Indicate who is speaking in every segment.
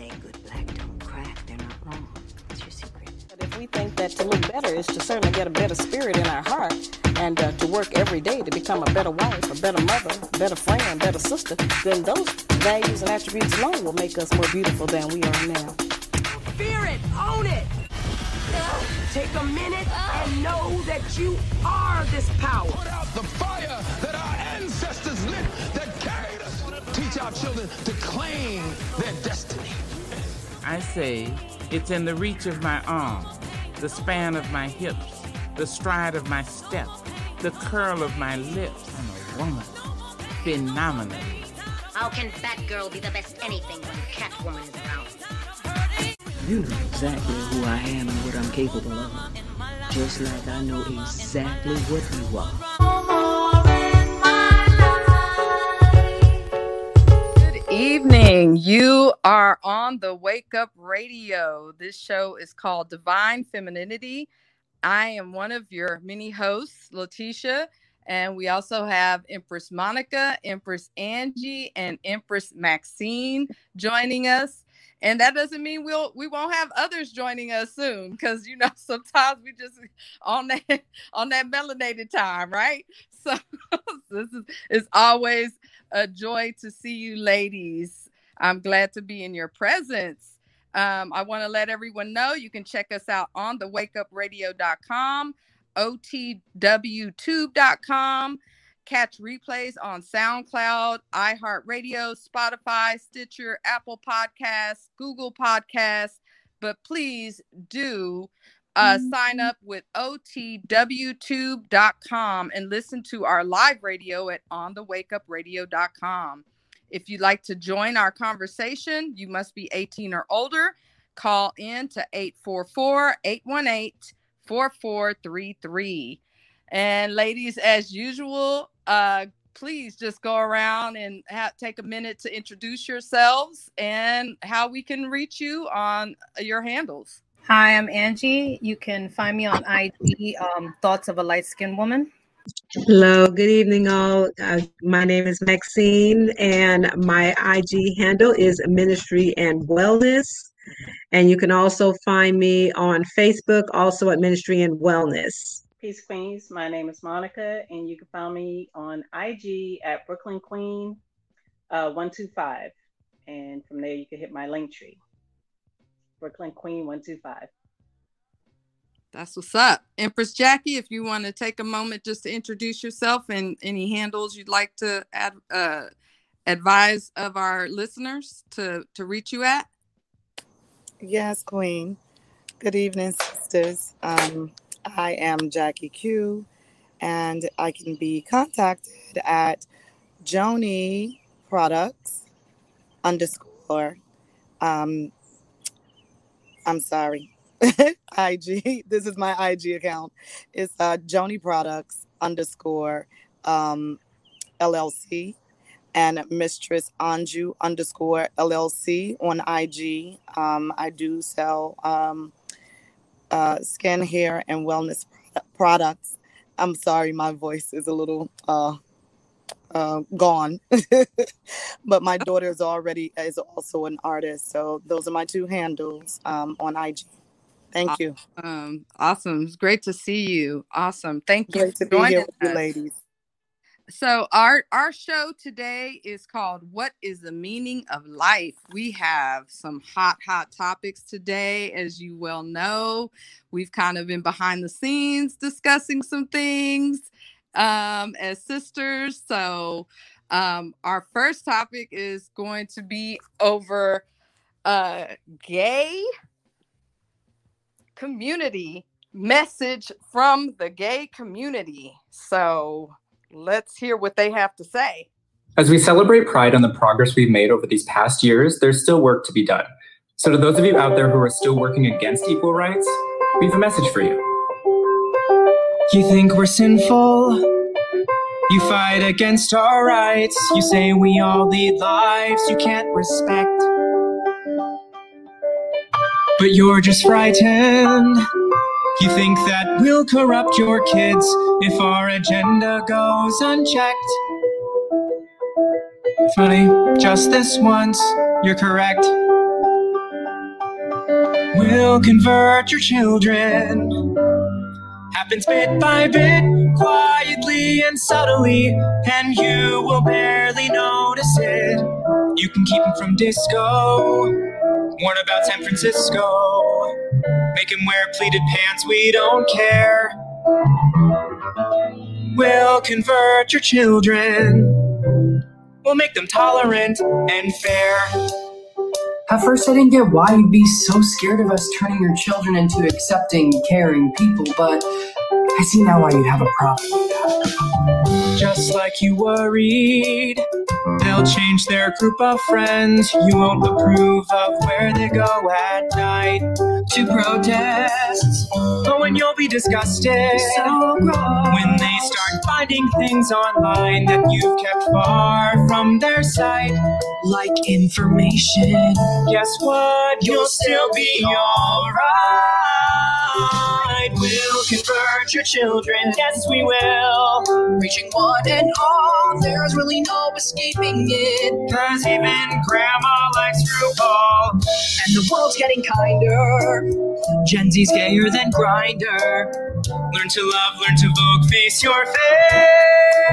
Speaker 1: say good black don't crack, they're not wrong. What's your secret?
Speaker 2: But if we think that to look better is to certainly get a better spirit in our heart and uh, to work every day to become a better wife, a better mother, a better friend, a better sister, then those values and attributes alone will make us more beautiful than we are now.
Speaker 3: Fear it, own it. Take a minute and know that you are this power.
Speaker 4: Our children to claim their destiny.
Speaker 5: I say it's in the reach of my arm, the span of my hips, the stride of my step, the curl of my lips. I'm a woman. Phenomenal.
Speaker 6: How can Batgirl be the best anything when Catwoman is around?
Speaker 1: You know exactly who I am and what I'm capable of. Just like I know exactly what you are.
Speaker 7: Evening. You are on the Wake Up Radio. This show is called Divine Femininity. I am one of your many hosts, Letitia, and we also have Empress Monica, Empress Angie, and Empress Maxine joining us. And that doesn't mean we'll we won't have others joining us soon, because you know sometimes we just on that on that melanated time, right? So this is it's always a joy to see you ladies. I'm glad to be in your presence. Um, I want to let everyone know you can check us out on the wakeupradio.com, otwtube.com, catch replays on SoundCloud, iHeartRadio, Spotify, Stitcher, Apple Podcasts, Google Podcasts. But please do uh, sign up with otwtube.com and listen to our live radio at onthewakeupradio.com. If you'd like to join our conversation, you must be 18 or older. Call in to 844 818 4433. And ladies, as usual, uh, please just go around and ha- take a minute to introduce yourselves and how we can reach you on your handles.
Speaker 8: Hi, I'm Angie. You can find me on IG, um, Thoughts of a Light Skinned Woman.
Speaker 9: Hello, good evening, all. Uh, my name is Maxine, and my IG handle is Ministry and Wellness. And you can also find me on Facebook, also at Ministry and Wellness.
Speaker 10: Peace Queens. My name is Monica, and you can find me on IG at Brooklyn Queen uh, 125. And from there, you can hit my link tree. Brooklyn Queen 125.
Speaker 7: That's what's up. Empress Jackie, if you want to take a moment just to introduce yourself and any handles you'd like to add, uh, advise of our listeners to, to reach you at.
Speaker 11: Yes, Queen. Good evening, sisters. Um, I am Jackie Q, and I can be contacted at Joni Products underscore. Um, I'm sorry, IG. This is my IG account. It's uh, Joni Products underscore um, LLC and Mistress Anju underscore LLC on IG. Um, I do sell um, uh, skin, hair, and wellness products. I'm sorry, my voice is a little uh, uh, gone, but my daughter is already is also an artist. So those are my two handles um, on IG. Thank you.
Speaker 7: Um, awesome. It's great to see you. Awesome. Thank you.
Speaker 11: Great to be here with you, ladies.
Speaker 7: So our our show today is called What is the Meaning of Life? We have some hot hot topics today as you well know. We've kind of been behind the scenes discussing some things um as sisters. So um our first topic is going to be over uh gay community message from the gay community. So let's hear what they have to say.
Speaker 12: As we celebrate Pride and the progress we've made over these past years, there's still work to be done. So, to those of you out there who are still working against equal rights, we have a message for you.
Speaker 13: You think we're sinful? You fight against our rights. You say we all lead lives you can't respect. But you're just frightened. You think that we'll corrupt your kids if our agenda goes unchecked. Funny, just this once, you're correct.
Speaker 14: We'll convert your children. Happens bit by bit, quietly and subtly, and you will barely notice it. You can keep him from disco, warn about San Francisco. Make him wear pleated pants, we don't care. We'll convert your children. We'll make them tolerant and fair.
Speaker 13: At first, I didn't get why you'd be so scared of us turning your children into accepting, caring people, but I see now why you'd have a problem.
Speaker 14: Just like you worried, they'll change their group of friends. You won't approve of where they go at night to protest. But when you'll be disgusted when they start finding things online that you've kept far from their sight, like information. Guess what? You'll still be alright. We'll convert your children, yes, we will.
Speaker 13: Reaching one and all, there's really no escaping it.
Speaker 14: Cause even grandma likes RuPaul.
Speaker 13: And the world's getting kinder.
Speaker 14: Gen Z's gayer than Grindr. Learn to love, learn to vogue, face your fate.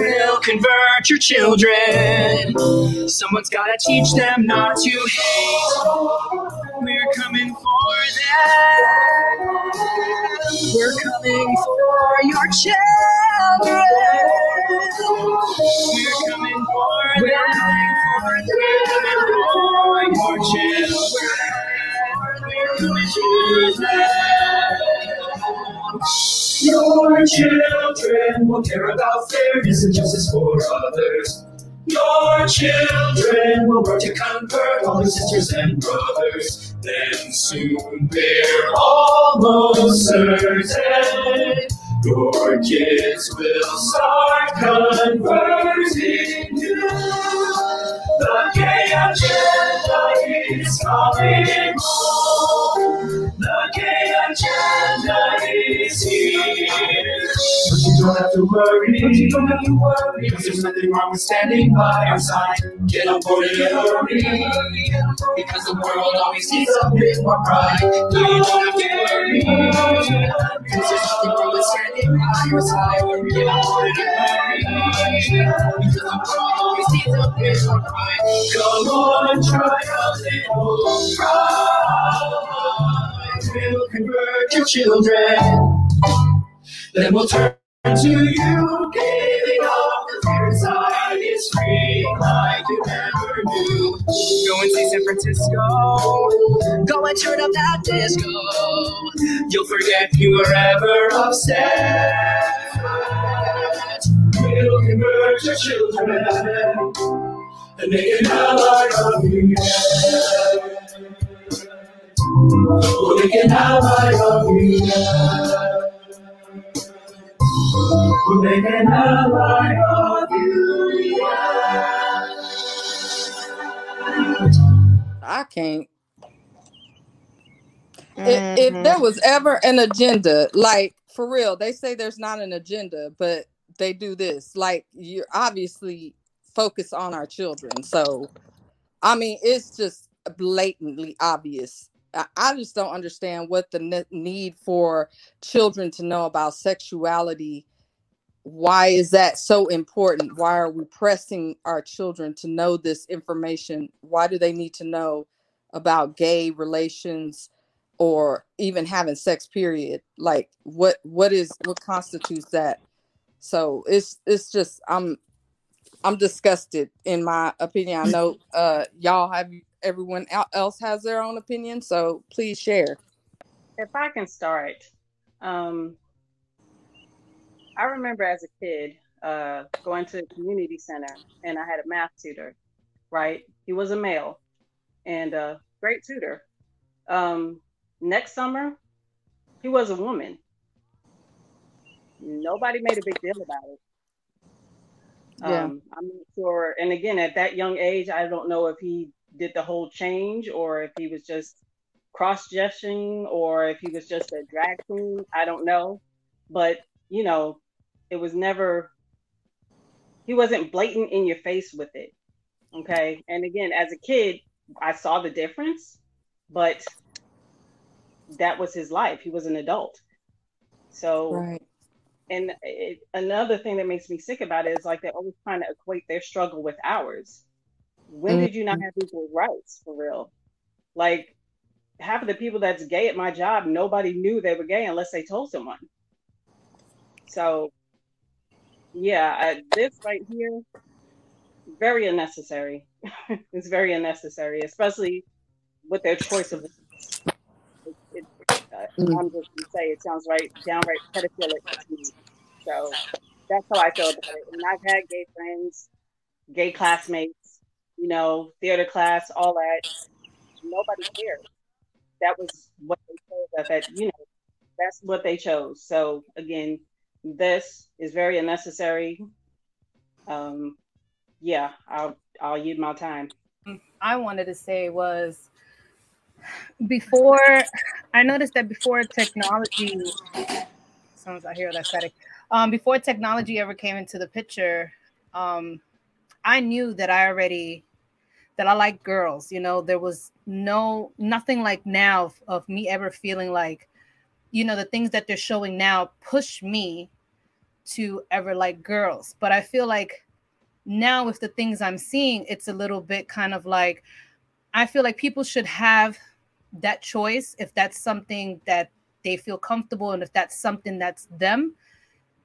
Speaker 14: We'll convert your children. Someone's gotta teach them not to hate. We're coming for them.
Speaker 13: We're coming for your children.
Speaker 14: We're coming for them. We're coming for your children. We're coming for them. Your children will care about fairness and justice for others. Your children will work to convert all their sisters and brothers. Then soon they're almost certain your kids will start converting you. The gay agenda is coming home. The gay agenda is here. But you don't have to worry. But you don't have to worry. Because there's nothing wrong with standing by our side. Get on board in a hurry. Because the world always needs a bit more pride. No, you don't have to worry. Because there's nothing wrong with standing by your side. Get on board in a hurry. Because the world always needs a bit more pride. Come on, try a little pride. We'll convert your children. Then we'll turn to you, giving up the fear inside is free like you never knew. Go and see San Francisco. Go and turn up that disco. You'll forget you were ever upset. We'll convert your children and make an ally of you. We'll make an ally of you. We'll make an ally of you.
Speaker 7: I can't. If, if there mm-hmm. was ever an agenda, like for real, they say there's not an agenda, but they do this. Like you're obviously focused on our children. So, I mean, it's just blatantly obvious. I, just don't understand what the need for children to know about sexuality. Why is that so important? Why are we pressing our children to know this information? Why do they need to know about gay relations or even having sex period? Like what what is what constitutes that? So it's it's just I'm I'm disgusted in my opinion. I know uh y'all have everyone else has their own opinion, so please share.
Speaker 10: If I can start, um, I remember as a kid uh, going to a community center and I had a math tutor, right? He was a male and a great tutor. Um, next summer, he was a woman. Nobody made a big deal about it.
Speaker 7: Yeah.
Speaker 10: Um, I'm not sure. And again, at that young age, I don't know if he did the whole change or if he was just cross dressing or if he was just a drag queen. I don't know. But, you know, it was never, he wasn't blatant in your face with it. Okay. And again, as a kid, I saw the difference. but that was his life. He was an adult. So,
Speaker 7: Right.
Speaker 10: and it, another thing that makes me sick about it is like they're always trying to equate their struggle with ours. When did you not
Speaker 7: Mhm.
Speaker 10: have equal rights for real? Like half of the people that's gay at my job, nobody knew they were gay unless they told someone. So, yeah, I, this right here, very unnecessary. it's very unnecessary, especially with their choice of. It, it, uh, I'm just gonna say it sounds right, downright pedophilic to me. So that's how I feel about it. And I've had gay friends, gay classmates, you know, theater class, all that. Nobody cared. That was what they chose. That you know, that's what they chose. So again, this is very unnecessary. Um, yeah, I'll I'll use my time.
Speaker 8: I wanted to say was before I noticed that before technology sounds I hear that static. Um, before technology ever came into the picture, um, I knew that I already that I like girls. You know, there was no nothing like now of, of me ever feeling like, you know, the things that they're showing now push me to ever like girls. But I feel like now with the things I'm seeing, it's a little bit kind of like I feel like people should have that choice if that's something that they feel comfortable and if that's something that's them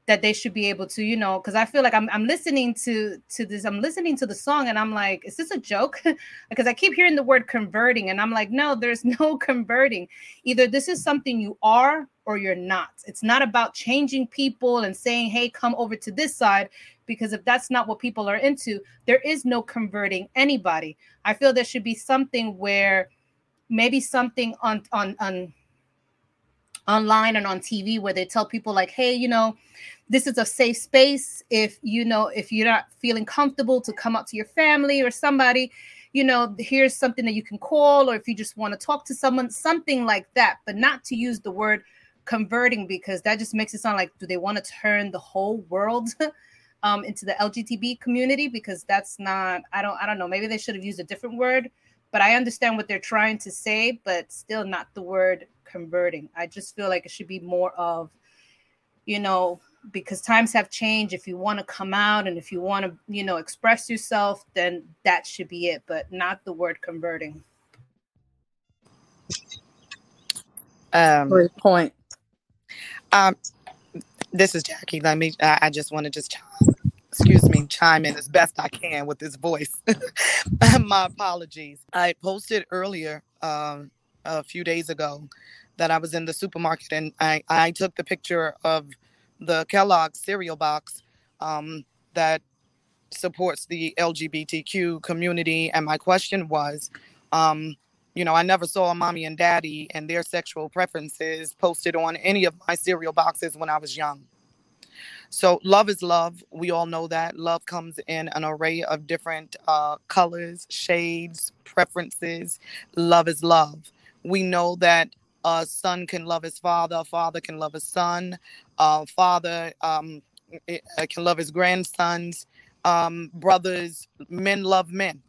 Speaker 8: that they should be able to you know because i feel like I'm, I'm listening to to this i'm listening to the song and i'm like is this a joke? Because i keep hearing the word converting and i'm like no there's no converting. Either this is something you are or you're not. It's not about changing people and saying hey come over to this side because if that's not what people are into there is no converting anybody. I feel there should be something where maybe something on on on online and on TV where they tell people like, hey, you know, this is a safe space. If you know, if you're not feeling comfortable to come out to your family or somebody, you know, here's something that you can call, or if you just want to talk to someone, something like that, but not to use the word converting because that just makes it sound like do they want to turn the whole world um, into the LGBT community? Because that's not, I don't, I don't know. Maybe they should have used a different word but I understand what they're trying to say, but still not the word converting. I just feel like it should be more of, you know, because times have changed. If you want to come out and if you want to, you know, express yourself, then that should be it, but not the word converting.
Speaker 11: Um,
Speaker 7: Great point.
Speaker 11: Um, this is Jackie. Let me. I, I just want to just chime, excuse me, chime in as best I can with this voice. My apologies. I posted earlier, um, a few days ago, that I was in the supermarket and I I took the picture of the Kellogg cereal box um, that supports the LGBTQ community, and my question was. Um, you know, I never saw a mommy and daddy and their sexual preferences posted on any of my cereal boxes when I was young. So, love is love. We all know that. Love comes in an array of different uh, colors, shades, preferences. Love is love. We know that a son can love his father, a father can love his son, a father um, eh, eh, can love his grandsons, um, brothers, men love men,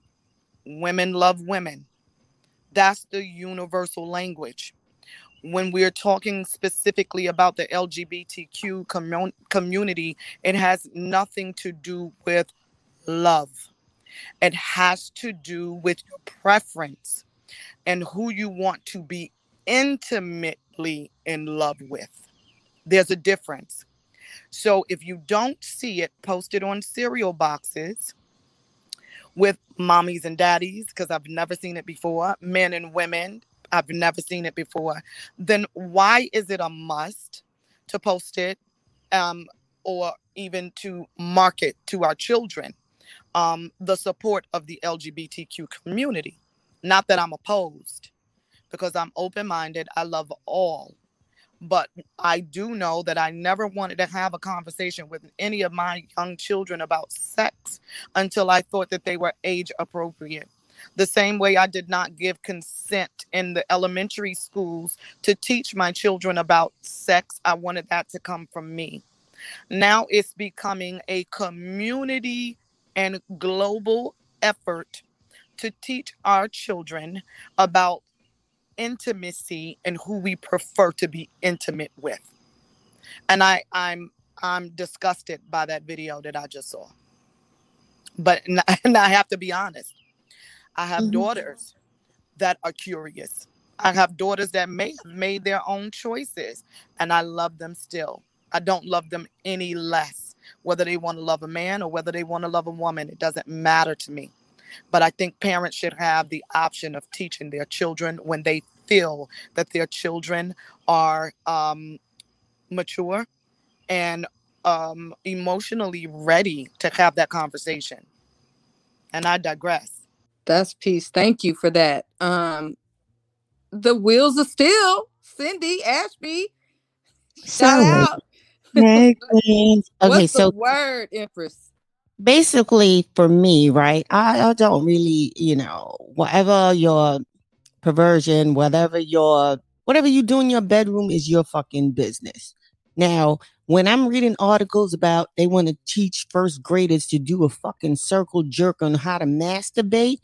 Speaker 11: women love women that's the universal language. When we're talking specifically about the LGBTQ commun- community, it has nothing to do with love. It has to do with your preference and who you want to be intimately in love with. There's a difference. So if you don't see it posted on cereal boxes, with mommies and daddies because I've never seen it before, men and women, I've never seen it before, then why is it a must to post it um, or even to market to our children um, the support of the LGBTQ community? Not that I'm opposed because I'm open minded, I love all. But I do know that I never wanted to have a conversation with any of my young children about sex until I thought that they were age appropriate. The same way I did not give consent in the elementary schools to teach my children about sex, I wanted that to come from me. Now it's becoming a community and global effort to teach our children about intimacy and who we prefer to be intimate with. And I I'm I'm disgusted by that video that I just saw. But and I have to be honest. I have
Speaker 15: Mhm.
Speaker 11: daughters that are curious. I have daughters that may have made their own choices and I love them still. I don't love them any less. Whether they want to love a man or whether they want to love a woman, it doesn't matter to me. But I think parents should have the option of teaching their children when they feel that their children are um, mature and um, emotionally ready to have that conversation. And I digress.
Speaker 7: That's peace. Thank you for that. Um, the wheels are still Cindy Ashby. Shout
Speaker 15: So,
Speaker 7: out.
Speaker 15: hey, Queens. Okay,
Speaker 7: What's
Speaker 15: so
Speaker 7: the word, Empress?
Speaker 15: Basically for me, right? I, I don't really, you know, whatever your perversion, whatever your whatever you do in your bedroom is your fucking business. Now, when I'm reading articles about they want to teach first graders to do a fucking circle jerk on how to masturbate,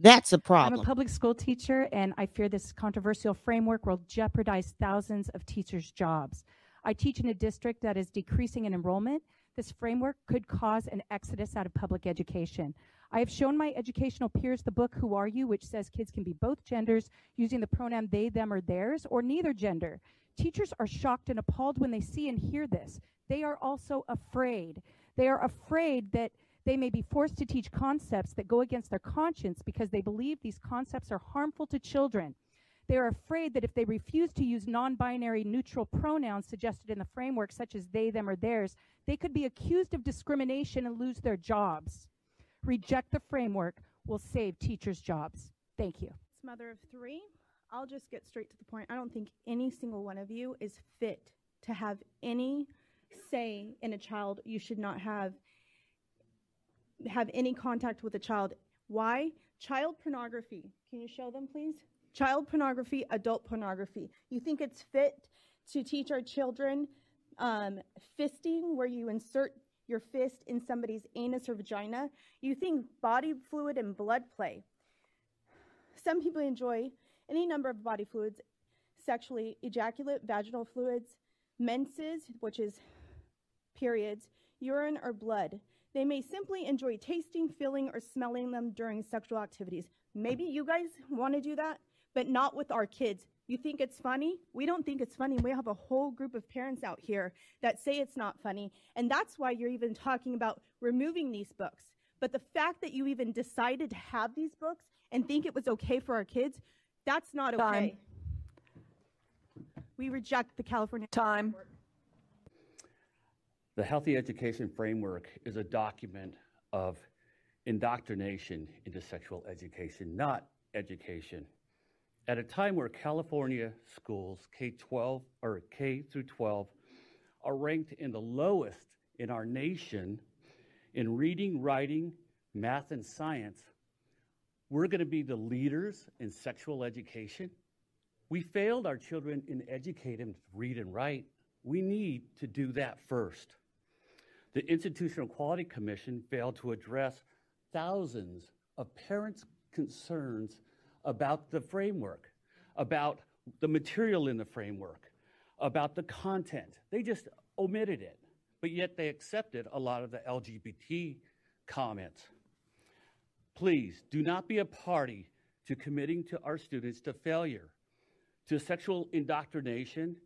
Speaker 15: that's a
Speaker 16: I'm a
Speaker 15: problem.
Speaker 16: public school teacher, and I fear this controversial framework will jeopardize thousands of teachers' jobs. I teach in a district that is decreasing in enrollment. This framework could cause an exodus out of public education. I have shown my educational peers the book Who Are You, which says kids can be both genders using the pronoun they, them, or theirs, or neither gender. Teachers are shocked and appalled when they see and hear this. They are also afraid. They are afraid that they may be forced to teach concepts that go against their conscience because they believe these concepts are harmful to children. They are afraid that if they refuse to use non binary neutral pronouns suggested in the framework, such as they, them, or theirs, they could be accused of discrimination and lose their jobs. Reject the framework will save teachers' jobs. Thank you.
Speaker 17: mother of three. I'll just get straight to the point. I don't think any single one of you is fit to have any say in a child. You should not have have any contact with a child. Why? Child pornography. Can you show them, please? Child pornography, adult pornography. You think it's fit to teach our children um, fisting, where you insert your fist in somebody's anus or vagina? You think body fluid and blood play. Some people enjoy any number of body fluids sexually ejaculate, vaginal fluids, menses, which is periods, urine, or blood. They may simply enjoy tasting, feeling, or smelling them during sexual activities. Maybe you guys want to do that, but not with our kids. You think it's funny? We don't think it's funny. We have a whole group of parents out here that say it's not funny, and that's why you're even talking about removing these books. But the fact that you even decided to have these books and think it was okay for our kids, that's not okay.
Speaker 16: Time.
Speaker 17: We reject the California
Speaker 16: time.
Speaker 18: The Healthy Education Framework is a document of indoctrination into sexual education, not education. At a time where California schools, K 12 or K through 12, are ranked in the lowest in our nation in reading, writing, math, and science, we're going to be the leaders in sexual education. We failed our children in educating them to read and write. We need to do that first. The Instructional Quality Commission failed to address thousands of parents' concerns about the framework, about the material in the framework, about the content. They just omitted it, but yet they accepted a lot of the LGBT comments. Please do not be a party to committing to our students to failure, to sexual indoctrination,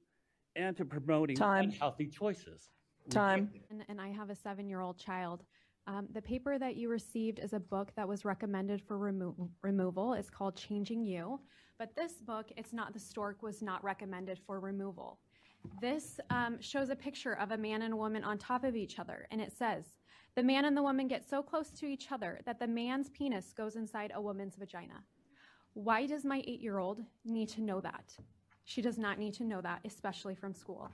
Speaker 18: and to promoting
Speaker 16: Time.
Speaker 18: unhealthy choices.
Speaker 16: Time.
Speaker 19: and, and I have a seven year old child. Um, the paper that you received is a book that was recommended for remo- removal. It's called Changing You. But this book, it's not, the stork was not recommended for removal. This um, shows a picture of a man and a woman on top of each other, and it says, the man and the woman get so close to each other that the man's penis goes inside a woman's vagina. Why does my eight year old need to know that? She does not need to know that, especially from school.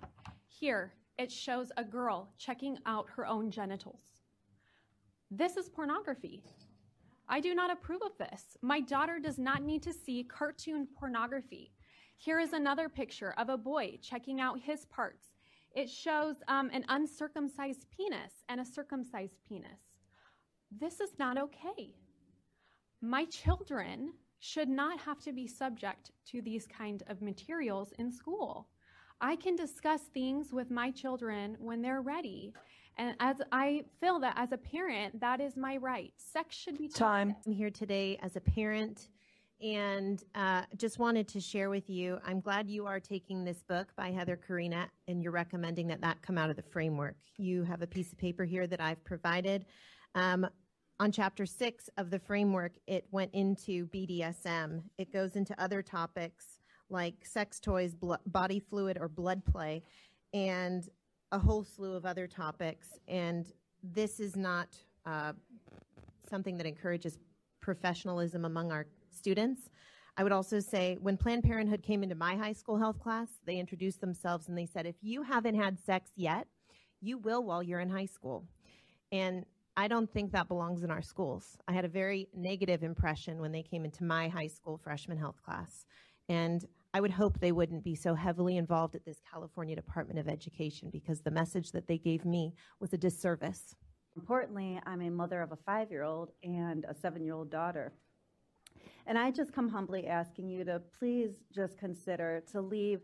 Speaker 19: Here, it shows a girl checking out her own genitals. This is pornography. I do not approve of this. My daughter does not need to see cartoon pornography. Here is another picture of a boy checking out his parts. It shows um, an uncircumcised penis and a circumcised penis. This is not okay. My children should not have to be subject to these kind of materials in school. I can discuss things with my children when they're ready. And as I feel that as a parent, that is my right. Sex should be
Speaker 20: Time. I'm here today as a parent and uh, just wanted to share with you. I'm glad you are taking this book by Heather Corinna and you're recommending that that come out of the framework. You have a piece of paper here that I've provided. Um, on chapter six of the framework, it went into BDSM. It goes into other topics like sex toys, blo- body fluid, or blood play, and a whole slew of other topics. And this is not uh, something that encourages professionalism among our students. I would also say when Planned Parenthood came into my high school health class, they introduced themselves and they said, if you haven't had sex yet, you will while you're in high school. And I don't think that belongs in our schools. I had a very negative impression when they came into my high school freshman health class. And I would hope they wouldn't be so heavily involved at this California Department of Education because the message that they gave me was a disservice.
Speaker 21: Importantly, I'm a mother of a five year old and a seven year old daughter. And I just come humbly asking you to please just consider to leave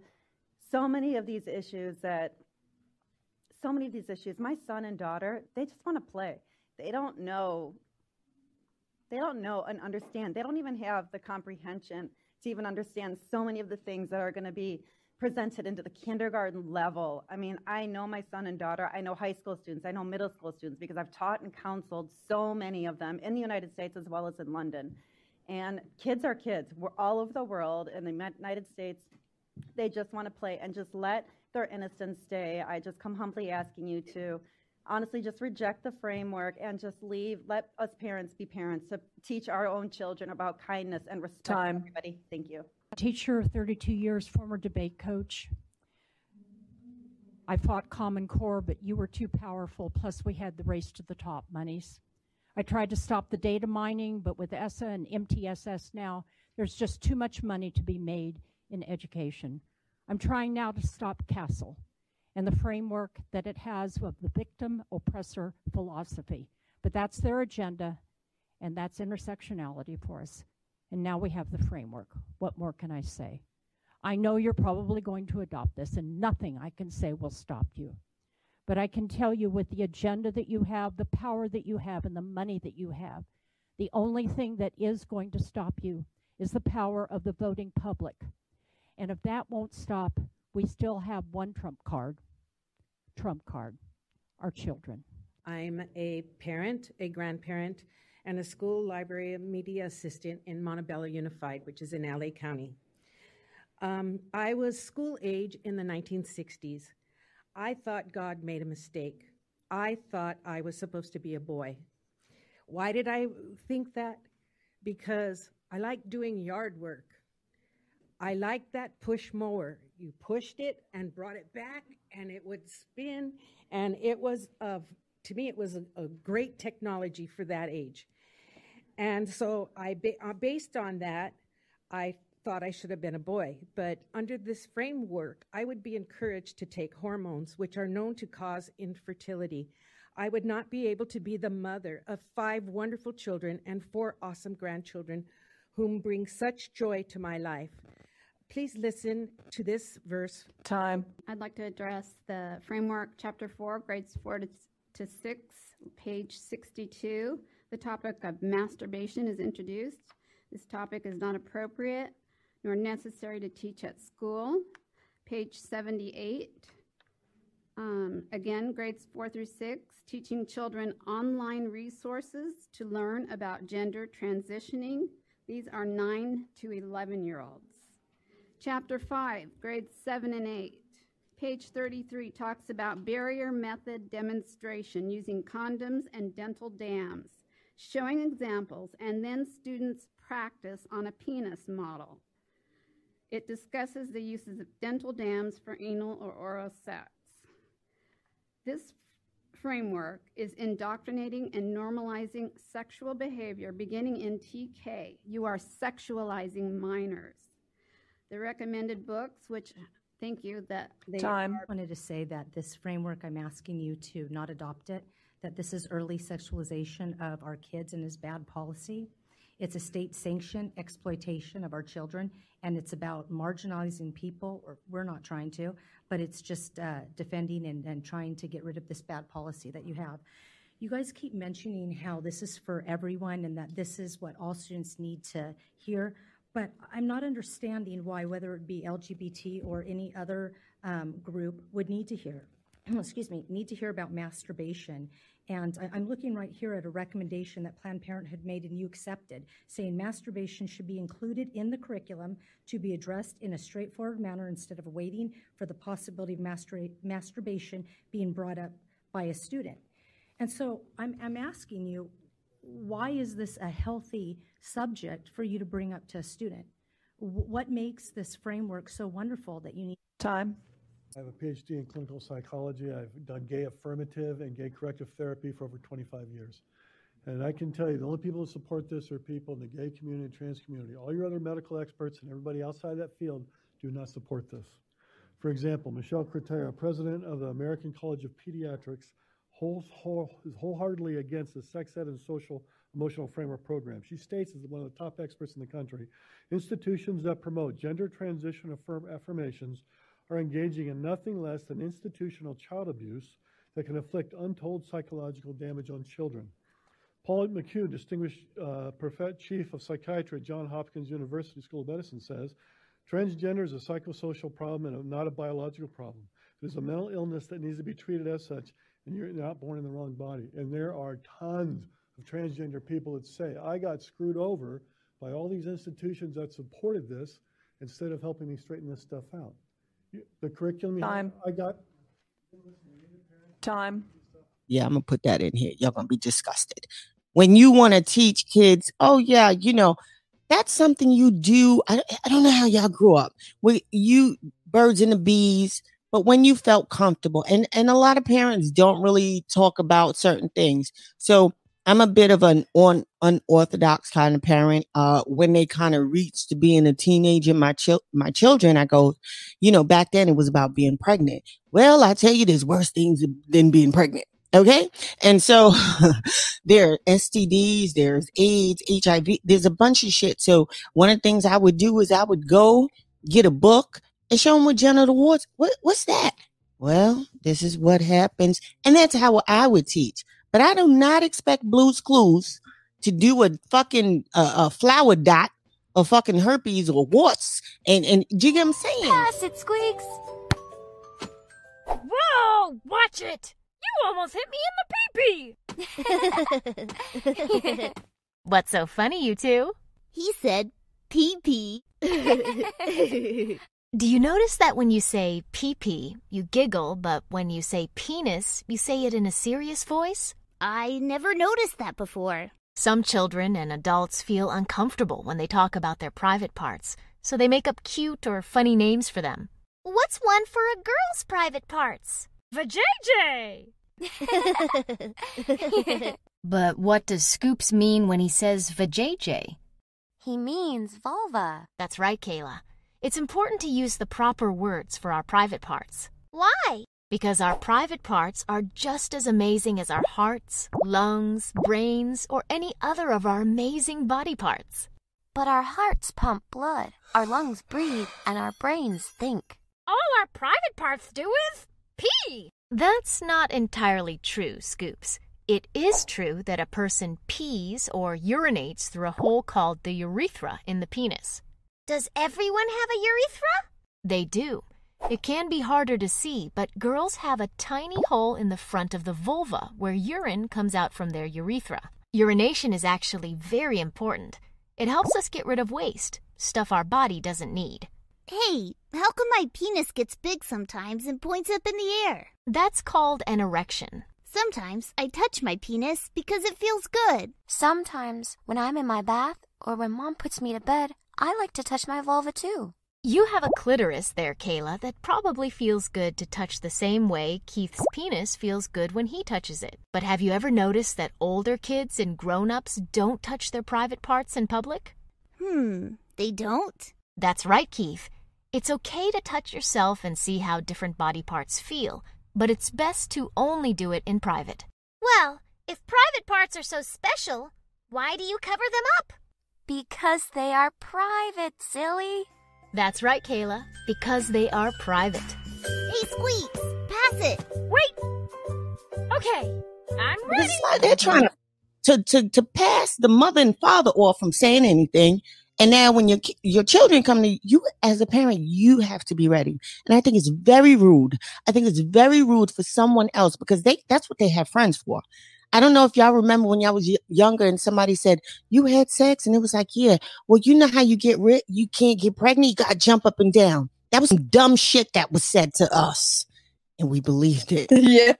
Speaker 21: so many of these issues that, so many of these issues, my son and daughter, they just want to play. They don't know, they don't know and understand. They don't even have the comprehension to even understand so many of the things that are going to be presented into the kindergarten level. I mean, I know my son and daughter, I know high school students, I know middle school students because I've taught and counseled so many of them in the United States as well as in London. And kids are kids. We're all over the world in the United States. They just want to play and just let their innocence stay. I just come humbly asking you to honestly just reject the framework and just leave. Let us parents be parents to teach our own children about kindness and respect
Speaker 20: Time.
Speaker 21: everybody. Thank you.
Speaker 16: Teacher, 32 years, former debate coach. I fought Common Core, but you were too powerful. Plus, we had the race to the top monies. I tried to stop the data mining, but with ESSA and MTSS now, there's just too much money to be made in education. I'm trying now to stop CASEL and the framework that it has of the victim oppressor philosophy. But that's their agenda, and that's intersectionality for us. And now we have the framework. What more can I say? I know you're probably going to adopt this, and nothing I can say will stop you. But I can tell you with the agenda that you have, the power that you have, and the money that you have, the only thing that is going to stop you is the power of the voting public. And if that won't stop, we still have one trump card trump card our children.
Speaker 22: I'm a parent, a grandparent, and a school library media assistant in Montebello Unified, which is in LA County. Um, I was school age in the 1960s. I thought God made a mistake. I thought I was supposed to be a boy. Why did I think that? Because I like doing yard work. I like that push mower. You pushed it and brought it back, and it would spin, and it was to me it was a, a great technology for that age. And so I, ba- uh, based on that, I thought I should have been a boy. But under this framework, I would be encouraged to take hormones, which are known to cause infertility. I would not be able to be the mother of five wonderful children and four awesome grandchildren whom bring such joy to my life. Please listen to this verse. Time.
Speaker 23: I'd like to address the framework, chapter four, grades four to, to six, page 62. The topic of masturbation is introduced. This topic is not appropriate nor necessary to teach at school. Page 78. Um, again, grades four through six, teaching children online resources to learn about gender transitioning. These are 9 to 11 year olds. Chapter 5, grades 7 and 8. Page 33 talks about barrier method demonstration using condoms and dental dams, showing examples, and then students practice on a penis model. It discusses the uses of dental dams for anal or oral sex. This framework is indoctrinating and normalizing sexual behavior beginning in TK. You are sexualizing minors. The recommended books, which thank you that they
Speaker 24: Time.
Speaker 23: are
Speaker 24: I wanted to say that this framework, I'm asking you to not adopt it, that this is early sexualization of our kids and is bad policy. It's a state sanctioned exploitation of our children, and it's about marginalizing people, or we're not trying to, but it's just uh, defending and, and trying to get rid of this bad policy that you have. You guys keep mentioning how this is for everyone and that this is what all students need to hear, but I'm not understanding why, whether it be LGBT or any other um, group, would need to hear, excuse me, need to hear about masturbation. And I- I'm looking right here at a recommendation that Planned Parenthood made and you accepted, saying masturbation should be included in the curriculum to be addressed in a straightforward manner instead of waiting for the possibility of mastura- masturbation being brought up by a student. And so I'm, I'm asking you, why is this a healthy subject for you to bring up to a student? What makes this framework so wonderful that you need?
Speaker 25: Time. I have a PhD in clinical psychology. I've done gay affirmative and gay corrective therapy for over 25 years. And I can tell you, the only people who support this are people in the gay community and trans community. All your other medical experts and everybody outside that field do not support this. For example, Michelle Cretella, president of the American College of Pediatrics, whole, whole, is wholeheartedly against the sex ed and social emotional framework program. She states as one of the top experts in the country, institutions that promote gender transition affirm affirmations are engaging in nothing less than institutional child abuse that can inflict untold psychological damage on children. Paul McHugh, distinguished uh, chief of psychiatry at Johns Hopkins University School of Medicine, says transgender is a psychosocial problem and not a biological problem. It is a mental illness that needs to be treated as such, and you're not born in the wrong body. And there are tons of transgender people that say, I got screwed over by all these institutions that supported this instead of helping me straighten this stuff out. The curriculum, Time. I got time.
Speaker 15: Yeah, I'm gonna put that in here. You're gonna be disgusted. When you want to teach kids, oh yeah, you know, that's something you do. I, I don't know how y'all grew up. With you birds and the bees, but when you felt comfortable, and and a lot of parents don't really talk about certain things. So I'm a bit of an on unorthodox kind of parent. Uh, when they kind of reach to being a teenager, my chil- my children, I go, you know, back then it was about being pregnant. Well, I tell you, there's worse things than being pregnant. Okay. And so there are STDs, there's AIDS, HIV, there's a bunch of shit. So one of the things I would do is I would go get a book and show them what genital warts. What, what's that? Well, this is what happens. And that's how I would teach. But I do not expect Blue's Clues to do a fucking uh, a flower dot or fucking herpes or warts. And, and do you get what I'm saying?
Speaker 26: Pass it, Squeaks. Whoa! Watch it! You almost hit me in the pee-pee!
Speaker 27: What's so funny, you two?
Speaker 26: he said pee pee.
Speaker 27: Do you notice that when you say pee pee, you giggle, but when you say penis, you say it in a serious voice?
Speaker 26: I never noticed that before.
Speaker 27: Some children and adults feel uncomfortable when they talk about their private parts, so they make up cute or funny names for them.
Speaker 26: What's one for a girl's private parts?
Speaker 27: Vajayjay! But what does Scoops mean when he says vajayjay?
Speaker 26: He means vulva.
Speaker 27: That's right, Kayla. It's important to use the proper words for our private parts.
Speaker 26: Why?
Speaker 27: Because our private parts are just as amazing as our hearts, lungs, brains, or any other of our amazing body parts.
Speaker 26: But our hearts pump blood, our lungs breathe, and our brains think.
Speaker 27: All our private parts do is pee. That's not entirely true, Scoops. It is true that a person pees or urinates through a hole called the urethra in the penis.
Speaker 26: Does everyone have a urethra?
Speaker 27: They do. It can be harder to see, but girls have a tiny hole in the front of the vulva where urine comes out from their urethra. Urination is actually very important. It helps us get rid of waste, stuff our body doesn't need.
Speaker 26: Hey, how come my penis gets big sometimes and points up in the air?
Speaker 27: That's called an erection.
Speaker 26: Sometimes I touch my penis because it feels good. Sometimes when I'm in my bath or when mom puts me to bed, I like to touch my vulva too.
Speaker 27: You have a clitoris there, Kayla, that probably feels good to touch the same way Keith's penis feels good when he touches it. But have you ever noticed that older kids and grown ups don't touch their private parts in public?
Speaker 26: Hmm, they don't?
Speaker 27: That's right, Keith. It's okay to touch yourself and see how different body parts feel, but it's best to only do it in private.
Speaker 26: Well, if private parts are so special, why do you cover them up? Because they are private, silly.
Speaker 27: That's right, Kayla, because they are private.
Speaker 26: Hey, Squeaks, pass it.
Speaker 27: Wait. Okay, I'm ready.
Speaker 15: It's like they're trying to, to to to pass the mother and father off from saying anything. And now when your your children come to you as a parent, you have to be ready. And I think it's very rude. I think it's very rude for someone else because they that's what they have friends for. I don't know if y'all remember when y'all was y- younger and somebody said you had sex and it was like, yeah, well, you know how you get rid, you can't get pregnant, you got to jump up and down. That was some dumb shit that was said to us, and we believed it.
Speaker 7: Yeah.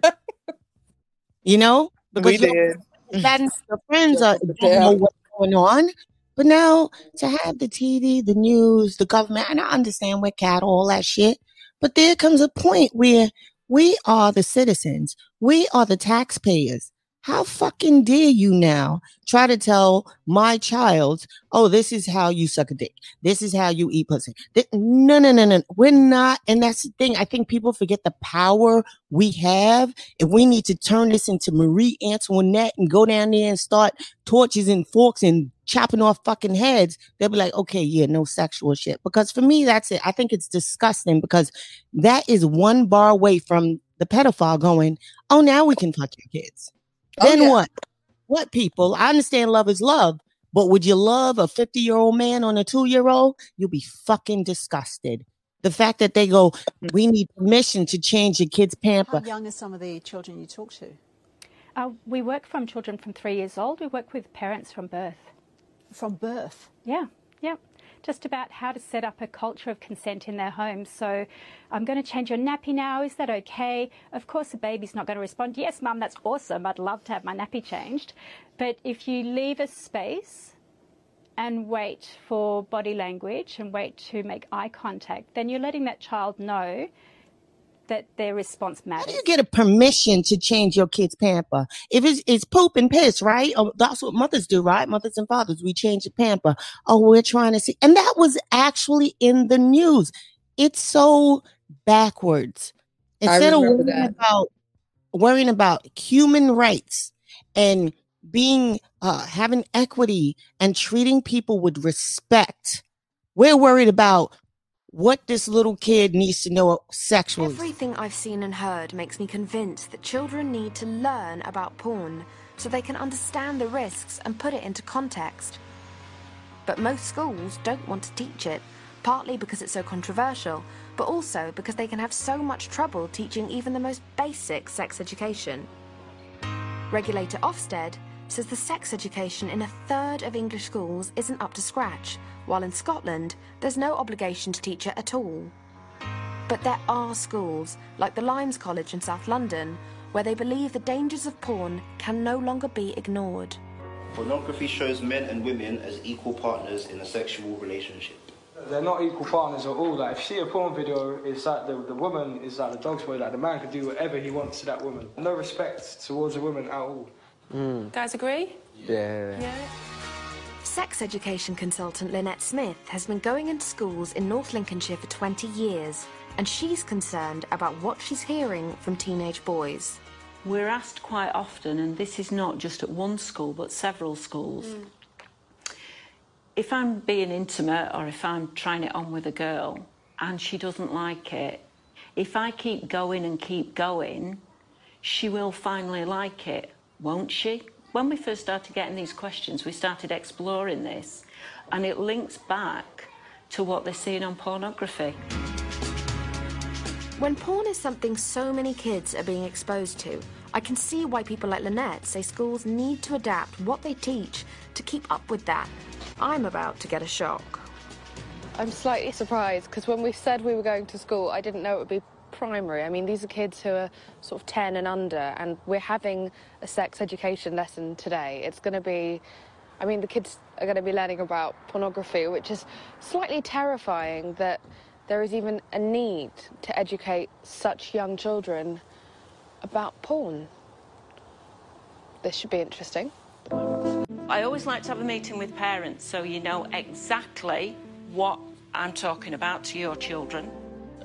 Speaker 15: You know,
Speaker 11: We
Speaker 15: your-
Speaker 11: did.
Speaker 15: that your friends are don't know what's going on. But now to have the TV, the news, the government, and I understand we're cattle, all that shit. But there comes a point where we are the citizens, we are the taxpayers. How fucking dare you now try to tell my child, oh, this is how you suck a dick. This is how you eat pussy. Th- No, no, no, no. We're not. And that's the thing. I think people forget the power we have. And we need to turn this into Marie Antoinette and go down there and start torches and forks and chopping off fucking heads, they'll be like, okay, yeah, no sexual shit. Because for me, that's it. I think it's disgusting because that is one bar away from the pedophile going, oh, now we can fuck your kids.
Speaker 7: Oh,
Speaker 15: Then
Speaker 7: yeah.
Speaker 15: what? What people? I understand love is love, but would you love a 50 year old man on a two year old? You'll be fucking disgusted. The fact that they go, we need permission to change your kid's
Speaker 28: How young are some of the children you talk to?
Speaker 29: Uh, we work from children from three years old. We work with parents from birth.
Speaker 28: From birth?
Speaker 29: Yeah, yeah. Just about how to set up a culture of consent in their homes. So, I'm going to change your nappy now. Is that okay? Of course, the baby's not going to respond, Yes, mum, that's awesome. I'd love to have my nappy changed. But if you leave a space and wait for body language and wait to make eye contact, then you're letting that child know that their response matters.
Speaker 15: How do you get a permission to change your kid's pamper? If it's, it's poop and piss, right? Oh, that's what mothers do, right? Mothers and fathers, we change the pamper. Oh, we're trying to see. And that was actually in the news. It's so backwards. Instead of worrying
Speaker 7: that.
Speaker 15: about worrying about human rights and being uh, having equity and treating people with respect, we're worried about what this little kid needs to know sexually.
Speaker 30: Everything I've seen and heard makes me convinced that children need to learn about porn so they can understand the risks and put it into context. But most schools don't want to teach it, partly because it's so controversial, but also because they can have so much trouble teaching even the most basic sex education. Regulator Ofsted says the sex education in a third of English schools isn't up to scratch, while in Scotland there's no obligation to teach it at all. But there are schools, like the Limes College in South London, where they believe the dangers of porn can no longer be ignored.
Speaker 31: Pornography shows men and women as equal partners in a sexual relationship.
Speaker 32: They're not equal partners at all. Like, if you see a porn video, it's like the, the woman is like the dog's boy. Like, the man can do whatever he wants to that woman. No respect towards a woman at all. Mm.
Speaker 30: Guys agree?
Speaker 32: Yeah. yeah.
Speaker 30: Sex education consultant Lynette Smith has been going into schools in North Lincolnshire for 20 years, and she's concerned about what she's hearing from teenage boys.
Speaker 33: We're asked quite often, and this is not just at one school, but several schools. Mm. If I'm being intimate or if I'm trying it on with a girl and she doesn't like it, if I keep going and keep going, she will finally like it, won't she? When we first started getting these questions, we started exploring this, and it links back to what they're seeing on pornography.
Speaker 30: When porn is something so many kids are being exposed to, I can see why people like Lynette say schools need to adapt what they teach to keep up with that. I'm about to get a shock.
Speaker 34: I'm slightly surprised because when we said we were going to school, I didn't know it would be primary. I mean, these are kids who are sort of 10 and under, and we're having a sex education lesson today. It's going to be, I mean, the kids are going to be learning about pornography, which is slightly terrifying that there is even a need to educate such young children about porn. This should be interesting.
Speaker 33: I always like to have a meeting with parents so you know exactly what I'm talking about to your children.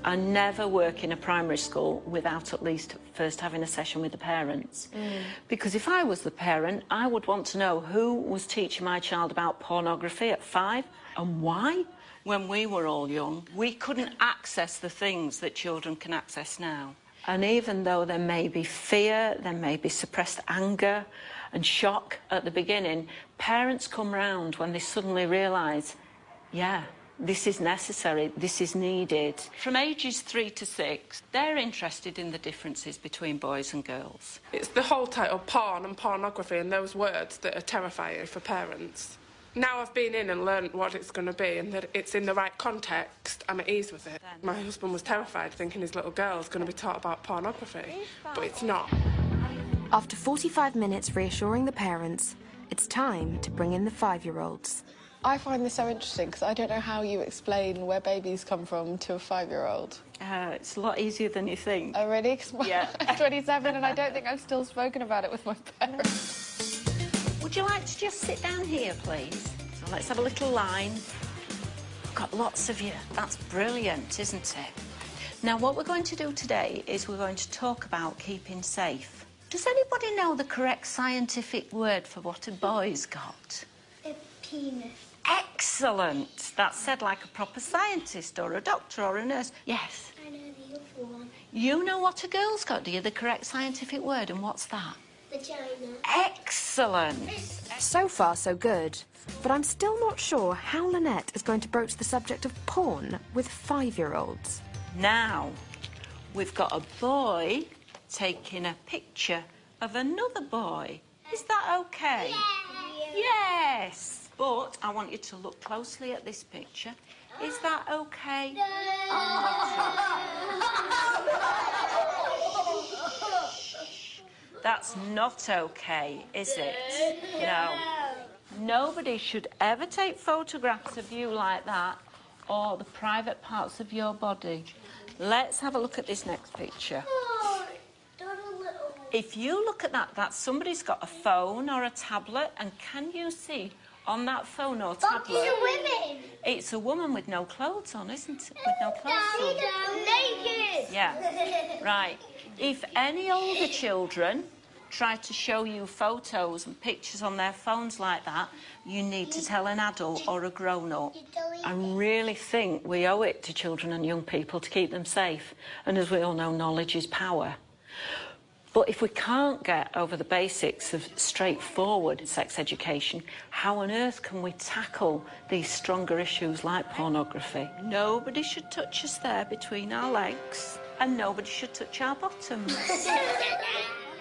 Speaker 33: I never work in a primary school without at least first having a session with the parents.
Speaker 30: Mm.
Speaker 33: Because if I was the parent, I would want to know who was teaching my child about pornography at five and why. When we were all young, we couldn't access the things that children can access now. And even though there may be fear, there may be suppressed anger and shock at the beginning, parents come round when they suddenly realise, yeah, this is necessary, this is needed. From ages three to six, they're interested in the differences between boys and girls.
Speaker 35: It's the whole title, porn and pornography, and those words that are terrifying for parents. Now I've been in and learned what it's going to be and that it's in the right context, I'm at ease with it. My husband was terrified thinking his little girl's going to be taught about pornography, but it's not.
Speaker 30: After 45 minutes reassuring the parents, it's time to bring in the five year olds.
Speaker 36: I find this so interesting because I don't know how you explain where babies come from to a five-year-old.
Speaker 33: Uh, it's a lot easier than you think.
Speaker 36: Oh, really? 'Cause my-
Speaker 33: Yeah.
Speaker 36: I'm 27 and I don't think I've still spoken about it with my parents.
Speaker 33: Would you like to just sit down here, please? So let's have a little line. Got lots of you. That's brilliant, isn't it? Now, what we're going to do today is we're going to talk about keeping safe. Does anybody know the correct scientific word for what a boy's got?
Speaker 37: A penis.
Speaker 33: Excellent. That's said like a proper scientist or a doctor or a nurse. Yes.
Speaker 37: I know the other one.
Speaker 33: You know what a girl's got, do you? The correct scientific word, and what's that?
Speaker 37: Vagina.
Speaker 33: Excellent.
Speaker 30: So far, so good. But I'm still not sure how Lynette is going to broach the subject of porn with five year olds.
Speaker 33: Now, we've got a boy taking a picture of another boy. Is that okay? Yes. But I want you to look closely at this picture. Is that okay? That's not okay, is it? No. Nobody should ever take photographs of you like that or the private parts of your body. Let's have a look at this next picture. If you look at that, that somebody's got a phone or a tablet, and can you see on that phone or tablet?
Speaker 37: women.
Speaker 33: It's a woman with no clothes on, isn't it? With no clothes on.
Speaker 37: Naked.
Speaker 33: Yeah. Right. If any older children try to show you photos and pictures on their phones like that, you need to tell an adult or a grown up. I really think we owe it to children and young people to keep them safe. And as we all know, knowledge is power. But if we can't get over the basics of straightforward sex education, how on earth can we tackle these stronger issues like pornography? Nobody should touch us there between our legs, and nobody should touch our bottoms.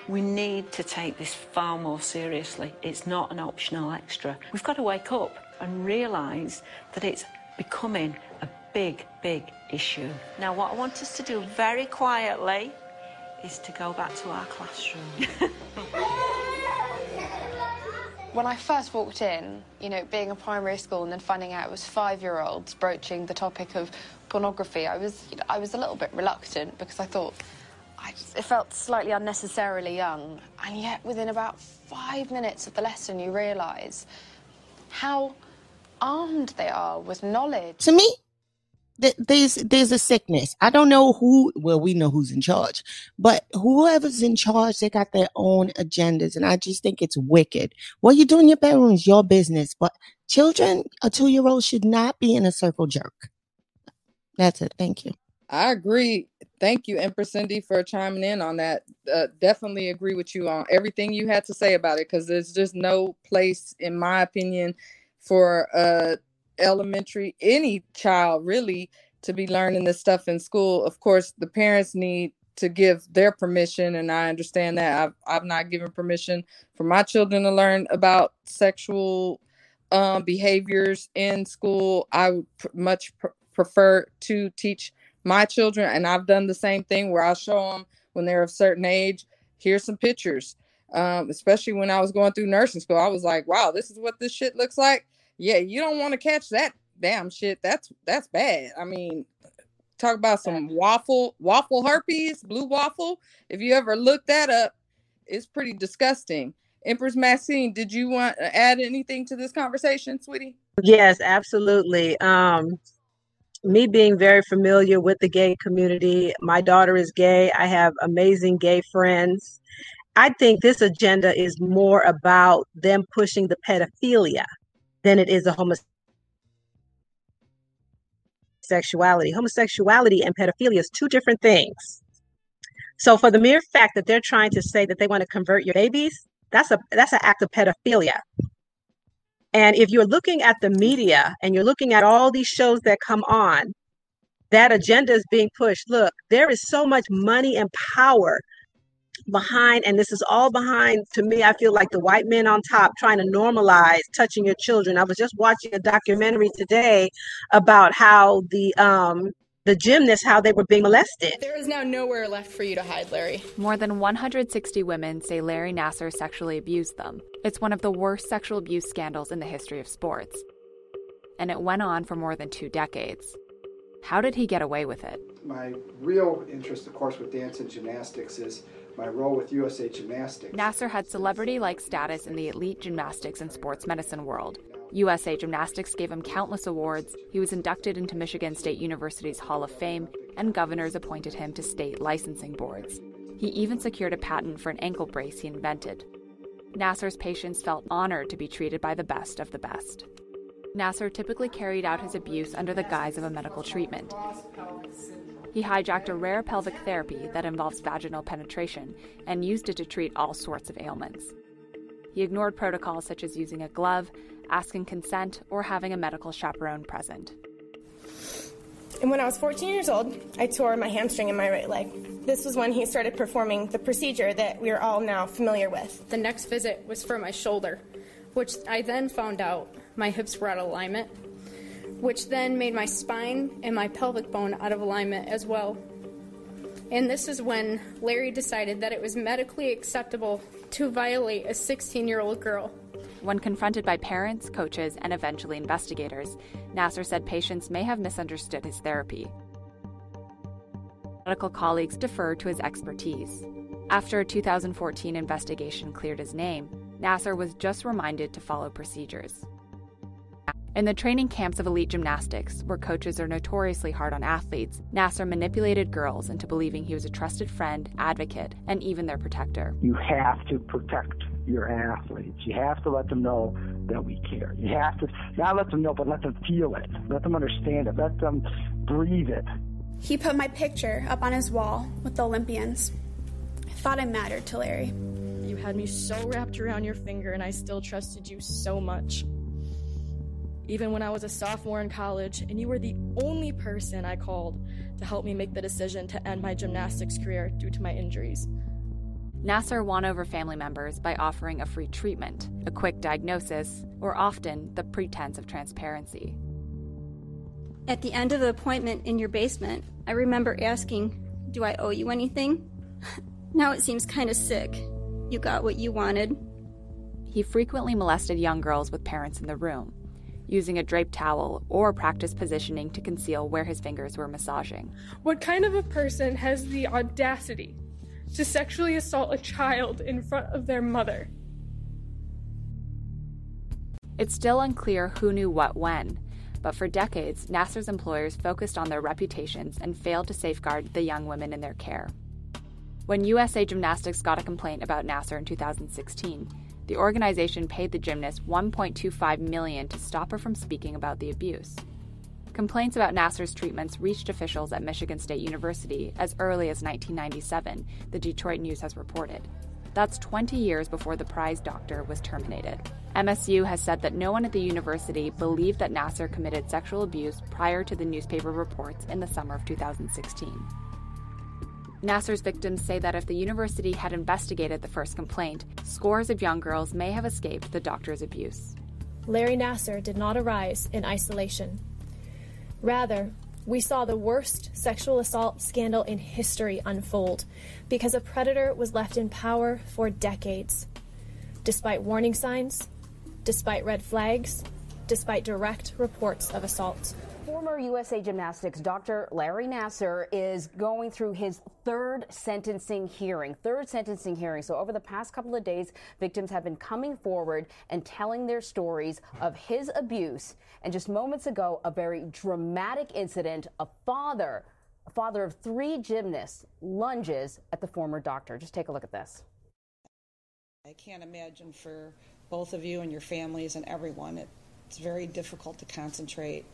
Speaker 33: We need to take this far more seriously. It's not an optional extra. We've got to wake up and realise that it's becoming a big, big issue. Now, what I want us to do very quietly is to go back to our classroom.
Speaker 36: When I first walked in, you know, being a primary school and then finding out it was five-year-olds broaching the topic of pornography, I was, you know, I was a little bit reluctant because I thought I just, it felt slightly unnecessarily young. And yet, within about five minutes of the lesson, you realise how armed they are with knowledge.
Speaker 29: To me, th- there's there's a sickness. I don't know who. Well, we know who's in charge, but whoever's in charge, they got their own agendas, and I just think it's wicked. What you do in your bedroom is your business, but children, a two year old should not be in a circle jerk. That's it. Thank you.
Speaker 7: I agree. Thank you, Empress Cindy, for chiming in on that. Uh, definitely agree with you on everything you had to say about it because there's just no place, in my opinion, for uh, elementary, any child really, to be learning this stuff in school. Of course, the parents need to give their permission, and I understand that. I've, I've not given permission for my children to learn about sexual um, behaviors in school. I would pr- much pr- prefer to teach my children and i've done the same thing where i'll show them when they're of a certain age here's some pictures um, especially when i was going through nursing school i was like wow this is what this shit looks like yeah you don't want to catch that damn shit. That's that's bad. I mean talk about some waffle waffle herpes blue waffle. If you ever look that up it's pretty disgusting. Empress maxine did you want to add anything to this conversation sweetie?
Speaker 9: Yes, absolutely. Um, me being very familiar with the gay community, my daughter is gay. I have amazing gay friends. I think this agenda is more about them pushing the pedophilia than it is a homosexuality. Homosexuality and pedophilia is two different things. So for the mere fact that they're trying to say that they want to convert your babies, that's a that's an act of pedophilia. And if you're looking at the media and you're looking at all these shows that come on, that agenda is being pushed. Look, there is so much money and power behind, and this is all behind, to me, I feel like the white men on top trying to normalize touching your children. I was just watching a documentary today about how the um the gymnasts how they were being molested.
Speaker 38: There is now nowhere left for you to hide, Larry.
Speaker 39: More than 160 women say Larry Nassar sexually abused them. It's one of the worst sexual abuse scandals in the history of sports. And it went on for more than two decades. How did he get away with it?
Speaker 40: My real interest, of course, with dance and gymnastics is my role with USA Gymnastics.
Speaker 39: Nassar had celebrity like status in the elite gymnastics and sports medicine world. USA Gymnastics gave him countless awards. He was inducted into Michigan State University's Hall of Fame, and governors appointed him to state licensing boards. He even secured a patent for an ankle brace he invented. Nassar's patients felt honored to be treated by the best of the best. Nassar typically carried out his abuse under the guise of a medical treatment. He hijacked a rare pelvic therapy that involves vaginal penetration and used it to treat all sorts of ailments. He ignored protocols such as using a glove, asking consent, or having a medical chaperone present.
Speaker 38: And when I was 14 years old, I tore my hamstring in my right leg. This was when he started performing the procedure that we are all now familiar with.
Speaker 41: The next visit was for my shoulder, which I then found out my hips were out of alignment, which then made my spine and my pelvic bone out of alignment as well. And this is when Larry decided that it was medically acceptable to violate a 16 year old girl.
Speaker 39: When confronted by parents, coaches, and eventually investigators, Nassar said patients may have misunderstood his therapy. Medical colleagues deferred to his expertise. After a 2014 investigation cleared his name, Nassar was just reminded to follow procedures. In the training camps of elite gymnastics, where coaches are notoriously hard on athletes, Nassar manipulated girls into believing he was a trusted friend, advocate, and even their protector.
Speaker 42: You have to protect your athletes. You have to let them know that we care. You have to not let them know, but let them feel it. Let them understand it. Let them breathe it.
Speaker 43: He put my picture up on his wall with the Olympians. I thought I mattered to Larry.
Speaker 38: You had me so wrapped around your finger, and I still trusted you so much. Even when I was a sophomore in college, and you were the only person I called to help me make the decision to end my gymnastics career due to my injuries.
Speaker 39: Nassar won over family members by offering a free treatment, a quick diagnosis, or often the pretense of transparency.
Speaker 43: At the end of the appointment in your basement, I remember asking, Do I owe you anything? now it seems kind of sick. You got what you wanted.
Speaker 39: He frequently molested young girls with parents in the room, using a draped towel or practice positioning to conceal where his fingers were massaging.
Speaker 38: What kind of a person has the audacity to sexually assault a child in front of their mother?
Speaker 39: It's still unclear who knew what when, but for decades, Nassar's employers focused on their reputations and failed to safeguard the young women in their care. When USA Gymnastics got a complaint about Nassar in 2016, the organization paid the gymnast 1.25 million to stop her from speaking about the abuse. Complaints about Nassar's treatments reached officials at Michigan State University as early as 1997, the Detroit News has reported. That's 20 years before the prize doctor was terminated. MSU has said that no one at the university believed that Nassar committed sexual abuse prior to the newspaper reports in the summer of 2016. Nassar's victims say that if the university had investigated the first complaint, scores of young girls may have escaped the doctor's abuse.
Speaker 38: Larry Nassar did not arise in isolation. Rather, we saw the worst sexual assault scandal in history unfold because a predator was left in power for decades. Despite warning signs, despite red flags, despite direct reports of assault.
Speaker 44: Former USA Gymnastics Dr. Larry Nassar is going through his third sentencing hearing. Third sentencing hearing. So, over the past couple of days, victims have been coming forward and telling their stories of his abuse. And just moments ago, a very dramatic incident a father, a father of three gymnasts, lunges at the former doctor. Just take a look at this.
Speaker 45: I can't imagine for both of you and your families and everyone, it, it's very difficult to concentrate,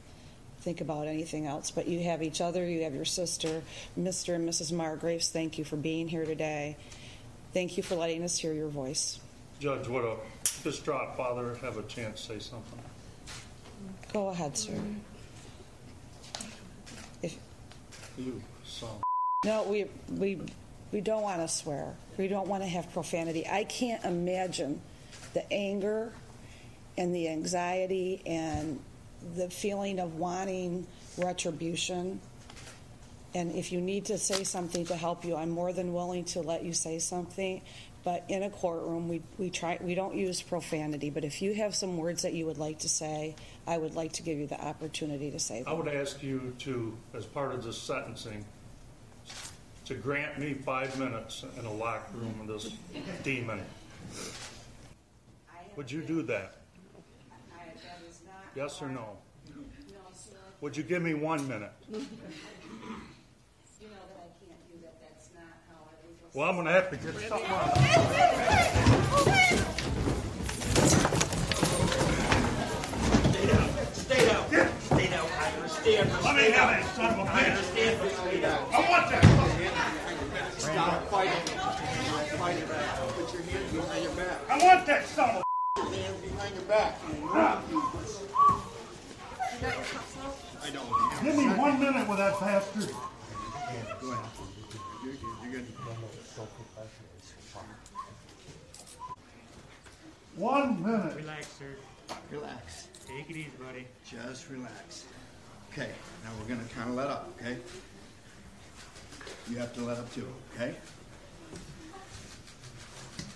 Speaker 45: think about anything else. But you have each other, you have your sister, Mr. and Mrs. Margraves. Thank you for being here today. Thank you for letting us hear your voice.
Speaker 46: Judge, would a distraught father have a chance to say something?
Speaker 45: Go ahead, sir. If
Speaker 46: You son.
Speaker 45: no, we we we don't want to swear. We don't want to have profanity. I can't imagine the anger and the anxiety and the feeling of wanting retribution. And if you need to say something to help you, I'm more than willing to let you say something. But in a courtroom, we, we try we don't use profanity. But if you have some words that you would like to say, I would like to give you the opportunity to say them.
Speaker 46: I would ask you to, as part of this sentencing, to grant me five minutes in a locked room with this demon. Would you do that? Yes or no? Would you give me one minute? Well, I'm going to have to get something
Speaker 47: Stay down. Stay down. Stay down. I understand.
Speaker 46: Let me
Speaker 47: stay
Speaker 46: have
Speaker 47: down.
Speaker 46: it, son of a
Speaker 47: I
Speaker 46: bitch.
Speaker 47: understand, but stay down.
Speaker 46: I want that.
Speaker 47: Stop fighting. Fighting. Put your hands behind your back.
Speaker 46: I want that son of
Speaker 47: Hands behind your back. I don't.
Speaker 46: Give me one minute with that bastard.
Speaker 47: Go ahead. You're good. You're good.
Speaker 46: One minute.
Speaker 47: Relax, sir. Relax. Take it easy, buddy. Just relax. Okay, now we're gonna kind of let up, okay? You have to let up too, okay?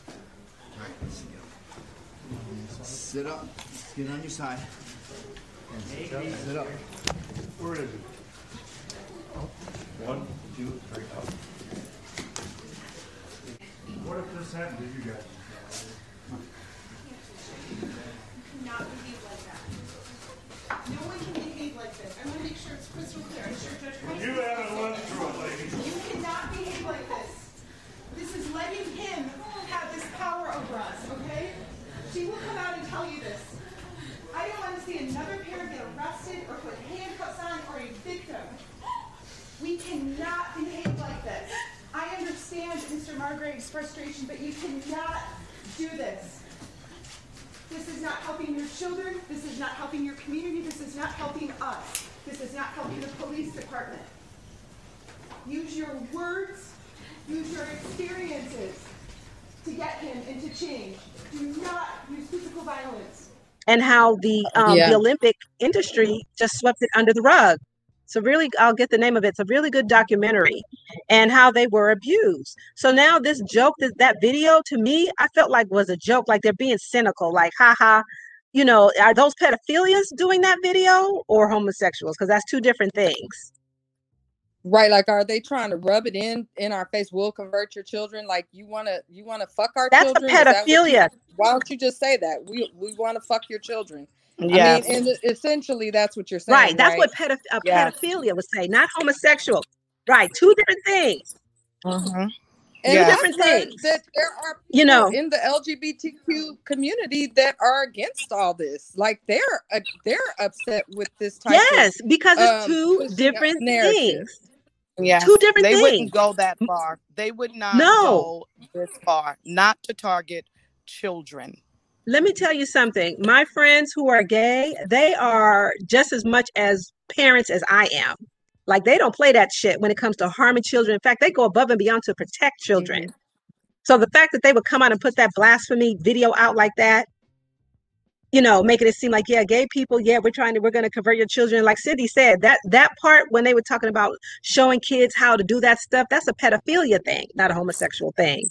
Speaker 47: All right, let's go. Sit up. Get on your side.
Speaker 46: Take it easy.
Speaker 47: Sit up.
Speaker 46: Where is it? One, two, three, up. What if this happened to you guys?
Speaker 48: not behave like that. No one can behave like this. I want to make sure it's crystal clear. I'm sure Judge Price.
Speaker 46: You haven't lived through it, lady.
Speaker 48: You cannot behave like this. This is letting him have this power over us, okay? She will come out and tell you this. I don't want to see another parent get arrested or put handcuffs on or a victim. We cannot behave like this. I understand Mr. Margrave's frustration, but you cannot do this. This is not helping your children. This is not helping your community. This is not helping us. This is not helping the police department. Use your words, use your experiences to get him and to change. Do not use physical violence.
Speaker 9: and how the um,
Speaker 7: Yeah.
Speaker 9: the Olympic industry just swept it under the rug. So really, I'll get the name of it. It's a really good documentary, and how they were abused. So now this joke, that that video, to me, I felt like was a joke. Like they're being cynical. Like, haha, you know, are those pedophilians doing that video or homosexuals? Because that's two different things.
Speaker 7: Right, like are they trying to rub it in in our face? We'll convert your children. Like you want to you want to fuck our
Speaker 9: That's a
Speaker 7: children? Is that you-
Speaker 9: pedophilia.
Speaker 7: why don't you just say that? We we want to fuck your children.
Speaker 9: Yes.
Speaker 7: I mean, and essentially that's what you're saying.
Speaker 9: Right. That's
Speaker 7: right?
Speaker 9: what pedoph- a
Speaker 7: Yeah.
Speaker 9: pedophilia would say, not homosexual. Right. Two different things.
Speaker 7: And
Speaker 9: Yeah.
Speaker 7: I've
Speaker 9: Different things.
Speaker 7: That there are
Speaker 9: You know.
Speaker 7: in the LGBTQ community that are against all this. Like they're uh, they're upset with this type
Speaker 9: Yes,
Speaker 7: of
Speaker 9: because it's
Speaker 7: um,
Speaker 9: two
Speaker 7: pushing
Speaker 9: different
Speaker 7: narrative.
Speaker 9: things.
Speaker 11: Yes,
Speaker 9: Two different
Speaker 11: they
Speaker 9: things.
Speaker 11: wouldn't go that far. They would not
Speaker 9: No.
Speaker 11: go this far. Not to target children.
Speaker 9: Let me tell you something. My friends who are gay, they are just as much as parents as I am. Like they don't play that shit when it comes to harming children. In fact, they go above and beyond to protect children. Mm-hmm. So the fact that they would come out and put that blasphemy video out like that, you know, making it seem like, yeah, gay people, yeah, we're trying to, we're going to convert your children. Like Cindy said, that that part when they were talking about showing kids how to do that stuff, that's a pedophilia thing, not a homosexual thing.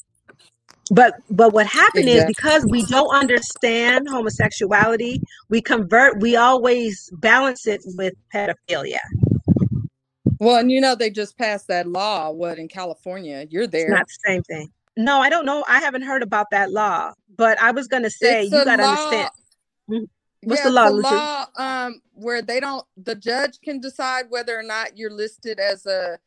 Speaker 9: But but what happened is because we don't understand homosexuality, we convert. We always balance it with pedophilia.
Speaker 7: Well, and you know they just passed that law. What in California? You're
Speaker 9: It's
Speaker 7: there.
Speaker 9: not the same thing. No, I don't know. I haven't heard about that law, but I was going to say
Speaker 7: It's
Speaker 9: you got to understand. What's
Speaker 7: yeah,
Speaker 9: the law,
Speaker 7: it's a
Speaker 9: Lucy?
Speaker 7: law um, where they don't. The judge can decide whether or not you're listed as a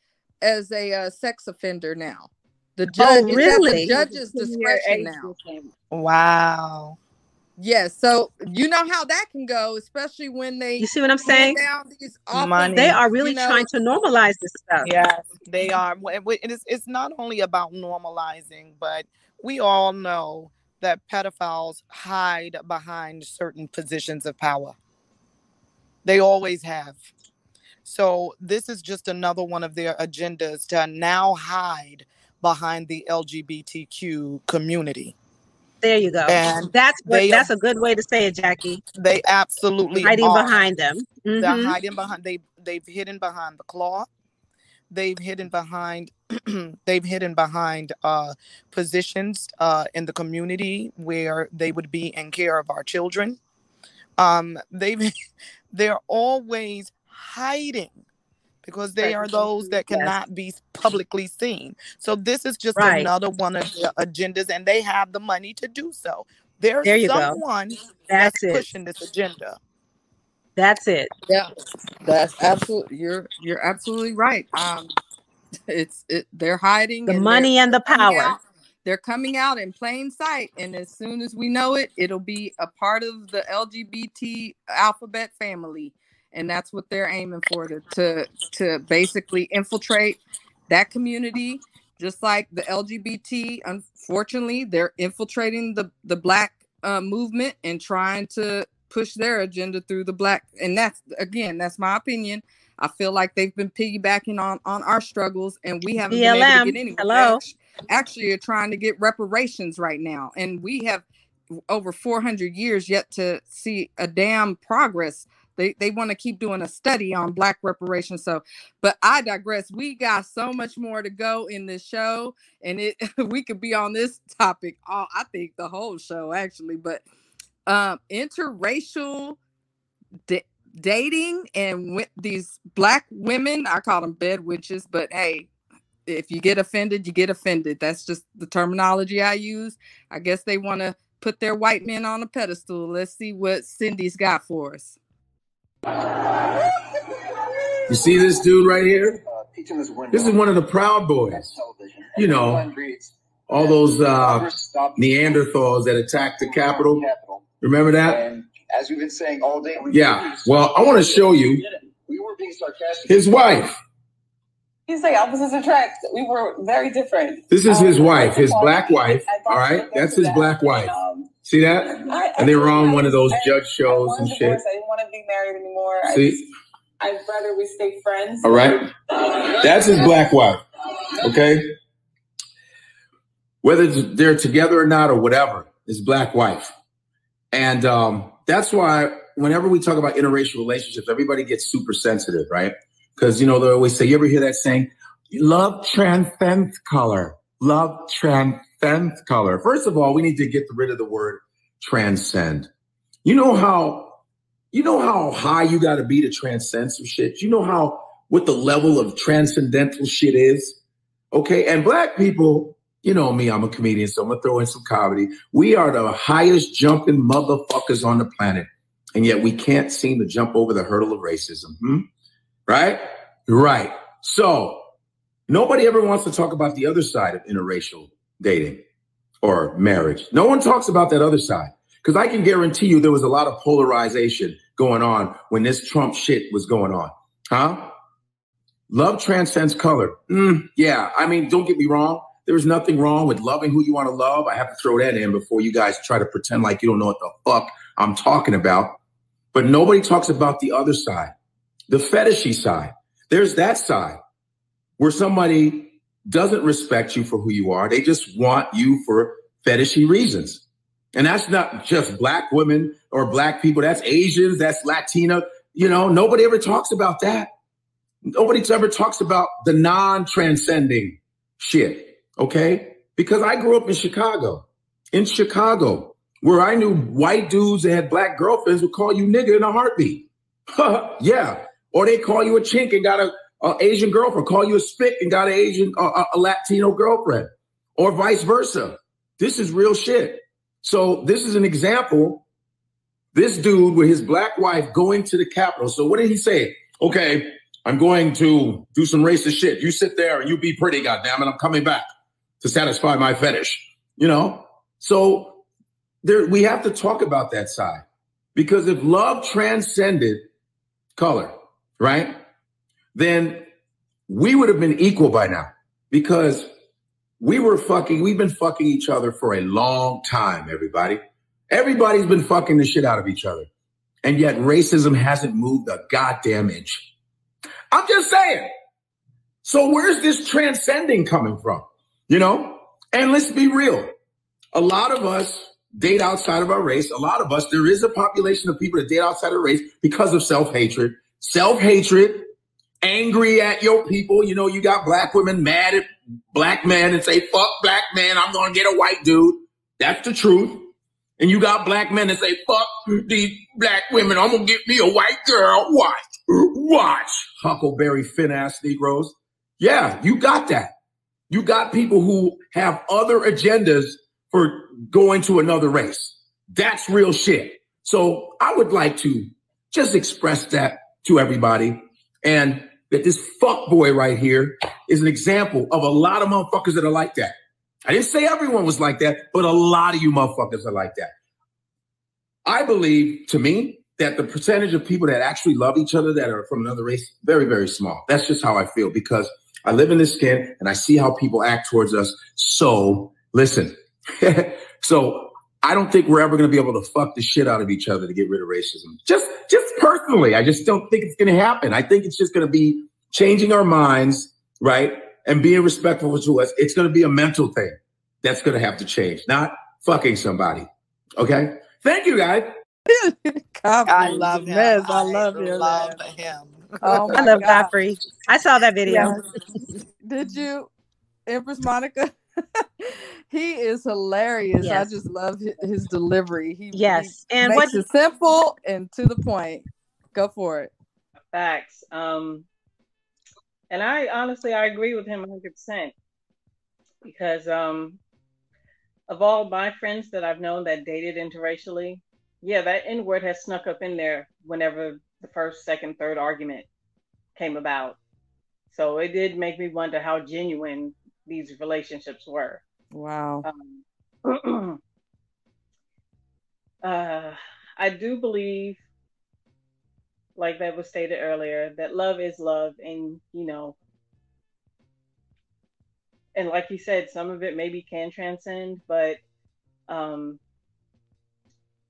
Speaker 7: as a uh, sex offender now. The judge
Speaker 9: Oh, really?
Speaker 7: the judge's discretion now.
Speaker 11: Wow.
Speaker 7: Yes, so you know how that can go, especially when they
Speaker 9: You see what I'm saying?
Speaker 7: down these awful,
Speaker 11: Money.
Speaker 9: They are really
Speaker 7: you know,
Speaker 9: trying to normalize this stuff.
Speaker 11: Yes, they are. Well, It it is, it's not only about normalizing, but we all know that pedophiles hide behind certain positions of power. They always have. So this is just another one of their agendas to now hide behind the LGBTQ community.
Speaker 9: There you go.
Speaker 11: And
Speaker 9: That's what.
Speaker 11: they
Speaker 9: That's a good way to say it, Jackie.
Speaker 11: They absolutely
Speaker 9: Hiding
Speaker 11: are.
Speaker 9: behind them.
Speaker 11: They're
Speaker 9: Mhm.
Speaker 11: hiding behind. They they've hidden behind the claw. They've hidden behind. they've hidden behind uh, positions uh, in the community where they would be in care of our children. Um, they've they're always hiding because they are those that
Speaker 9: Yes.
Speaker 11: cannot be publicly seen. So this is just
Speaker 9: Right.
Speaker 11: another one of their agendas, and they have the money to do so. There's
Speaker 9: There you go.
Speaker 11: someone that's
Speaker 9: That's
Speaker 11: pushing this agenda.
Speaker 9: That's it.
Speaker 7: Yeah, that's absolutely you're you're absolutely right. Um, it's it they're hiding
Speaker 9: The money and the power.
Speaker 7: out- They're coming out in plain sight, and as soon as we know it, it'll be a part of the LGBT alphabet family, and that's what they're aiming for to to, to basically infiltrate that community. Just like the LGBT, unfortunately, they're infiltrating the the black uh, movement and trying to push their agenda through the black. And that's again, that's my opinion. I feel like they've been piggybacking on on our struggles, and we haven't been able to get anywhere.
Speaker 9: Hello.
Speaker 7: actu- Actually, are trying to get reparations right now, and we have over 400 years yet to see a damn progress. They they want to keep doing a study on black reparations. So, but I digress. We got so much more to go in this show, and it we could be on this topic all I think the whole show actually. But um interracial da- dating and with these black women, I call them bed witches, but hey, if you get offended, you get offended. That's just the terminology I use. I guess they want to put their white men on a pedestal. Let's see what Cindy's got for us.
Speaker 49: You see this dude right here? This is one of the Proud Boys. You know, all those uh, Neanderthals that attacked the Capitol. Remember that?
Speaker 50: And as we've been saying all day, we
Speaker 49: Yeah. Well, I want to show you
Speaker 50: we were being sarcastic.
Speaker 49: his wife.
Speaker 51: You say opposites attract. We were very different.
Speaker 49: This is his
Speaker 51: Um,
Speaker 49: wife, his black wife. All right, that's his black wife. See that?
Speaker 51: I-
Speaker 49: And they were on one of those
Speaker 51: I-
Speaker 49: judge shows and
Speaker 51: to
Speaker 49: shit.
Speaker 51: divorce. I didn't want to be married anymore. I
Speaker 49: See?
Speaker 51: just- I'd rather we stay friends.
Speaker 49: All right. That's his black wife. Okay. Whether they're together or not or whatever, his black wife. And um, that's why whenever we talk about interracial relationships, everybody gets super sensitive, right? Because you know they always say, you ever hear that saying, love transcends color. Love transcends color. First of all, we need to get rid of the word transcend. You know how you know how high you got to be to transcend some shit. You know how what the level of transcendental shit is. Okay, and black people, you know me, I'm a comedian, so I'm gonna throw in some comedy. We are the highest jumping motherfuckers on the planet, and yet we can't seem to jump over the hurdle of racism. Hmm? Right? Right. So nobody ever wants to talk about the other side of interracial dating or marriage. No one talks about that other side. Because I can guarantee you there was a lot of polarization going on when this Trump shit was going on. Huh? Love transcends color. Mm, yeah, I mean, don't get me wrong. There's nothing wrong with loving who you want to love. I have to throw that in before you guys try to pretend like you don't know what the fuck I'm talking about. But nobody talks about the other side, the fetishy side. There's that side where somebody doesn't respect you for who you are. They just want you for fetishy reasons. And that's not just black women or black people. That's Asians. That's Latina. You know, nobody ever talks about that. Nobody ever talks about the non-transcending shit. Okay. because I grew up in Chicago. In Chicago, where I knew white dudes that had black girlfriends would call you nigga in a heartbeat. yeah. Or they call you a chink and got a, a Asian girlfriend, call you a spick and got an Asian, uh, a Latino girlfriend, or vice versa. This is real shit. So this is an example. This dude with his black wife going to the Capitol. So what did he say? Okay, I'm going to do some racist shit. You sit there and you be pretty, goddamn it. I'm coming back to satisfy my fetish. You know? So there we have to talk about that side. Because if love transcended color, right? Then we would have been equal by now. Because we were fucking, we've been fucking each other for a long time, everybody. Everybody's been fucking the shit out of each other. And yet racism hasn't moved a goddamn inch. I'm just saying. So where's this transcending coming from? You know? And let's be real. A lot of us date outside of our race. A lot of us, there is a population of people that date outside of race because of self-hatred. Self-hatred, angry at your people. You know, you got black women mad at black men and say, fuck black men, I'm gonna get a white dude. That's the truth. And you got black men that say, fuck these black women, I'm gonna get me a white girl. Watch, watch. Huckleberry Finn ass Negroes. Yeah, you got that. You got people who have other agendas for going to another race. That's real shit. So I would like to just express that to everybody. And that this fuck boy right here is an example of a lot of motherfuckers that are like that. I didn't say everyone was like that, but a lot of you motherfuckers are like that. I believe, to me, that the percentage of people that actually love each other that are from another race, very, very small. That's just how I feel because I live in this skin and I see how people act towards us. So listen. so I don't think we're ever going to be able to fuck the shit out of each other to get rid of racism. Just, just personally, I just don't think it's going to happen. I think it's just going to be changing our minds, right, and being respectful to us. It's going to be a mental thing that's going to have to change, not fucking somebody. Okay. Thank you, guys.
Speaker 11: I love him.
Speaker 9: mess.
Speaker 11: I love, love him.
Speaker 9: Oh I love Godfrey. I saw that video.
Speaker 7: Did you, Empress Monica? he is hilarious.
Speaker 9: Yes.
Speaker 7: I just love hi- his delivery. He
Speaker 9: Yes,
Speaker 7: he
Speaker 9: and
Speaker 7: makes
Speaker 9: what-
Speaker 7: it simple and to the point. Go for it.
Speaker 10: Facts. Um, and I honestly I agree with him 100 percent because um, of all my friends that I've known that dated interracially, yeah, that N word has snuck up in there whenever the first, second, third argument came about. So it did make me wonder how genuine these relationships were.
Speaker 7: Wow.
Speaker 10: Um, uh, I do believe, like that was stated earlier, that love is love, and you know, and like you said, some of it maybe can transcend, but um,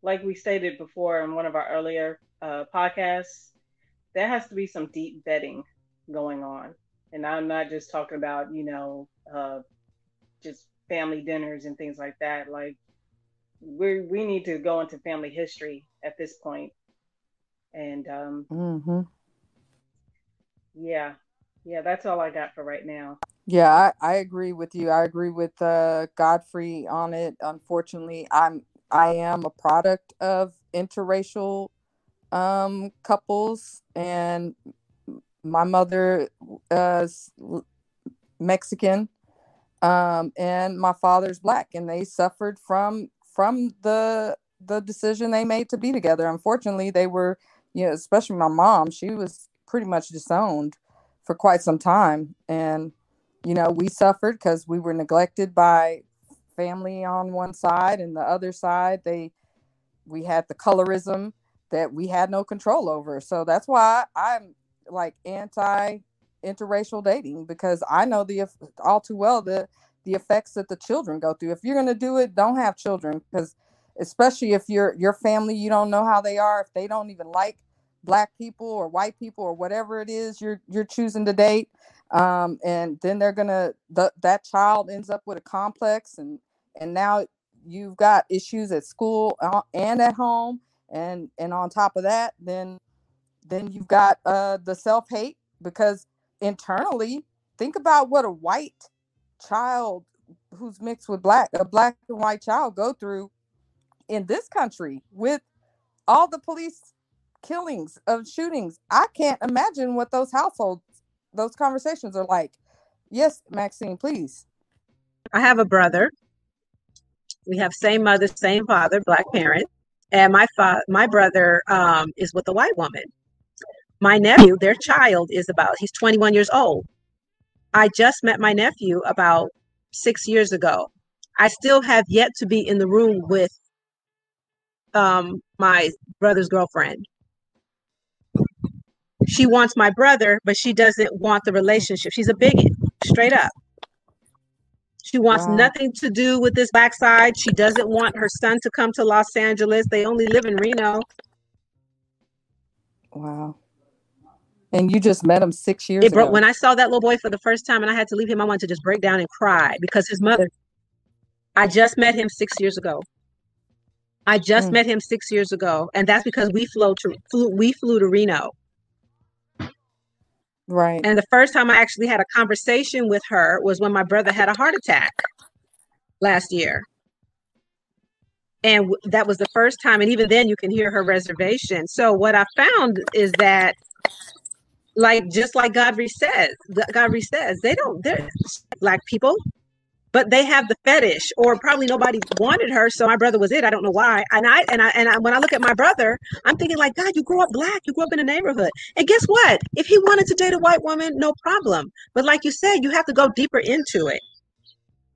Speaker 10: like we stated before in one of our earlier uh, podcasts, there has to be some deep vetting going on, and I'm not just talking about you know uh, just family dinners and things like that. Like we we need to go into family history at this point, and um,
Speaker 7: Mm-hmm.
Speaker 10: yeah, yeah, that's all I got for right now.
Speaker 7: Yeah, I, I agree with you. I agree with uh, Godfrey on it. Unfortunately, I'm I am a product of interracial um, couples, and my mother uh, is Mexican, um, and my father's black, and they suffered from from the the decision they made to be together. Unfortunately, they were, you know, especially my mom. She was pretty much disowned for quite some time, and you know, we suffered because we were neglected by family on one side, and the other side, they we had the colorism that we had no control over. So that's why I'm like anti interracial dating because I know the all too well the the effects that the children go through. If you're gonna do it, don't have children because especially if your your family you don't know how they are, if they don't even like black people or white people or whatever it is you're you're choosing to date, um, and then they're gonna the, that child ends up with a complex and and now you've got issues at school uh, and at home and and on top of that then then you've got uh the self-hate because internally think about what a white child who's mixed with black, a black and white child go through in this country with all the police killings of shootings. I can't imagine what those households, those conversations are like. Yes, Maxine, please.
Speaker 9: I have a brother. We have same mother, same father, black parent, and my fa- my brother um, is with a white woman. My nephew, their child, is about he's 21 years old. I just met my nephew about six years ago. I still have yet to be in the room with um, my brother's girlfriend. She wants my brother, but she doesn't want the relationship. She's a bigot, straight up. She wants
Speaker 7: Wow.
Speaker 9: nothing to do with this backside. She doesn't want her son to come to Los Angeles. They only live in Reno.
Speaker 7: Wow. And you just met him six years
Speaker 9: It
Speaker 7: ago.
Speaker 9: when I saw that little boy for the first time and I had to leave him, I wanted to just break down and cry because his mother, I just met him six years ago. I just
Speaker 7: Mm.
Speaker 9: met him six years ago, and that's because we flew to flew, we flew to Reno.
Speaker 7: Right.
Speaker 9: And the first time I actually had a conversation with her was when my brother had a heart attack last year. And w- that was the first time. And even then, you can hear her reservation. So, what I found is that, like, just like Godfrey says, Godfrey says, they don't, they're black people, but they have the fetish, or probably nobody wanted her. So, my brother was it. I don't know why. And I, and I, and I, when I look at my brother, I'm thinking, like, God, you grew up black, you grew up in a neighborhood. And guess what? If he wanted to date a white woman, no problem. But, like you said, you have to go deeper into it,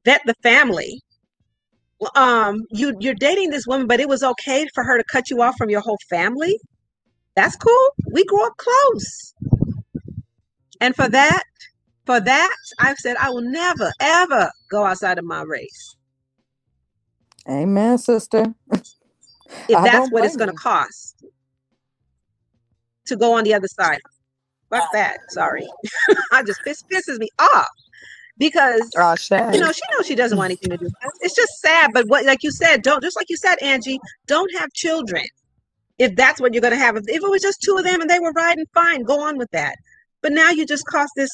Speaker 9: vet the family um you you're dating this woman but it was okay for her to cut you off from your whole family that's cool we grew up close and for that for that i've said i will never ever go outside of my race.
Speaker 7: Amen, sister.
Speaker 9: if
Speaker 7: I
Speaker 9: that's what it's going to cost to go on the other side. Fuck that sorry. I just this pisses me off because oh, you know she knows she doesn't want anything to do with it's just sad but what like you said don't just like you said angie don't have children. If that's what you're going to have if, if it was just two of them and they were riding fine go on with that but now you just cost this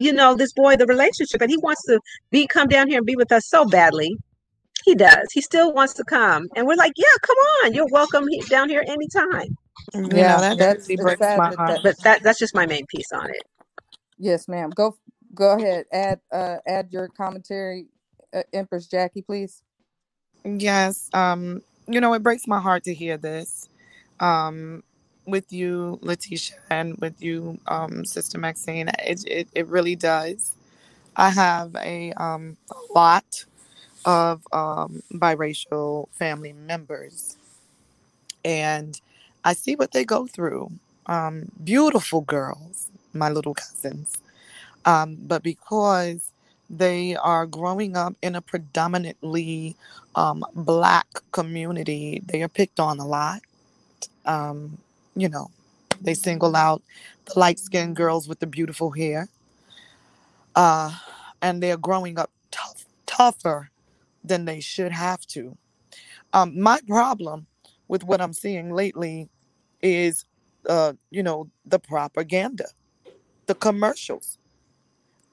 Speaker 9: you know this boy the relationship and he wants to be come down here and be with us so badly he does he still wants to come and we're like yeah come on you're welcome down here anytime
Speaker 11: You
Speaker 7: Yeah,
Speaker 11: know, that
Speaker 7: that's
Speaker 11: really
Speaker 7: it's
Speaker 11: breaks
Speaker 7: sad
Speaker 11: my heart.
Speaker 7: that
Speaker 9: but that that's just my main piece on it
Speaker 7: yes, ma'am. Go go ahead. Add uh add your commentary, uh, Empress Jackie, please.
Speaker 11: Yes. Um, you know, it breaks my heart to hear this. Um, with you, Letitia, and with you, um, Sister Maxine. It, it, it really does. I have a um lot of um biracial family members and I see what they go through. Um, beautiful girls, my little cousins. Um, but because they are growing up in a predominantly um, black community, they are picked on a lot. Um, you know, they single out the light skinned girls with the beautiful hair. Uh, and they're growing up tough, tougher than they should have to. Um, my problem with what I'm seeing lately is, uh, you know, the propaganda, the commercials.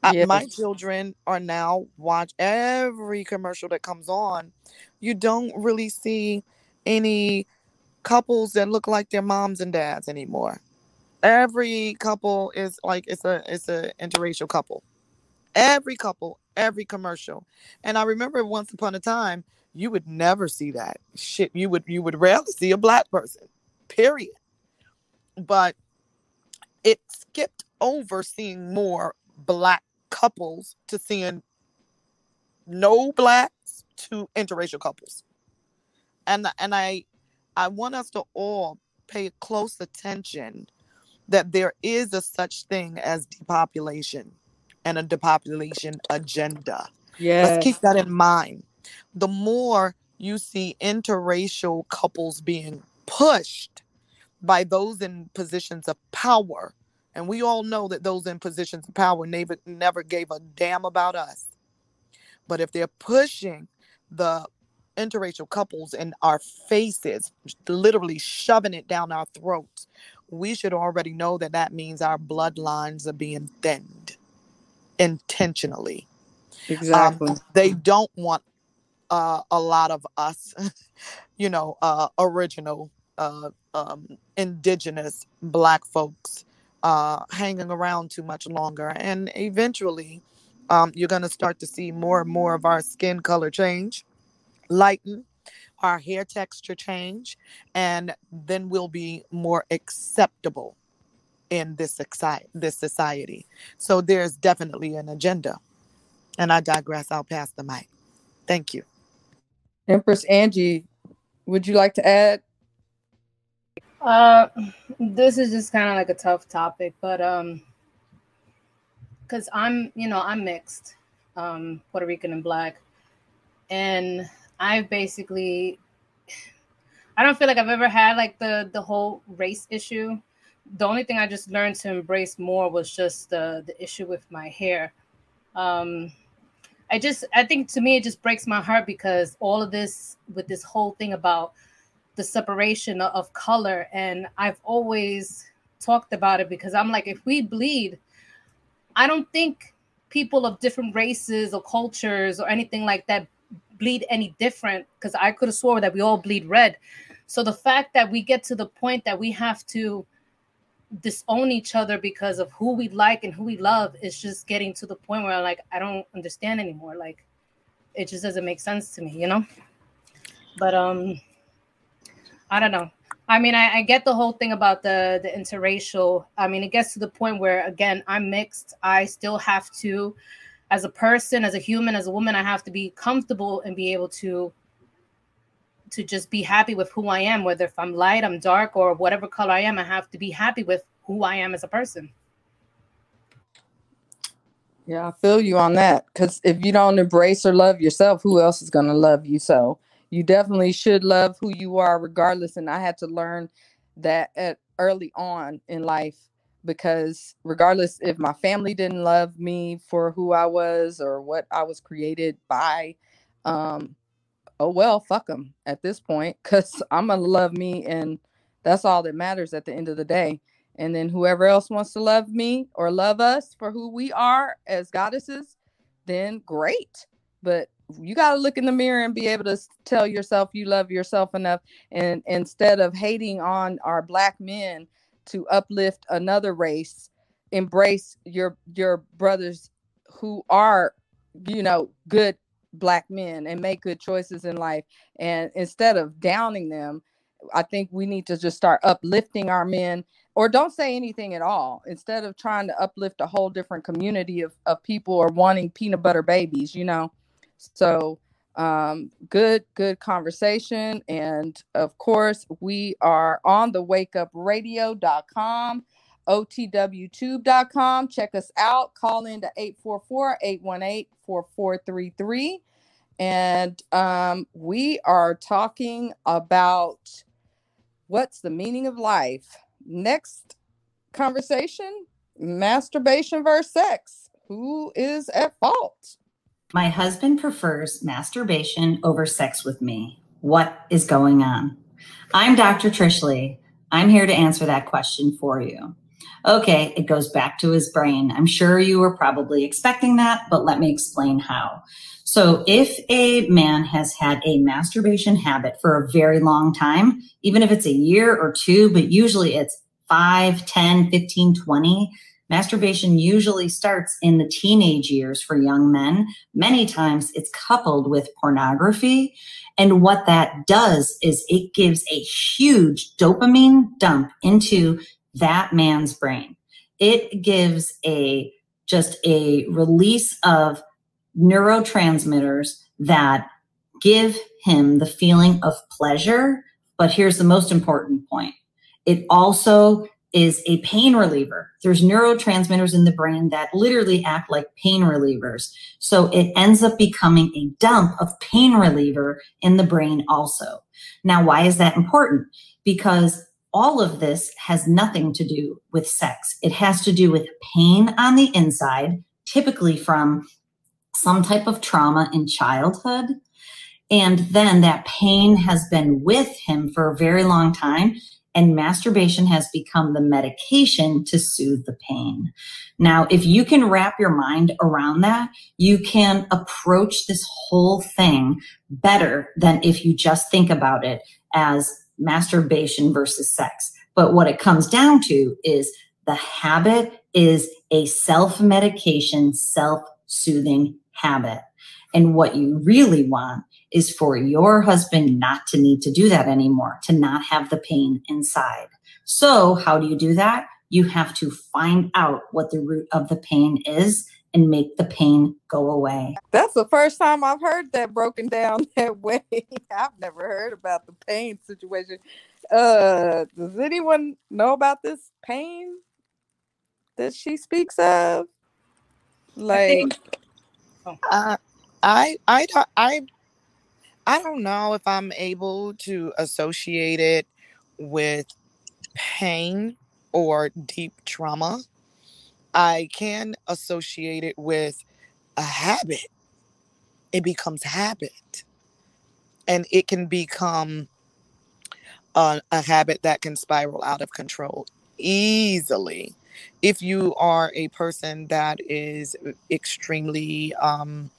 Speaker 11: I, my children are now watch every commercial that comes on. You don't really see any couples that look like their moms and dads anymore. Every couple is like it's a it's a interracial couple. Every couple, every commercial. And I remember once upon a time, you would never see that. Shit, you would you would rarely see a black person. Period. But it skipped over seeing more black couples to seeing no blacks to interracial couples. And and I I want us to all pay close attention that there is a such thing as depopulation and a depopulation agenda. Let's keep that in mind. The more you see interracial couples being pushed by those in positions of power, and we all know that those in positions of power never, never gave a damn about us. But if they're pushing the interracial couples in our faces, literally shoving it down our throats, we should already know that that means our bloodlines are being thinned intentionally.
Speaker 7: Exactly.
Speaker 11: Um, they don't want uh, a lot of us, you know, uh, original, uh, um, indigenous black folks uh, hanging around too much longer. And eventually, um, you're going to start to see more and more of our skin color change, lighten, our hair texture change, and then we'll be more acceptable in this society. This society. So there's definitely an agenda. And I digress. I'll pass the mic. Thank you.
Speaker 7: Empress Angie, would you like to add?
Speaker 8: Uh, this is just kind of like a tough topic, but um, because I'm, you know, I'm mixed, um, Puerto Rican and black, and I basically, I don't feel like I've ever had like the the whole race issue. The only thing I just learned to embrace more was just the the issue with my hair. Um, I just, I think to me, it just breaks my heart because all of this with this whole thing about the separation of color, and I've always talked about it because I'm like, if we bleed, I don't think people of different races or cultures or anything like that bleed any different because I could have swore that we all bleed red. So the fact that we get to the point that we have to disown each other because of who we like and who we love is just getting to the point where I'm like I don't understand anymore. Like it just doesn't make sense to me, you know? But um I don't know. I mean, I, I get the whole thing about the the interracial. I mean, it gets to the point where again, I'm mixed. I still have to, as a person, as a human, as a woman, I have to be comfortable and be able to to just be happy with who I am, whether if I'm light, I'm dark, or whatever color I am, I have to be happy with who I am as a person.
Speaker 7: Yeah, I feel you on that. Because if you don't embrace or love yourself, who else is going to love you? So you definitely should love who you are, regardless. And I had to learn that at early on in life because regardless if my family didn't love me for who I was or what I was created by, um, oh well, fuck them at this point because I'm gonna love me, and that's all that matters at the end of the day. And then whoever else wants to love me or love us for who we are as goddesses, then great. But you got to look in the mirror and be able to tell yourself you love yourself enough and instead of hating on our black men to uplift another race embrace your your brothers who are you know good black men and make good choices in life. And instead of downing them i think we need to just start uplifting our men. Or don't say anything at all. Instead of trying to uplift a whole different community of, of people or wanting peanut butter babies you know? So um good good conversation. And of course we are on the wakeupradio.com otwtube.com check us out. Call in to 844-818-4433 and um we are talking about what's the meaning of life? Next conversation masturbation versus sex. Who is at fault
Speaker 52: My husband prefers masturbation over sex with me. What is going on? I'm Dr. Trish Leigh. I'm here to answer that question for you. Okay, it goes back to his brain. I'm sure you were probably expecting that, but let me explain how. So, if a man has had a masturbation habit for a very long time, even if it's a year or two, but usually it's 5, 10, 15, 20, Masturbation usually starts in the teenage years for young men. Many times it's coupled with pornography. And what that does is it gives a huge dopamine dump into that man's brain. It gives a just a release of neurotransmitters that give him the feeling of pleasure. But here's the most important point it also is a pain reliever. There's neurotransmitters in the brain that literally act like pain relievers. So it ends up becoming a dump of pain reliever in the brain also. Now, why is that important? Because all of this has nothing to do with sex. It has to do with pain on the inside, typically from some type of trauma in childhood. And then that pain has been with him for a very long time and masturbation has become the medication to soothe the pain. Now, if you can wrap your mind around that, you can approach this whole thing better than if you just think about it as masturbation versus sex. But what it comes down to is the habit is a self medication, self soothing habit. And what you really want is for your husband not to need to do that anymore, to not have the pain inside. So, how do you do that? You have to find out what the root of the pain is and make the pain go away.
Speaker 7: That's the first time I've heard that broken down that way. I've never heard about the pain situation. Uh, does anyone know about this pain that she speaks of? Like,
Speaker 11: uh, I I don't I I don't know if I'm able to associate it with pain or deep trauma. I can associate it with a habit. It becomes habit. And it can become a, a habit that can spiral out of control easily if you are a person that is extremely um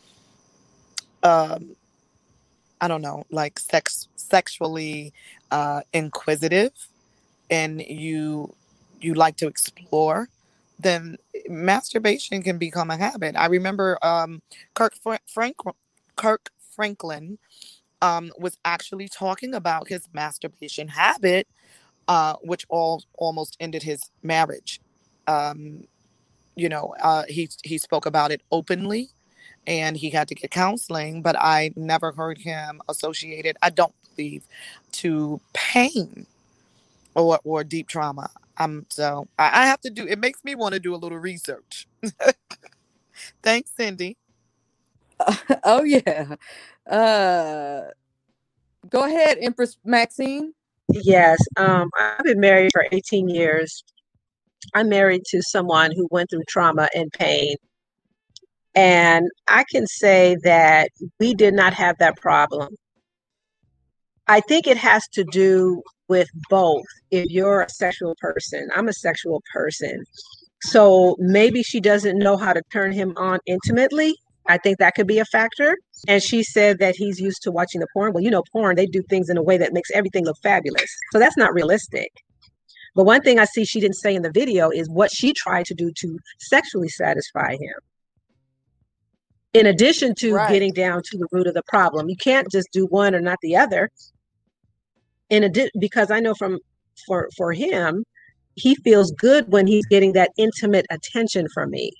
Speaker 11: um i don't know like sex sexually uh inquisitive and you you like to explore then masturbation can become a habit. I remember um kirk frank kirk franklin um was actually talking about his masturbation habit uh which all almost ended his marriage. Um you know uh he he spoke about it openly and he had to get counseling, but I never heard him associated, I don't believe, to pain or or deep trauma. Um so I, I have to do it makes me want to do a little research. Thanks, Cindy.
Speaker 7: oh yeah. Uh go ahead, Empress Maxine.
Speaker 9: Yes, um, I've been married for 18 years. I'm married to someone who went through trauma and pain and I can say that we did not have that problem. I think it has to do with both. If you're a sexual person, I'm a sexual person. So maybe she doesn't know how to turn him on intimately. I think that could be a factor. And she said that he's used to watching the porn. Well, you know, porn, they do things in a way that makes everything look fabulous. So that's not realistic. But one thing I see she didn't say in the video is what she tried to do to sexually satisfy him in addition to right. getting down to the root of the problem. You can't just do one or not the other. In addition, because I know from for for him, he feels good when he's getting that intimate attention from me.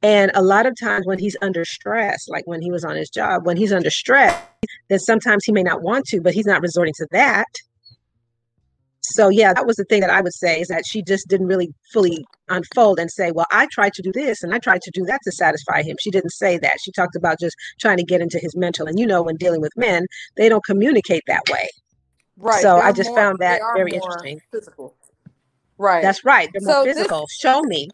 Speaker 9: And a lot of times when he's under stress, like when he was on his job, when he's under stress, then sometimes he may not want to, but he's not resorting to that so yeah that was the thing that i would say is that she just didn't really fully unfold and say well i tried to do this and i tried to do that to satisfy him. She didn't say that. She talked about just trying to get into his mental. And you know when dealing with men they don't communicate that way. Right. So i just more, found that very interesting.
Speaker 7: physical. Right.
Speaker 9: That's right. They're so more physical. This, show me.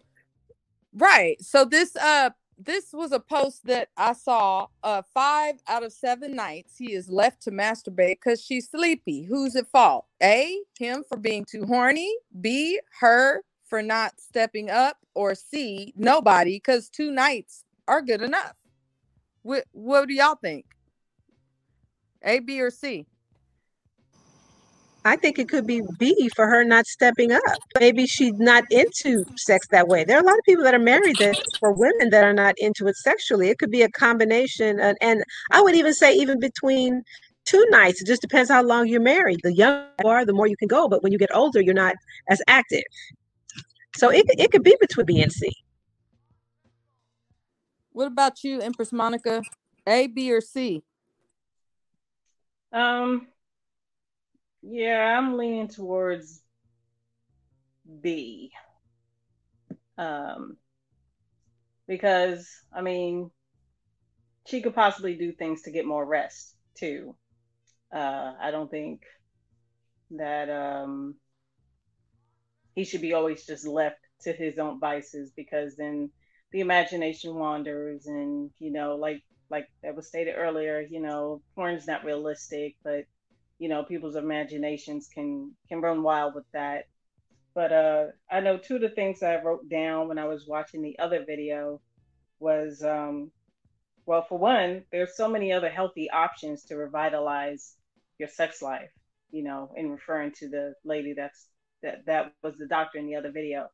Speaker 7: Right. So this uh this was a post that I saw. Uh, five out of seven nights he is left to masturbate because she's sleepy. Who's at fault? A, him for being too horny. B, her for not stepping up. Or C, nobody because two nights are good enough. What What do y'all think? A, B, or C?
Speaker 9: I think it could be B for her not stepping up. Maybe she's not into sex that way. There are a lot of people that are married that for women that are not into it sexually. It could be a combination. And, and I would even say, even between two nights, it just depends how long you're married. The younger you are, the more you can go. But when you get older, you're not as active. So it, it could be between B and C.
Speaker 7: What about you, Empress Monica? A, B, or C?
Speaker 10: Um, yeah, I'm leaning towards B. Um, because I mean, she could possibly do things to get more rest too. Uh, I don't think that um, he should be always just left to his own vices because then the imagination wanders and you know like like that was stated earlier you know porn's not realistic but you know, people's imaginations can can run wild with that. But uh, I know two of the things I wrote down when I was watching the other video was, um, well, for one, there's so many other healthy options to revitalize your sex life. You know, in referring to the lady that's that that was the doctor in the other video.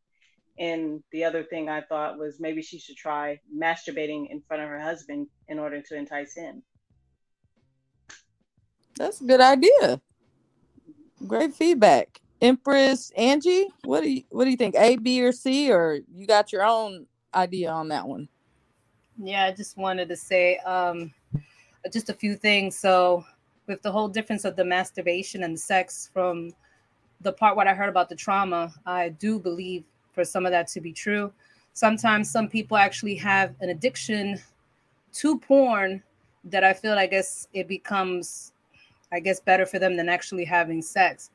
Speaker 10: And the other thing I thought was maybe she should try masturbating in front of her husband in order to entice him.
Speaker 7: That's a good idea. Great feedback. Empress Angie, what do you what do you think? A, B, or C, or you got your own idea on that one?
Speaker 8: Yeah, I just wanted to say um, just a few things. So, with the whole difference of the masturbation and the sex, from the part what I heard about the trauma, I do believe for some of that to be true. Sometimes some people actually have an addiction to porn that I feel I guess it becomes, I guess, better for them than actually having sex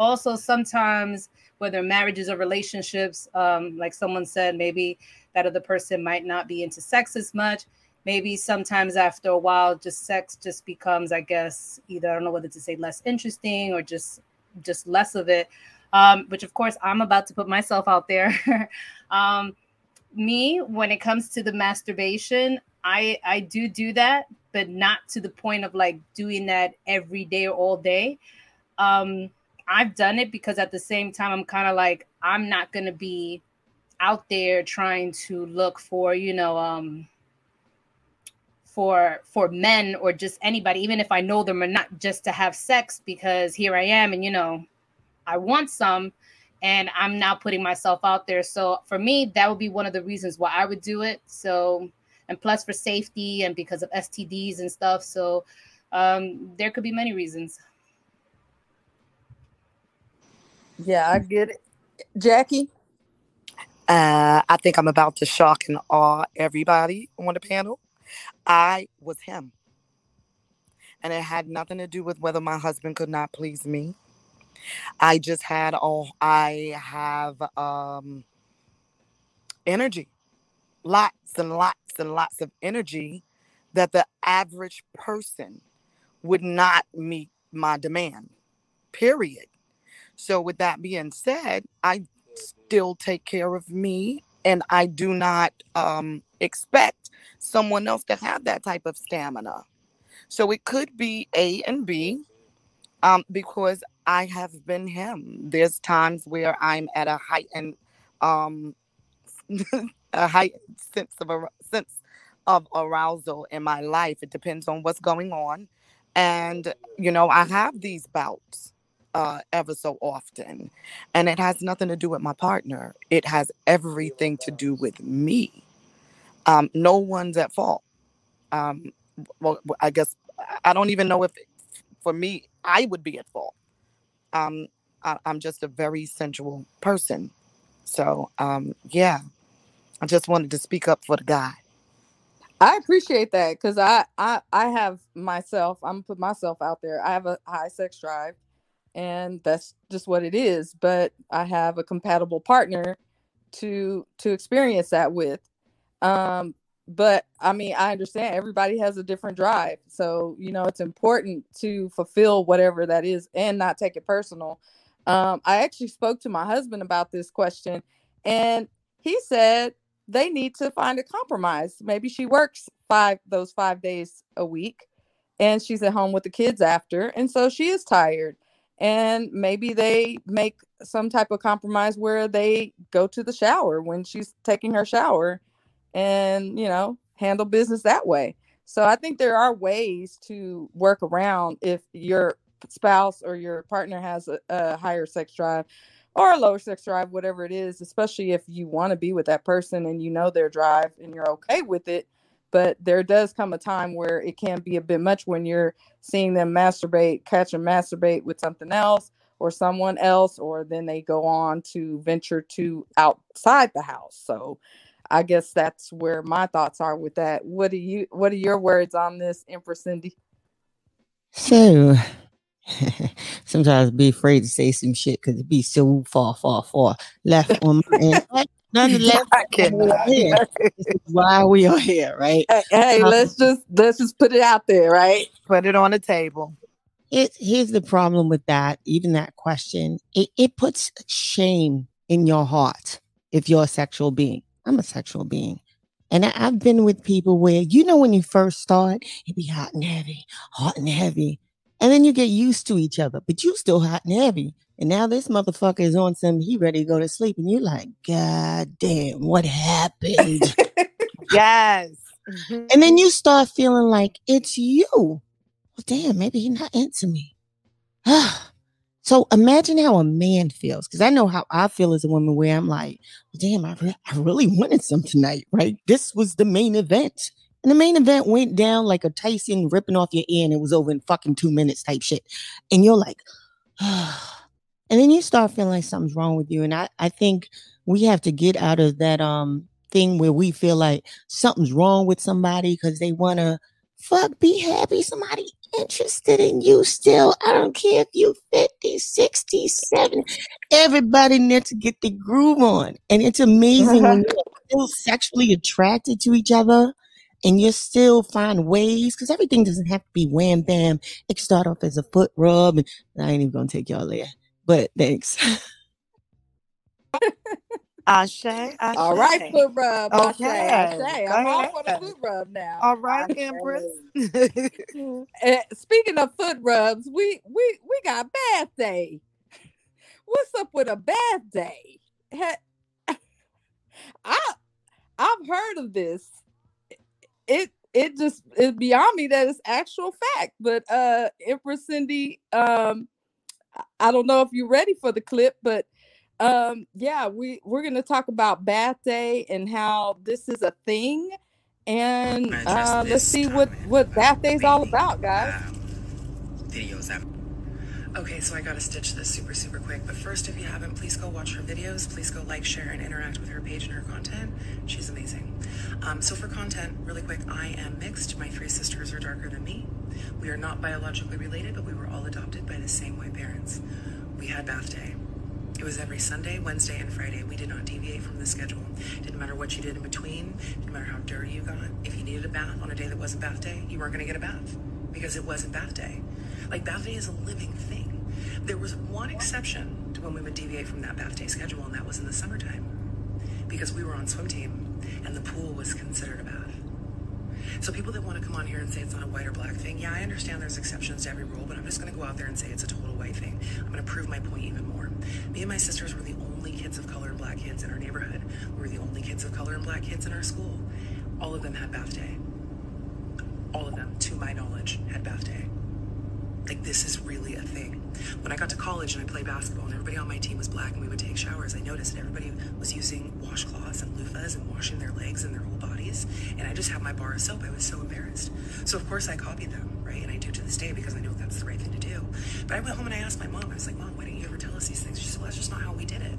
Speaker 8: also sometimes whether marriages or relationships um, like someone said maybe that other person might not be into sex as much maybe sometimes after a while just sex just becomes i guess either i don't know whether to say less interesting or just just less of it. Um, which of course i'm about to put myself out there. Um, me when it comes to the masturbation i i do do that but not to the point of like doing that every day or all day. Um I've done it because at the same time, I'm kind of like, I'm not to be out there trying to look for, you know, um, for for men or just anybody, even if I know them or not, just to have sex because here I am, and you know, I want some, and I'm now putting myself out there. So for me, that would be one of the reasons why I would do it. So, and plus for safety and because of STDs and stuff. So, um, there could be many reasons.
Speaker 7: Yeah, I get it. Jackie?
Speaker 11: Uh, I think I'm about to shock and awe everybody on the panel. I was him. And it had nothing to do with whether my husband could not please me. I just had all I have um energy. Lots and lots and lots of energy that the average person would not meet my demand. Period. So, with that being said, I still take care of me and I do not um, expect someone else to have that type of stamina. So, it could be A and B um, because I have been him. There's times where I'm at a heightened, um, a heightened sense of a sense of arousal in my life. It depends on what's going on, and you know I have these bouts uh, ever so often. And it has nothing to do with my partner, it has everything to do with me. Um, no one's at fault. Um, well, I guess I don't even know if for me, I would be at fault. Um, I, am just a very sensual person. So, um, yeah, I just wanted to speak up for the guy.
Speaker 7: I appreciate that because I, I I have myself. I'm put myself out there. I have a high sex drive, and that's just what it is but i have a compatible partner to to experience that with um but i mean i understand everybody has a different drive. So you know it's important to fulfill whatever that is and not take it personal. Um i actually spoke to my husband about this question and he said they need to find a compromise. Maybe she works five those five days a week and she's at home with the kids after and so she is tired. And maybe they make some type of compromise where they go to the shower when she's taking her shower and you know handle business that way so i think there are ways to work around if your spouse or your partner has a, a higher sex drive or a lower sex drive whatever it is especially if you want to be with that person and you know their drive and you're okay with it but there does come a time where it can be a bit much when you're seeing them masturbate, catch them masturbate with something else or someone else, or then they go on to venture to outside the house. So I guess that's where my thoughts are with that. What do you what are your words on this, Empress Cindy?
Speaker 15: So sometimes I be afraid to say some shit because it be so far, far, far left on my end. Nonetheless, why we are here, right?
Speaker 7: Hey, hey um, let's just let's just put it out there, right?
Speaker 11: Put it on the table.
Speaker 15: it here's the problem with that, even that question. It it puts shame in your heart if you're a sexual being. I'm a sexual being. And I, I've been with people where, you know, when you first start, it be hot and heavy, hot and heavy. And then you get used to each other, but you still hot and heavy. And now this motherfucker is on some, he ready to go to sleep. And you're like, God damn, what happened?
Speaker 11: yes.
Speaker 15: and then you mm-hmm. start feeling like it's you. Well, damn, maybe he's not into me. so imagine how a man feels, because I know how I feel as a woman, where I'm like, damn, I, re- I really wanted some tonight, right? This was the main event. And the main event went down like a Tyson ripping off your ear and it was over in fucking two minutes type shit. And you're like, and then you start feeling like something's wrong with you. And I, I think we have to get out of that um thing where we feel like something's wrong with somebody because they want to fuck be happy somebody interested in you still. I don't care if you 50 60 70 everybody needs to get the groove on. And it's amazing when mm-hmm. you're still sexually attracted to each other and you still find ways because everything doesn't have to be wham bam. It can start off as a foot rub and i ain't even gonna take y'all there but thanks
Speaker 11: Ashe, Ashe.
Speaker 7: All right, foot rub.
Speaker 11: Okay,
Speaker 7: Ashe.
Speaker 11: go
Speaker 7: I'm all for the foot rub now.
Speaker 11: All right,
Speaker 7: Ashe.
Speaker 11: Empress.
Speaker 7: Eh, speaking of foot rubs, we we we got bath day. What's up with a bath day? I I've heard of this. It it just is beyond me that it's actual fact. But uh Empress Cindy, um, I don't know if you're ready for the clip, but um yeah, we we're gonna talk about bath day and how this is a thing. And uh, let's see what what bath day's all about, guys.
Speaker 53: videos out. Okay, so I gotta stitch this super, super quick. But first, if you haven't, please go watch her videos. Please go like, share, and interact with her page and her content. She's amazing. Um, so for content, really quick, I am mixed. My three sisters are darker than me. We are not biologically related, but we were all adopted by the same white parents. We had bath day. It was every Sunday, Wednesday, and Friday. We did not deviate from the schedule. Didn't matter what you did in between. Didn't matter how dirty you got. If you needed a bath on a day that wasn't bath day, you weren't going to get a bath because it wasn't bath day. Like bath day is a living thing. There was one exception to when we would deviate from that bath day schedule, and that was in the summertime because we were on swim team and the pool was considered a bath. So people that want to come on here and say it's not a white or black thing, yeah, I understand there's exceptions to every rule, but I'm just going to go out there and say it's a total white thing. I'm going to prove my point even more. Me and my sisters were the only kids of color and black kids in our neighborhood. We were the only kids of color and black kids in our school. All of them had bath day. All of them, to my knowledge, had bath day. Like this is really a thing. When I got to college and I played basketball and everybody on my team was black and we would take showers, I noticed that everybody was using washcloths and loofahs and washing their legs and their whole bodies. And I just had my bar of soap. I was so embarrassed. So of course I copied them, right? And I do to this day because I know that's the right thing to do. But I went home and I asked my mom, I was like, Mom, why didn't you ever tell us these things? She said, Well, that's just not how we did it.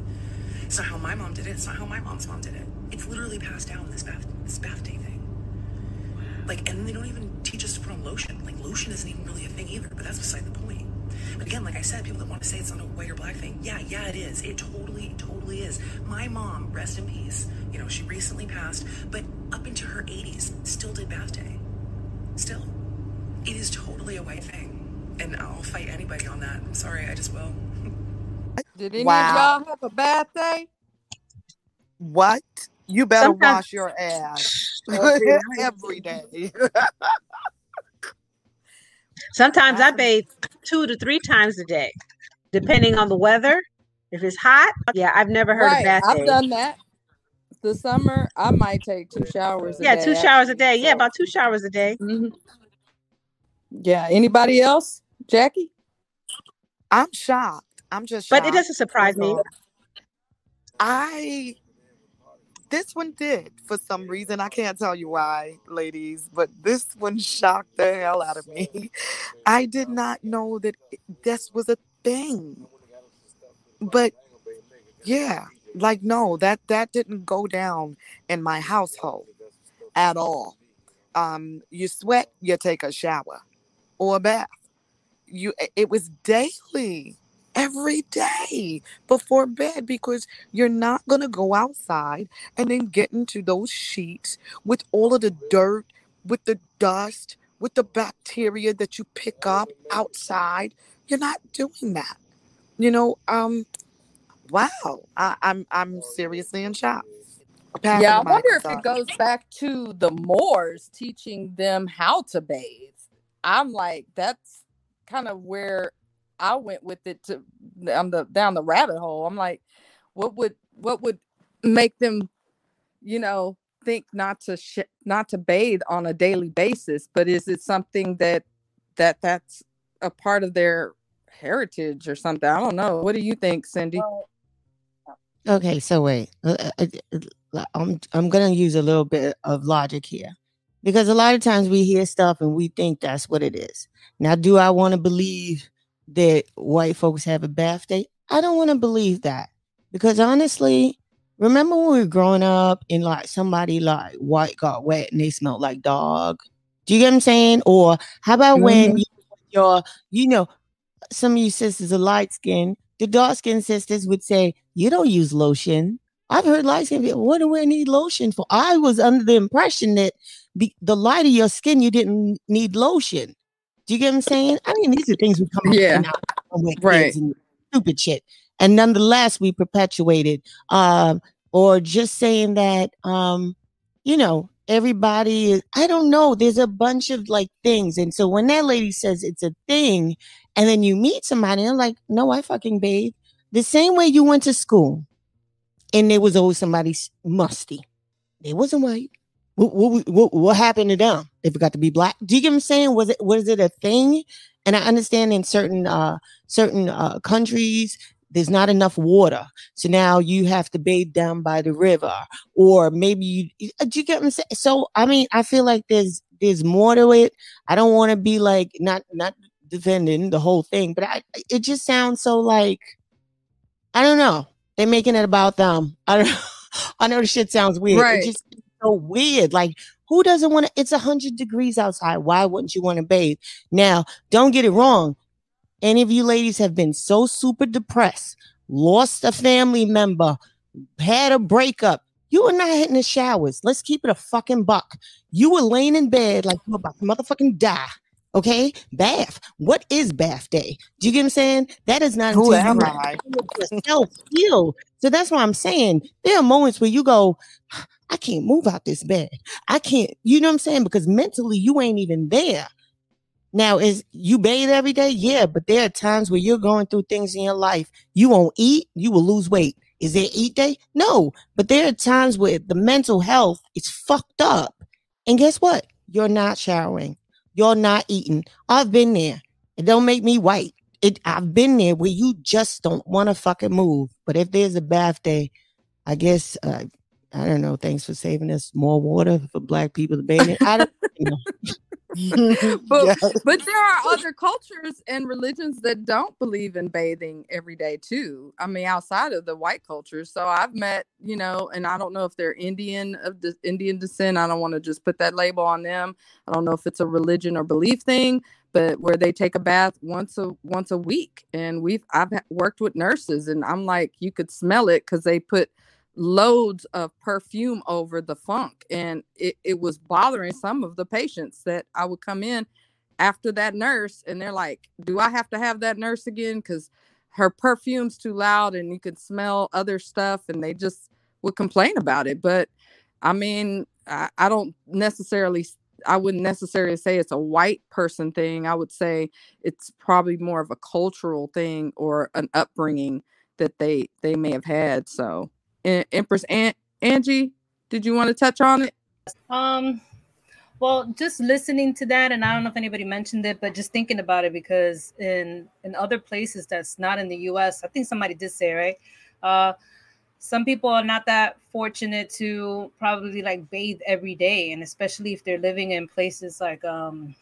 Speaker 53: It's not how my mom did it. It's not how my mom's mom did it. It's literally passed down this bath this bath day thing. Like, and they don't even teach us to put on lotion. Like, lotion isn't even really a thing either, but that's beside the point. But again, like I said, people that want to say it's not a white or black thing, yeah, yeah, it is. It totally, totally is. My mom, rest in peace, you know, she recently passed, but up into her 80s, still did bath day. Still. It is totally a white thing. And I'll fight anybody on that. I'm sorry, I just will.
Speaker 7: Did any
Speaker 11: Wow.
Speaker 7: of y'all have a bath day?
Speaker 11: What? You better
Speaker 9: Sometimes-
Speaker 11: wash your ass every day.
Speaker 9: Sometimes I bathe two to three times a day, depending on the weather. If it's hot, yeah, I've never heard
Speaker 7: right,
Speaker 9: of bath
Speaker 7: I've
Speaker 9: day.
Speaker 7: done that. The summer, I might take two showers. A
Speaker 9: Yeah,
Speaker 7: day,
Speaker 9: two showers a
Speaker 7: actually,
Speaker 9: day. Yeah, about two showers a day.
Speaker 7: Mhm. Yeah. Anybody else? Jackie?
Speaker 11: I'm shocked. I'm just Shocked.
Speaker 9: But it doesn't surprise me.
Speaker 11: I this one did for some reason. I can't tell you why, ladies, but this one shocked the hell out of me. I did not know that this was a thing. But yeah, like no, that that didn't go down in my household at all. Um, you sweat, you take a shower or a bath. You it was daily every day before bed because you're not going to go outside and then get into those sheets with all of the dirt, with the dust, with the bacteria that you pick up outside. You're not doing that. You know, um, wow. I, I'm I'm seriously in shock. Passing
Speaker 7: Yeah, I wonder if it goes back to the Moors teaching them how to bathe. I'm like, that's kind of where I went with it to down the down the rabbit hole. I'm like, what would what would make them, you know, think not to sh- not to bathe on a daily basis? But is it something that that that's a part of their heritage or something? I don't know. What do you think, Cindy?
Speaker 15: Okay, so wait. Uh, uh, uh, I'm I'm gonna use a little bit of logic here, because a lot of times we hear stuff and we think that's what it is. Now, do I want to believe that white folks have a bath day? I don't want to believe that because honestly, remember when we were growing up and like somebody like white got wet and they smelled like dog. Do you get what I'm saying? Or how about when
Speaker 7: Mhm.
Speaker 15: you, your you know some of you sisters are light skinned. The dark skinned sisters would say, You don't use lotion. I've heard light skinned people, what do I need lotion for? I was under the impression that be, the lighter your skin, you didn't need lotion. Do you get what I'm saying? I mean, these are things we come up
Speaker 7: Yeah.
Speaker 15: with now when we're
Speaker 7: Right.
Speaker 15: and stupid shit. And nonetheless, we perpetuated. Um, or just saying that um, you know, everybody is, I don't know, there's a bunch of like things. And so when that lady says it's a thing, and then you meet somebody, and I'm like, no, I fucking bathe. The same way you went to school and there was always somebody musty. They wasn't white. What, what, what, what happened to them? They forgot to be black. Do you get what I'm saying? Was it was it a thing? And I understand in certain uh certain uh countries there's not enough water. So now you have to bathe down by the river. Or maybe you uh, do you get what I'm saying? So I mean, I feel like there's there's more to it. I don't want to be like not not defending the whole thing, but I it just sounds so like I don't know. They're making it about them. I don't I know the shit sounds weird.
Speaker 7: Right.
Speaker 15: It just so weird. Like who doesn't want to it's a hundred degrees outside. Why wouldn't you want to bathe? Now, don't get it wrong. Any of you ladies have been so super depressed, lost a family member, had a breakup. You were not hitting the showers. Let's keep it a fucking buck. You were laying in bed like you about to motherfucking die. Okay, bath. What is bath day? Do you get what I'm saying? That is not
Speaker 11: Who am I?
Speaker 15: yourself heal. So that's what I'm saying. There are moments where you go, I can't move out this bed. I can't. You know what I'm saying? Because mentally you ain't even there. Now, is you bathe every day? Yeah, but there are times where you're going through things in your life. You won't eat, you will lose weight. Is there eat day? No, but there are times where the mental health is fucked up. And guess what? You're not showering. You're not eating. I've been there. It don't make me white. It I've been there where you just don't want to fucking move. But if there's a bath day, I guess uh, I don't know. Thanks for saving us more water for black people to bathe in. I don't know.
Speaker 7: but but there are other cultures and religions that don't believe in bathing every day too. I mean, outside of the white culture. So I've met, you know, and I don't know if they're Indian of the Indian descent. I don't want to just put that label on them. I don't know if it's a religion or belief thing, but where they take a bath once a once a week. And we've I've worked with nurses, and I'm like, you could smell it because they put loads of perfume over the funk and it, it was bothering some of the patients that i would come in after that nurse and they're like do i have to have that nurse again? Because her perfume's too loud and you could smell other stuff and they just would complain about it. But i mean i, I don't necessarily I wouldn't necessarily say it's a white person thing. I would say it's probably more of a cultural thing or an upbringing that they they may have had so Em- empress An- angie did you want to touch on it
Speaker 8: Um, well, just listening to that, and I don't know if anybody mentioned it, but just thinking about it because in in other places that's not in the U.S., I think somebody did say right. Uh, some people are not that fortunate to probably like bathe every day, and especially if they're living in places like um,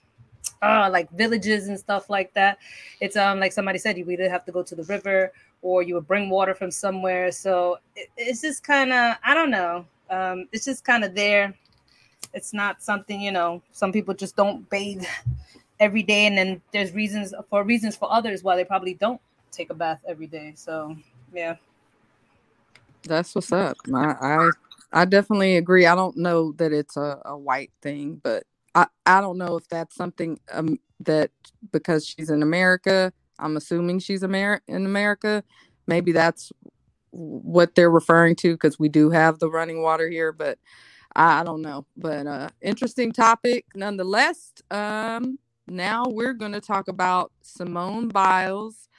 Speaker 8: uh, like villages and stuff like that. It's um like somebody said, you either have to go to the river or you would bring water from somewhere. So it, it's just kind of I don't know. Um, it's just kind of there. It's not something you know. Some people just don't bathe every day, and then there's reasons for reasons for others why they probably don't take a bath every day. So yeah.
Speaker 7: That's what's up. I I, I definitely agree. I don't know that it's a, a white thing, but I, I don't know if that's something um, that because she's in America, I'm assuming she's Amer- in America. Maybe that's what they're referring to because we do have the running water here, but I, I don't know. But uh, interesting topic nonetheless. Um, now we're going to talk about Simone Biles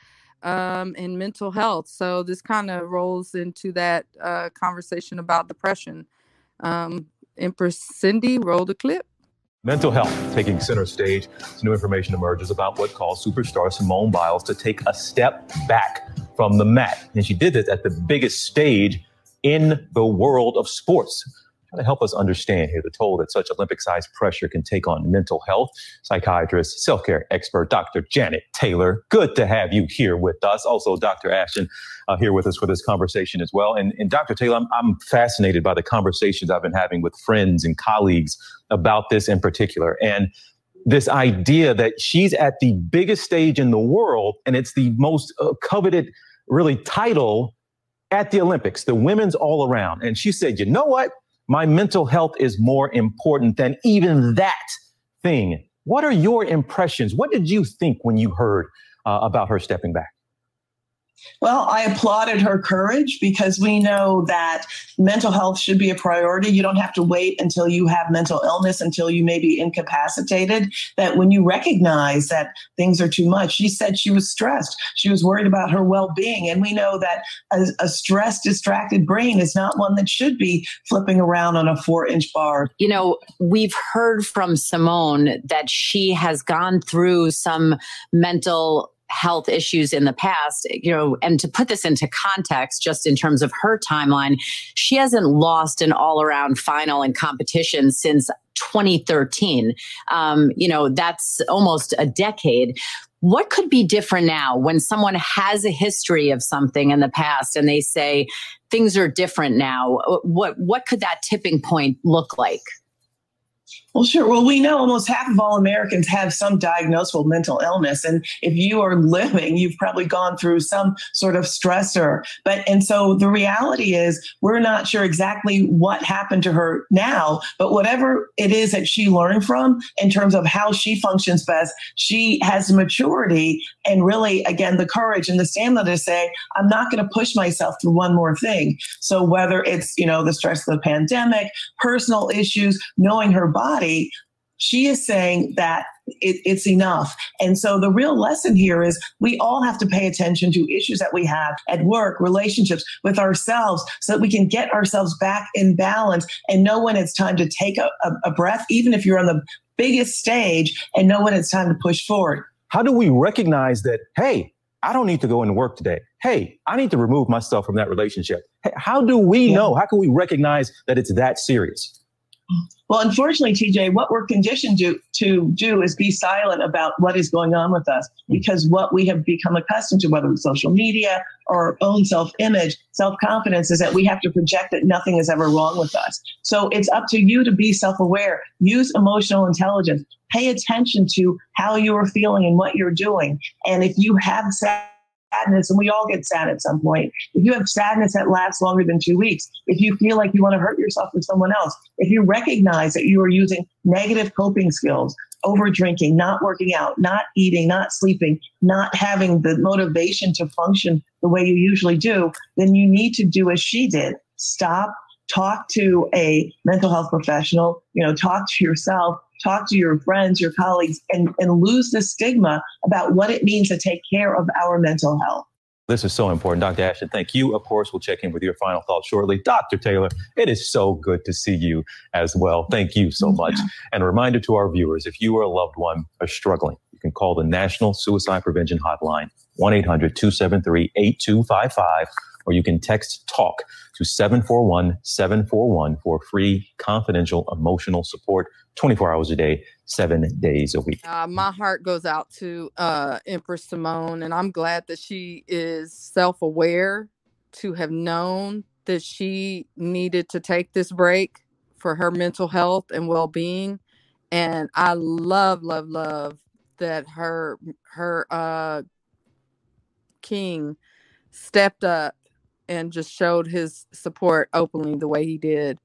Speaker 7: um, and mental health. So this kind of rolls into that uh, conversation about depression. Um, Empress Cindy, roll the clip.
Speaker 54: Mental health taking center stage. As new information emerges about what caused superstar Simone Biles to take a step back from the mat. And she did this at the biggest stage in the world of sports to help us understand here the toll that such Olympic sized pressure can take on mental health. Psychiatrist, self care expert, Dr. Janet Taylor. Good to have you here with us. Also, Dr. Ashton uh, here with us for this conversation as well. And, and Dr. Taylor, I'm, I'm fascinated by the conversations I've been having with friends and colleagues about this in particular. And this idea that she's at the biggest stage in the world and it's the most uh, coveted, really, title at the Olympics, the women's all around. And she said, you know what? My mental health is more important than even that thing. What are your impressions? What did you think when you heard uh, about her stepping back?
Speaker 51: Well, I applauded her courage because we know that mental health should be a priority. You don't have to wait until you have mental illness, until you may be incapacitated. That when you recognize that things are too much, she said she was stressed. She was worried about her well being. And we know that a, a stressed, distracted brain is not one that should be flipping around on a four inch bar.
Speaker 55: You know, we've heard from Simone that she has gone through some mental health issues in the past, you know, and to put this into context, just in terms of her timeline, she hasn't lost an all around final in competition since 2013. Um, you know, that's almost a decade. What could be different now when someone has a history of something in the past and they say things are different now? What what could that tipping point look like?
Speaker 51: Well, sure. Well, we know almost half of all Americans have some diagnosable mental illness. And if you are living, you've probably gone through some sort of stressor. But, and so the reality is, we're not sure exactly what happened to her now, but whatever it is that she learned from in terms of how she functions best, she has maturity and really, again, the courage and the stamina to say, I'm not going to push myself through one more thing. So whether it's, you know, the stress of the pandemic, personal issues, knowing her body, she is saying that it, it's enough. And so the real lesson here is we all have to pay attention to issues that we have at work, relationships with ourselves, so that we can get ourselves back in balance and know when it's time to take a, a, a breath, even if you're on the biggest stage, and know when it's time to push forward.
Speaker 54: How do we recognize that, hey, I don't need to go into work today. Hey, I need to remove myself from that relationship. Hey, how do we yeah. know? How can we recognize that it's that serious?
Speaker 51: Well, unfortunately, TJ, what we're conditioned to, to do is be silent about what is going on with us because what we have become accustomed to, whether it's social media or our own self image, self confidence, is that we have to project that nothing is ever wrong with us. So it's up to you to be self aware, use emotional intelligence, pay attention to how you are feeling and what you're doing. And if you have sadness, and we all get sad at some point, if you have sadness that lasts longer than two weeks, if you feel like you want to hurt yourself or someone else, if you recognize that you are using negative coping skills, over drinking, not working out, not eating, not sleeping, not having the motivation to function the way you usually do, then you need to do as she did. Stop, talk to a mental health professional, you know, talk to yourself, talk to your friends, your colleagues, and, and lose the stigma about what it means to take care of our mental health.
Speaker 54: This is so important. Dr. Ashton, thank you. Of course, we'll check in with your final thoughts shortly. Dr. Taylor, it is so good to see you as well. Thank you so much. And a reminder to our viewers if you or a loved one are struggling, you can call the National Suicide Prevention Hotline, 1 800 273 8255, or you can text TALK to 741 741 for free, confidential emotional support 24 hours a day, seven days a week.
Speaker 7: Uh, my heart goes out to uh, Empress Simone, and I'm glad that she is self aware to have known that she needed to take this break for her mental health and well being. And I love, love, love that her her uh, king stepped up and just showed his support openly the way he did.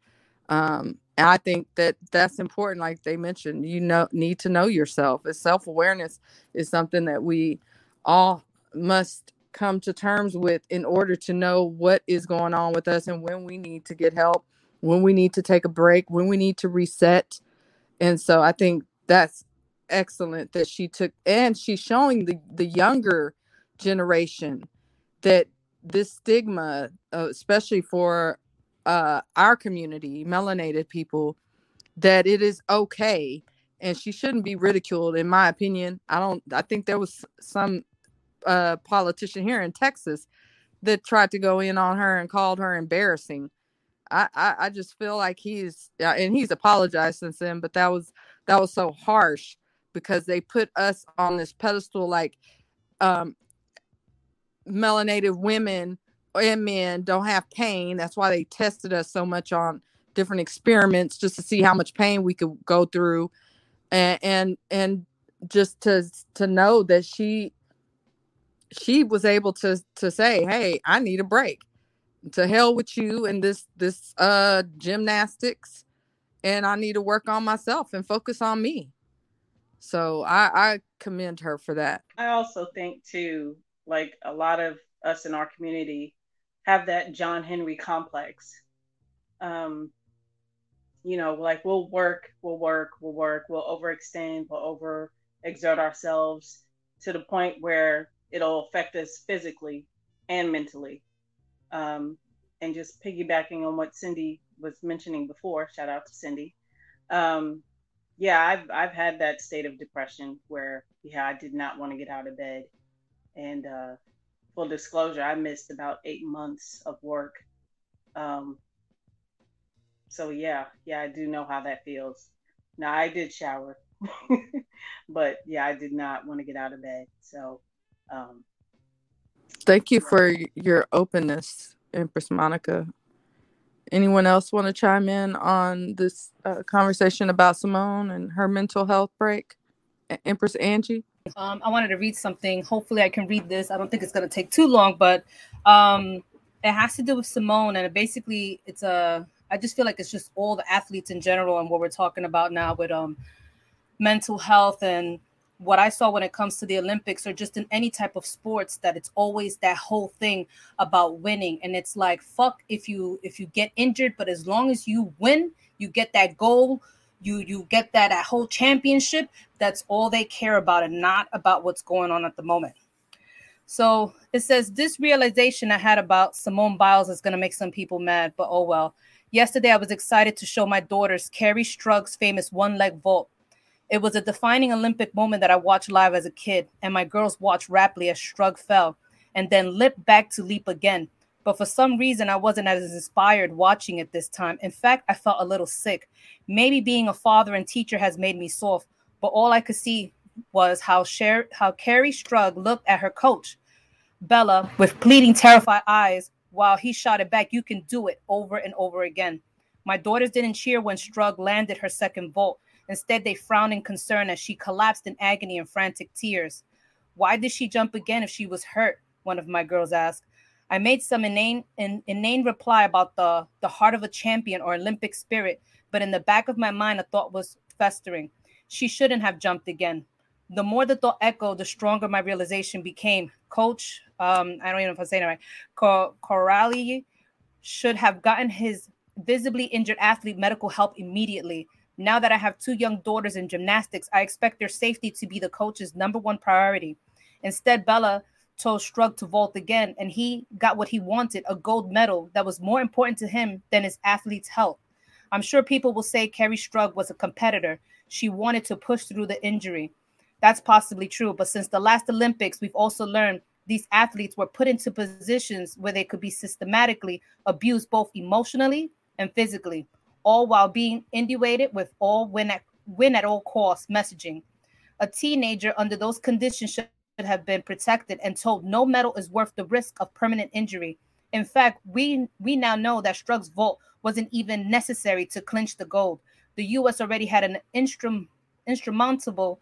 Speaker 7: Um, and I think that that's important. Like they mentioned, you know, need to know yourself. Self awareness is something that we all must come to terms with in order to know what is going on with us and when we need to get help, when we need to take a break, when we need to reset. And so I think that's excellent that she took and she's showing the the younger generation that this stigma uh, especially for uh, our community melanated people that it is okay and she shouldn't be ridiculed in my opinion. I don't i think there was some uh, politician here in texas that tried to go in on her and called her embarrassing. I, I, I just feel like he's and he's apologized since then, but that was that was so harsh because they put us on this pedestal like um melanated women and men don't have pain. That's why they tested us so much on different experiments just to see how much pain we could go through. And and and just to to know that she she was able to to say hey i need a break. To hell with you and this this uh gymnastics and i need to work on myself and focus on me. So i i commend her for that.
Speaker 10: I also think too like a lot of us in our community have that john henry complex um you know like we'll work we'll work we'll work we'll overextend we'll over exert ourselves to the point where it'll affect us physically and mentally um, and just piggybacking on what Cindy was mentioning before, shout out to Cindy. Um, yeah, I've I've had that state of depression where yeah, I did not want to get out of bed. And uh, full disclosure, I missed about eight months of work. Um, so yeah, yeah, I do know how that feels. Now I did shower, but yeah, I did not want to get out of bed. So um,
Speaker 7: thank you for your openness Empress Monica. Anyone else want to chime in on this uh, conversation about Simone and her mental health break? Empress Angie?
Speaker 8: Um, I wanted to read something. Hopefully, I can read this. I don't think it's going to take too long, but um, it has to do with Simone. And basically, it's a, I just feel like it's just all the athletes in general and what we're talking about now with um, mental health and what I saw when it comes to the Olympics or just in any type of sports that it's always that whole thing about winning and it's like fuck if you if you get injured but as long as you win you get that goal you you get that, that whole championship that's all they care about and not about what's going on at the moment. So it says this realization I had about Simone Biles is going to make some people mad but oh well. Yesterday I was excited to show my daughters Kerri Strug's famous one leg vault it was a defining Olympic moment that I watched live as a kid, and my girls watched rapidly as Strug fell and then leaped back to leap again. But for some reason, I wasn't as inspired watching it this time. In fact, I felt a little sick. Maybe being a father and teacher has made me soft, but all I could see was how, Sher- how Kerri Strug looked at her coach, Bella, with pleading, terrified eyes, while he shouted back, You can do it, over and over again. My daughters didn't cheer when Strug landed her second vault. Instead, they frowned in concern as she collapsed in agony and frantic tears. Why did she jump again if she was hurt? One of my girls asked. I made some inane, in, inane reply about the, the heart of a champion or Olympic spirit, but in the back of my mind, a thought was festering. She shouldn't have jumped again. The more the thought echoed, the stronger my realization became. Coach, um, I don't even know if I'm saying it right, Cor- Corrali should have gotten his visibly injured athlete medical help immediately. Now that I have two young daughters in gymnastics, I expect their safety to be the coach's number one priority. Instead, Bella told Strug to vault again, and he got what he wanted a gold medal that was more important to him than his athlete's health. I'm sure people will say Kerri Strug was a competitor. She wanted to push through the injury. That's possibly true, but since the last Olympics, we've also learned these athletes were put into positions where they could be systematically abused both emotionally and physically all while being inundated with all win at, win at all costs messaging. A teenager under those conditions should have been protected and told no medal is worth the risk of permanent injury. In fact, we we now know that Strug's vault wasn't even necessary to clinch the gold. The U.S. already had an instrum, instrumentable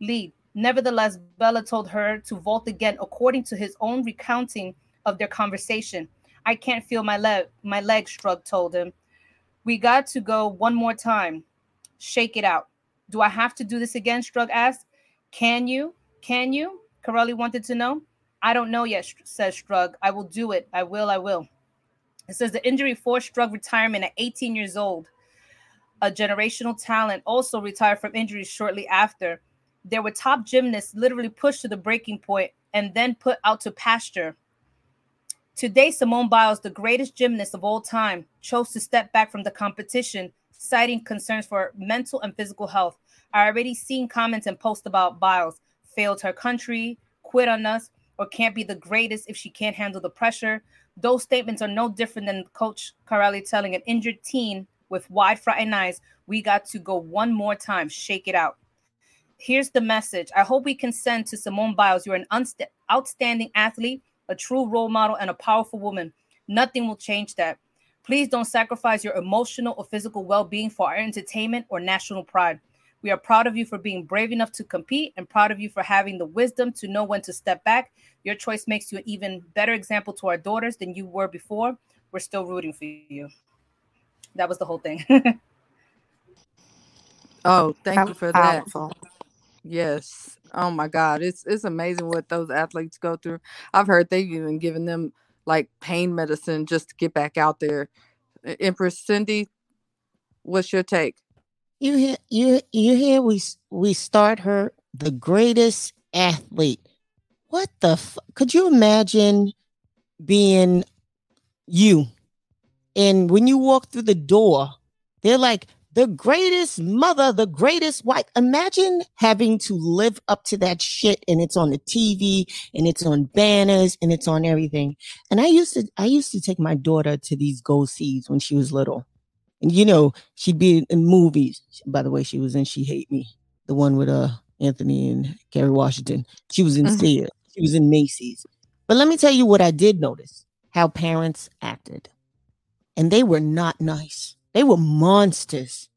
Speaker 8: lead. Nevertheless, Bella told her to vault again, according to his own recounting of their conversation. I can't feel my leg. My leg, Strug told him. We got to go one more time. Shake it out. Do I have to do this again? Strug asked. Can you? Can you? Corelli wanted to know. I don't know yet, says Strug. I will do it. I will. I will. It says the injury forced Strug retirement at 18 years old. A generational talent also retired from injuries shortly after. There were top gymnasts literally pushed to the breaking point and then put out to pasture. Today, Simone Biles, the greatest gymnast of all time, chose to step back from the competition, citing concerns for mental and physical health. I already seen comments and posts about Biles failed her country, quit on us, or can't be the greatest if she can't handle the pressure. Those statements are no different than Coach Corelli telling an injured teen with wide frightened eyes, we got to go one more time, shake it out. Here's the message. I hope we can send to Simone Biles. You're an outstanding athlete, a true role model, and a powerful woman. Nothing will change that. Please don't sacrifice your emotional or physical well being for our entertainment or national pride. We are proud of you for being brave enough to compete and proud of you for having the wisdom to know when to step back. Your choice makes you an even better example to our daughters than you were before. We're still rooting for you. That was the whole thing.
Speaker 7: oh, thank
Speaker 11: That
Speaker 7: you for that.
Speaker 11: powerful.
Speaker 7: Yes. Oh my God. It's it's amazing what those athletes go through. I've heard they've even given them like pain medicine just to get back out there. Empress Cindy, what's your take?
Speaker 15: You hear you you hear we we start her the greatest athlete. What the f- could you imagine being you and when you walk through the door, they're like the greatest mother, the greatest wife. Imagine having to live up to that shit and it's on the TV and it's on banners and it's on everything. And I used to I used to take my daughter to these go sees when she was little. And you know, she'd be in movies. By the way, she was in She Hate Me, the one with uh Anthony and Kerry Washington. She was in. Sia. She was in Macy's. But let me tell you what I did notice: how parents acted, and they were not nice. They were monsters,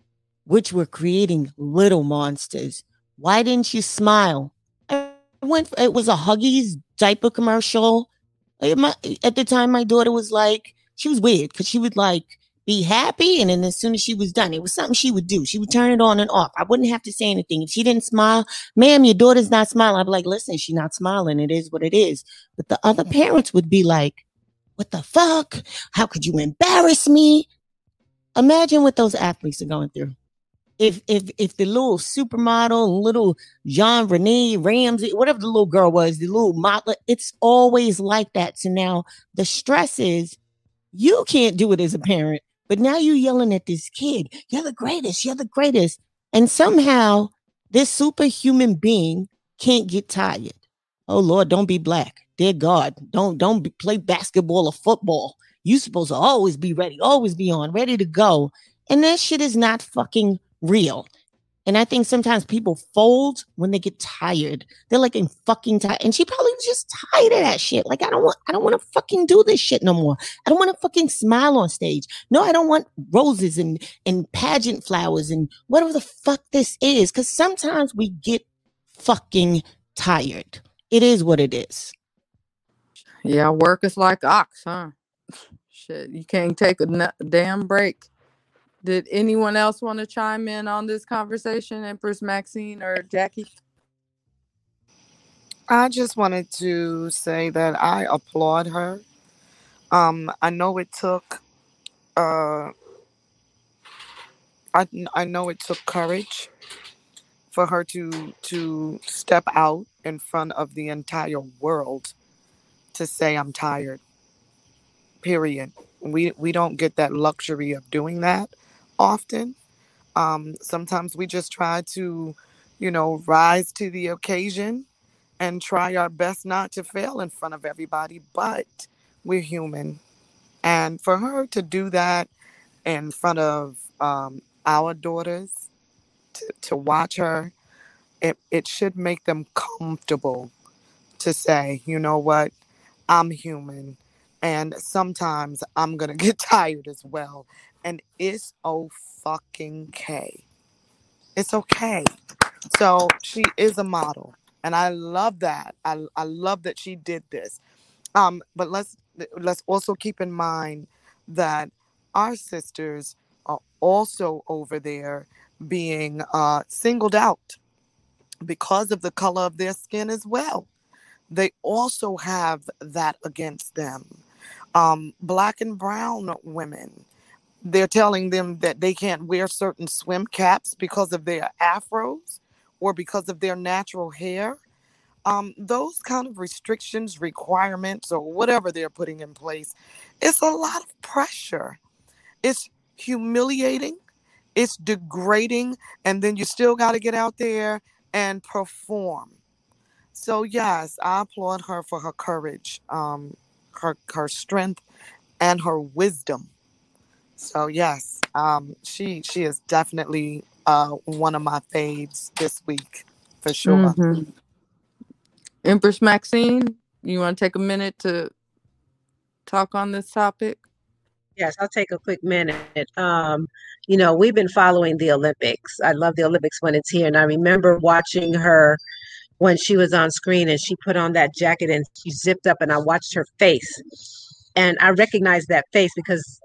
Speaker 15: which were creating little monsters. Why didn't you smile? I went. It was a Huggies diaper commercial. My- at the time, my daughter was like, she was weird because she would like be happy, and then as soon as she was done, it was something she would do. She would turn it on and off. I wouldn't have to say anything. If she didn't smile, ma'am, your daughter's not smiling. I'd be like, listen, she's not smiling. It is what it is. But the other parents would be like, what the fuck? How could you embarrass me? Imagine what those athletes are going through. If if if the little supermodel, little JonBenét Ramsey, whatever the little girl was, the little model, it's always like that. So now the stress is you can't do it as a parent, but now you're yelling at this kid, you're the greatest, you're the greatest. And somehow this superhuman being can't get tired. Oh Lord, don't be black. Dear God, don't don't be, play basketball or football. You supposed to always be ready, always be on, ready to go. And that shit is not fucking real. And I think sometimes people fold when they get tired. They're like I'm fucking tired. And she probably was just tired of that shit. Like, I don't want, I don't want to fucking do this shit no more. I don't want to fucking smile on stage. No, I don't want roses and and pageant flowers and whatever the fuck this is. Cause sometimes we get fucking tired. It is what it is.
Speaker 7: Yeah, work is like ox, huh? Shit, you can't take a n- damn break. Did anyone else want to chime in on this conversation, Empress Maxine or Jackie?
Speaker 11: I just wanted to say that I applaud her. Um, I know it took uh I I know it took courage for her to to step out in front of the entire world to say I'm tired. Period. We we don't get that luxury of doing that often. Um, sometimes we just try to, you know, rise to the occasion and try our best not to fail in front of everybody, but we're human. And for her to do that in front of um, our daughters, to, to watch her, it, it should make them comfortable to say, you know what, I'm human. And sometimes I'm going to get tired as well. And it's oh fucking K. It's okay. So she is a model. And I love that. I, I love that she did this. Um, but let's let's also keep in mind that our sisters are also over there being uh, singled out because of the color of their skin as well. They also have that against them. Um, black and brown women, they're telling them that they can't wear certain swim caps because of their afros or because of their natural hair. Um, those kind of restrictions, requirements, or whatever they're putting in place, it's a lot of pressure. It's humiliating, it's degrading, and then you still got to get out there and perform. So yes, I applaud her for her courage, um, her her strength, and her wisdom. So yes, um, she she is definitely uh, one of my faves this week for sure.
Speaker 7: hmm Empress Maxine, you want to take a minute to talk on this topic?
Speaker 9: Yes, I'll take a quick minute. Um, you know, we've been following the Olympics. I love the Olympics when it's here. And I remember watching her when she was on screen and she put on that jacket and she zipped up and I watched her face. And I recognized that face because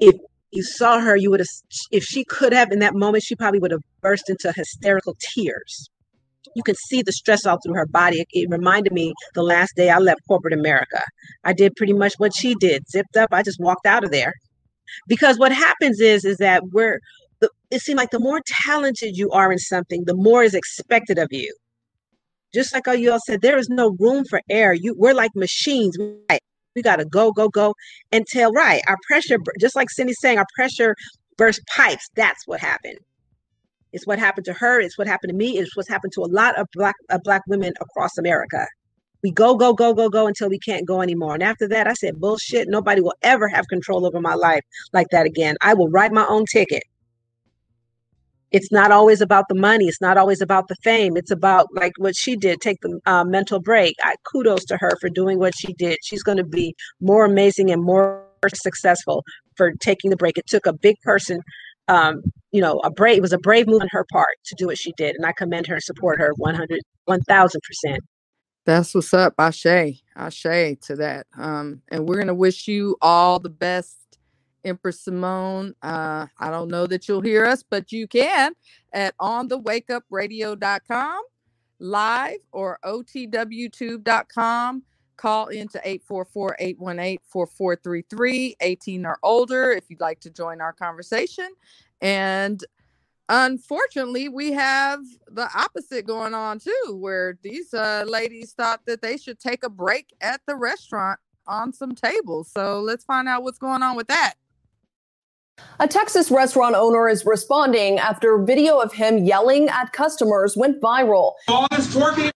Speaker 9: if you saw her, you would have, if she could have in that moment, she probably would have burst into hysterical tears. You could see the stress all through her body. It, it reminded me the last day I left corporate America. I did pretty much what she did, zipped up. I just walked out of there because what happens is is that we're it seems like the more talented you are in something, the more is expected of you. Just like all you all said, there is no room for error. You we're like machines. Right? We gotta go, go, go until right. Our pressure, just like Cindy's saying, our pressure burst pipes. That's what happened. It's what happened to her. It's what happened to me. It's what's happened to a lot of black uh, black women across America. We go, go, go, go, go until we can't go anymore. And after that, I said, bullshit. Nobody will ever have control over my life like that again. I will write my own ticket. It's not always about the money. It's not always about the fame. It's about like what she did, take the uh, mental break. I kudos to her for doing what she did. She's going to be more amazing and more successful for taking the break. It took a big person, um, you know, a brave. It was a brave move on her part to do what she did, and I commend her and support her 100, 1000 percent.
Speaker 7: That's what's up. Ashe. Ashe to that. Um, and we're gonna wish you all the best, Empress Simone. Uh, I don't know that you'll hear us, but you can at onthewakeupradio.com live or otwtube.com. Call into 844-818-4433, 18 or older if you'd like to join our conversation. And unfortunately we have the opposite going on too where these uh, ladies thought that they should take a break at the restaurant on some tables so let's find out what's going on with that
Speaker 56: A Texas restaurant owner is responding after video of him yelling at customers went viral.
Speaker 57: All this twerking,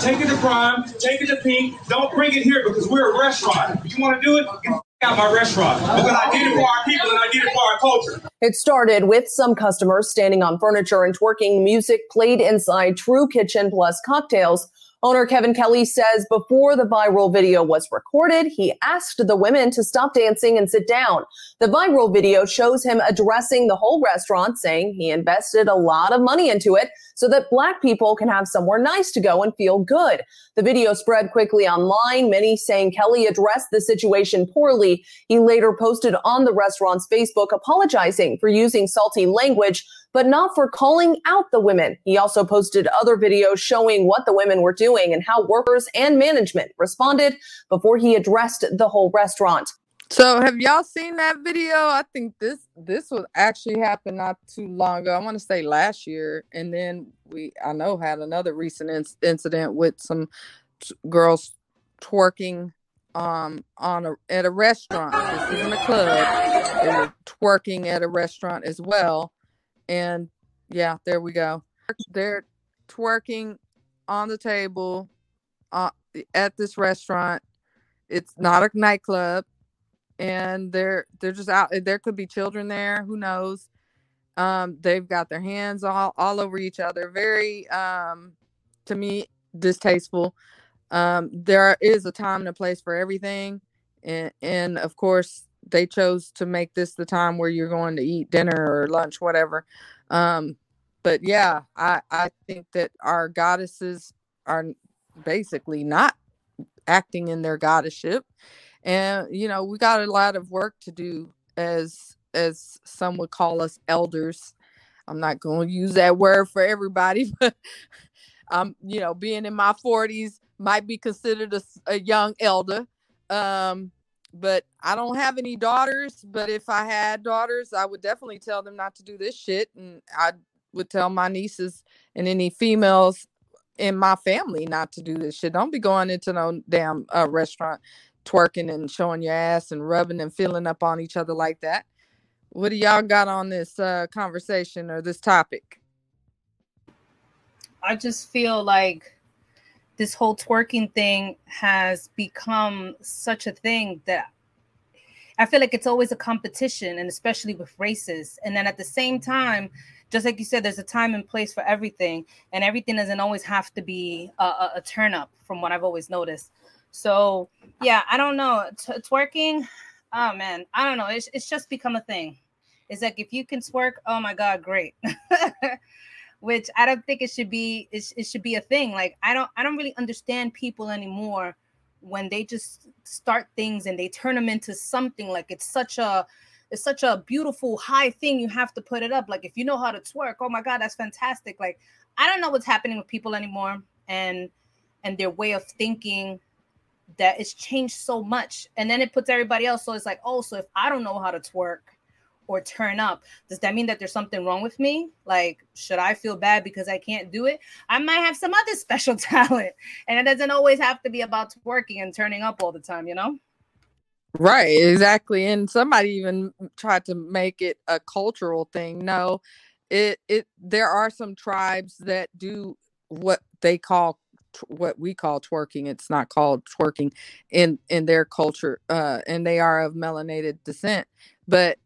Speaker 57: take it to prime, take it to pink. Don't bring it here because we're a restaurant. If you want to do it, get out my restaurant. Because I did it for our people and I did it for our culture.
Speaker 56: It started with some customers standing on furniture and twerking music played inside True Kitchen Plus cocktails. Owner Kevin Kelly says before the viral video was recorded, he asked the women to stop dancing and sit down. The viral video shows him addressing the whole restaurant, saying he invested a lot of money into it so that black people can have somewhere nice to go and feel good. The video spread quickly online, many saying Kelly addressed the situation poorly. He later posted on the restaurant's Facebook apologizing for using salty language, but not for calling out the women. He also posted other videos showing what the women were doing and how workers and management responded before he addressed the whole restaurant.
Speaker 7: so have y'all seen that video? I think this this was actually happened not too long ago. I want to say last year. And then we i know had another recent inc- incident with some t- girls twerking um on a at a restaurant. This isn't a club. They were twerking at a restaurant as well and yeah there we go. They're twerking on the table uh, at this restaurant. It's not a nightclub and they're they're just out there could be children there who knows? Um they've got their hands all all over each other. Very um to me distasteful. Um there is a time and a place for everything and and of course they chose to make this the time where you're going to eat dinner or lunch whatever um but yeah i i think that our goddesses are basically not acting in their goddessship and you know we got a lot of work to do as as some would call us elders. I'm not going to use that word for everybody, but I'm, you know, being in my 40s might be considered a, a young elder. Um, but I don't have any daughters. But if I had daughters, I would definitely tell them not to do this shit. And I would tell my nieces and any females in my family not to do this shit. Don't be going into no damn uh, restaurant twerking and showing your ass and rubbing and feeling up on each other like that. What do y'all got on this uh, conversation or this topic?
Speaker 8: I just feel like this whole twerking thing has become such a thing that I feel like it's always a competition, and especially with races. And then at the same time, just like you said, there's a time and place for everything, and everything doesn't always have to be a, a, a turn up, from what I've always noticed. So yeah, I don't know. T- twerking, oh man, I don't know. It's it's just become a thing. It's like if you can twerk, oh my god, great. Which I don't think it should be. It, it should be a thing. Like I don't I don't really understand people anymore when they just start things and they turn them into something like it's such a it's such a beautiful high thing you have to put it up like if you know how to twerk oh my god that's fantastic like i don't know what's happening with people anymore and and their way of thinking that it's changed so much and then it puts everybody else so it's like oh so if i don't know how to twerk or turn up does that mean that there's something wrong with me like should i feel bad because i can't do it i might have some other special talent and it doesn't always have to be about twerking and turning up all the time you know
Speaker 7: Right, exactly. And somebody even tried to make it a cultural thing. No, it it there are some tribes that do what they call what we call twerking. It's not called twerking in in their culture uh and they are of melanated descent, but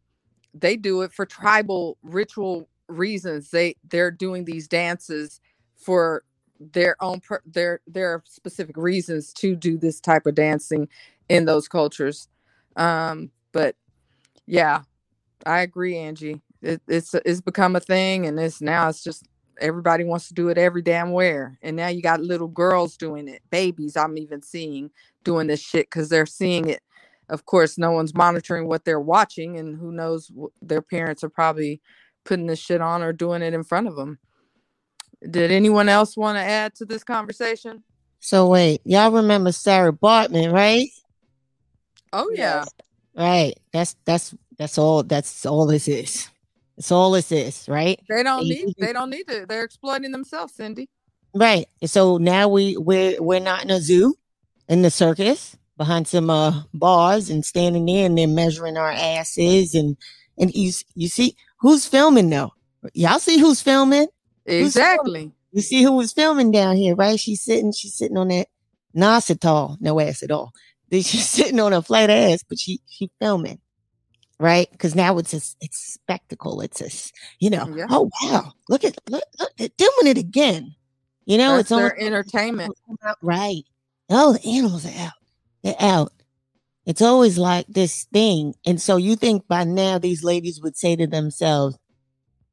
Speaker 7: they do it for tribal ritual reasons. They they're doing these dances for their own per, their their specific reasons to do this type of dancing in those cultures um, but yeah, I agree, Angie. It, it's it's become a thing, and it's now it's just everybody wants to do it every damn where. And now you got little girls doing it, babies. I'm even seeing doing this shit because they're seeing it. Of course, no one's monitoring what they're watching, and who knows? Their parents are probably putting this shit on or doing it in front of them. Did anyone else want to add to this conversation?
Speaker 15: So wait, y'all remember Sarah Baartman right?
Speaker 7: Oh yeah.
Speaker 15: Right. That's that's that's all that's all this is. That's all this is, right?
Speaker 7: They don't
Speaker 15: And
Speaker 7: need
Speaker 15: you-
Speaker 7: they don't need to. They're exploiting themselves, Cindy.
Speaker 15: Right. So now we we're we're not in a zoo, in the circus, behind some uh bars and standing there and they're measuring our asses and and you you see who's filming though? Y'all see who's filming? Who's filming?
Speaker 7: Exactly.
Speaker 15: You see who was filming down here, right? She's sitting, she's sitting on that not at all, no ass at all. She's sitting on a flat ass, but she she filming, right? Because now it's a it's a spectacle. It's a you know,
Speaker 7: Yeah.
Speaker 15: oh wow, look at look, look they're doing it again. You know,
Speaker 7: That's
Speaker 15: it's
Speaker 7: their entertainment.
Speaker 15: right. Oh, the animals are out. They're out. It's always like this thing. And so you think by now these ladies would say to themselves,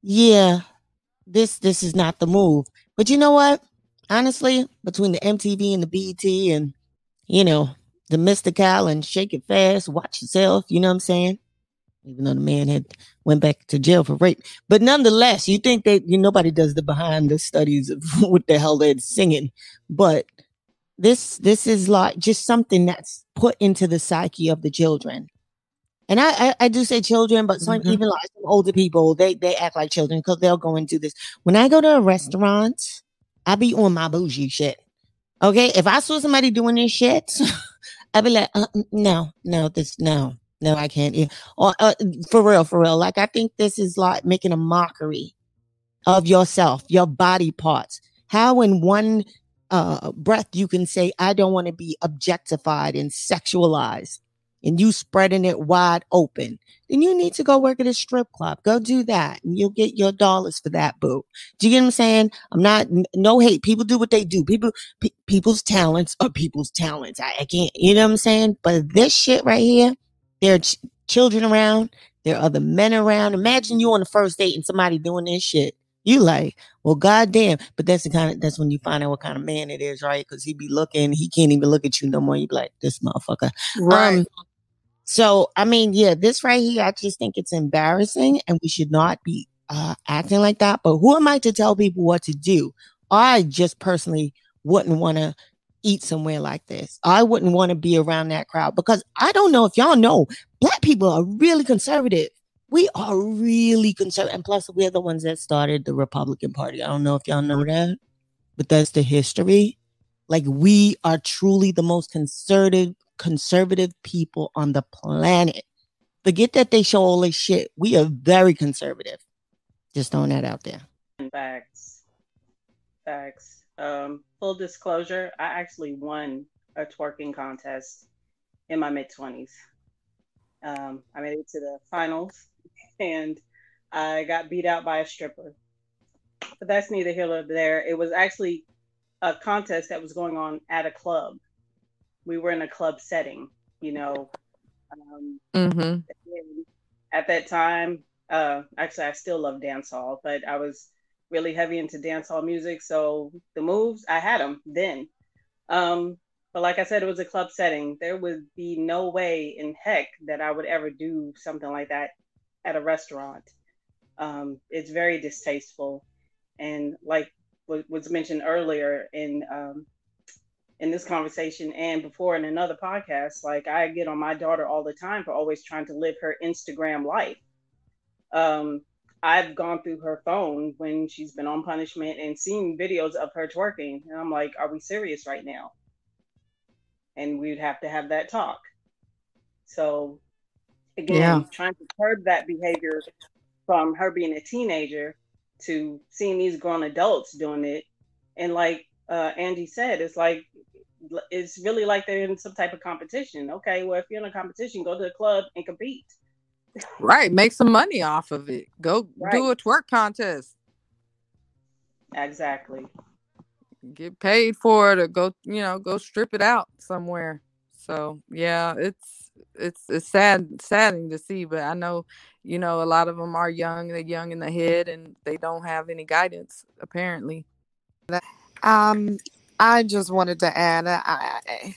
Speaker 15: yeah, this this is not the move. But you know what? Honestly, between the MTV and the BET and you know, the Mystikal and Shake It Fast, Watch Yourself, you know what I'm saying? Even though the man had went back to jail for rape. But nonetheless, you think that you nobody does the behind the studies of what the hell they're singing. But this this is like just something that's put into the psyche of the children. And I, I, I do say children, but some
Speaker 7: Mhm.
Speaker 15: even like some older people, they they act like children because they'll go into this. When I go to a restaurant, I be on my bougie shit. Okay, if I saw somebody doing this shit, I'd be like, uh, mm, no, no, this, no, no, I can't. Or uh, for real, for real. Like I think this is like making a mockery of yourself, your body parts. How in one uh, breath you can say, I don't want to be objectified and sexualized, and you spreading it wide open, then you need to go work at a strip club. Go do that, and you'll get your dollars for that, boo. Do you get what I'm saying? I'm not no hate. People do what they do. People, pe- people's talents are people's talents. I, I can't, you know what I'm saying? But this shit right here, there are ch- children around, there are other men around. Imagine you on the first date and somebody doing this shit. You like, well, goddamn. But that's the kind of that's when you find out what kind of man it is, right? Because he be looking, he can't even look at you no more. You be like, this motherfucker.
Speaker 7: Right.
Speaker 15: Um, So, I mean, yeah, this right here, I just think it's embarrassing and we should not be uh, acting like that. But who am I to tell people what to do? I just personally wouldn't want to eat somewhere like this. I wouldn't want to be around that crowd because I don't know if y'all know, black people are really conservative. We are really conservative. And plus, we're the ones that started the Republican Party. I don't know if y'all know that, but that's the history. Like, we are truly the most conservative, conservative people on the planet. Forget that they show all this shit. We are very conservative. Just throwing that out there.
Speaker 10: Facts. Facts. Um, full disclosure, I actually won a twerking contest in my mid 20s. Um, I made it to the finals and I got beat out by a stripper. But that's neither here nor there. It was actually a contest that was going on at a club. We were in a club setting, you know. Um,
Speaker 7: Mm-hmm.
Speaker 10: At that time, uh, actually, I still love dancehall, but I was really heavy into dancehall music. So the moves, I had them then. Um, but like I said, it was a club setting. There would be no way in heck that I would ever do something like that at a restaurant. Um, it's very distasteful. And like was mentioned earlier in um, in this conversation and before in another podcast, like I get on my daughter all the time for always trying to live her Instagram life. Um, I've gone through her phone when she's been on punishment and seen videos of her twerking. And I'm like, are we serious right now? And we'd have to have that talk. So, again,
Speaker 7: Yeah.
Speaker 10: trying to curb that behavior from her being a teenager to seeing these grown adults doing it. And like uh, Angie said, it's like, it's really like they're in some type of competition. Okay, well, if you're in a competition, go to the club and compete.
Speaker 7: Right. Make some money off of it. Go do a twerk contest.
Speaker 10: Exactly.
Speaker 7: Get paid for it or go, you know, go strip it out somewhere. So yeah, it's it's it's sad saddening to see, but I know, you know, a lot of them are young, they're young in the head and they don't have any guidance, apparently.
Speaker 11: Um, I just wanted to add, I, I-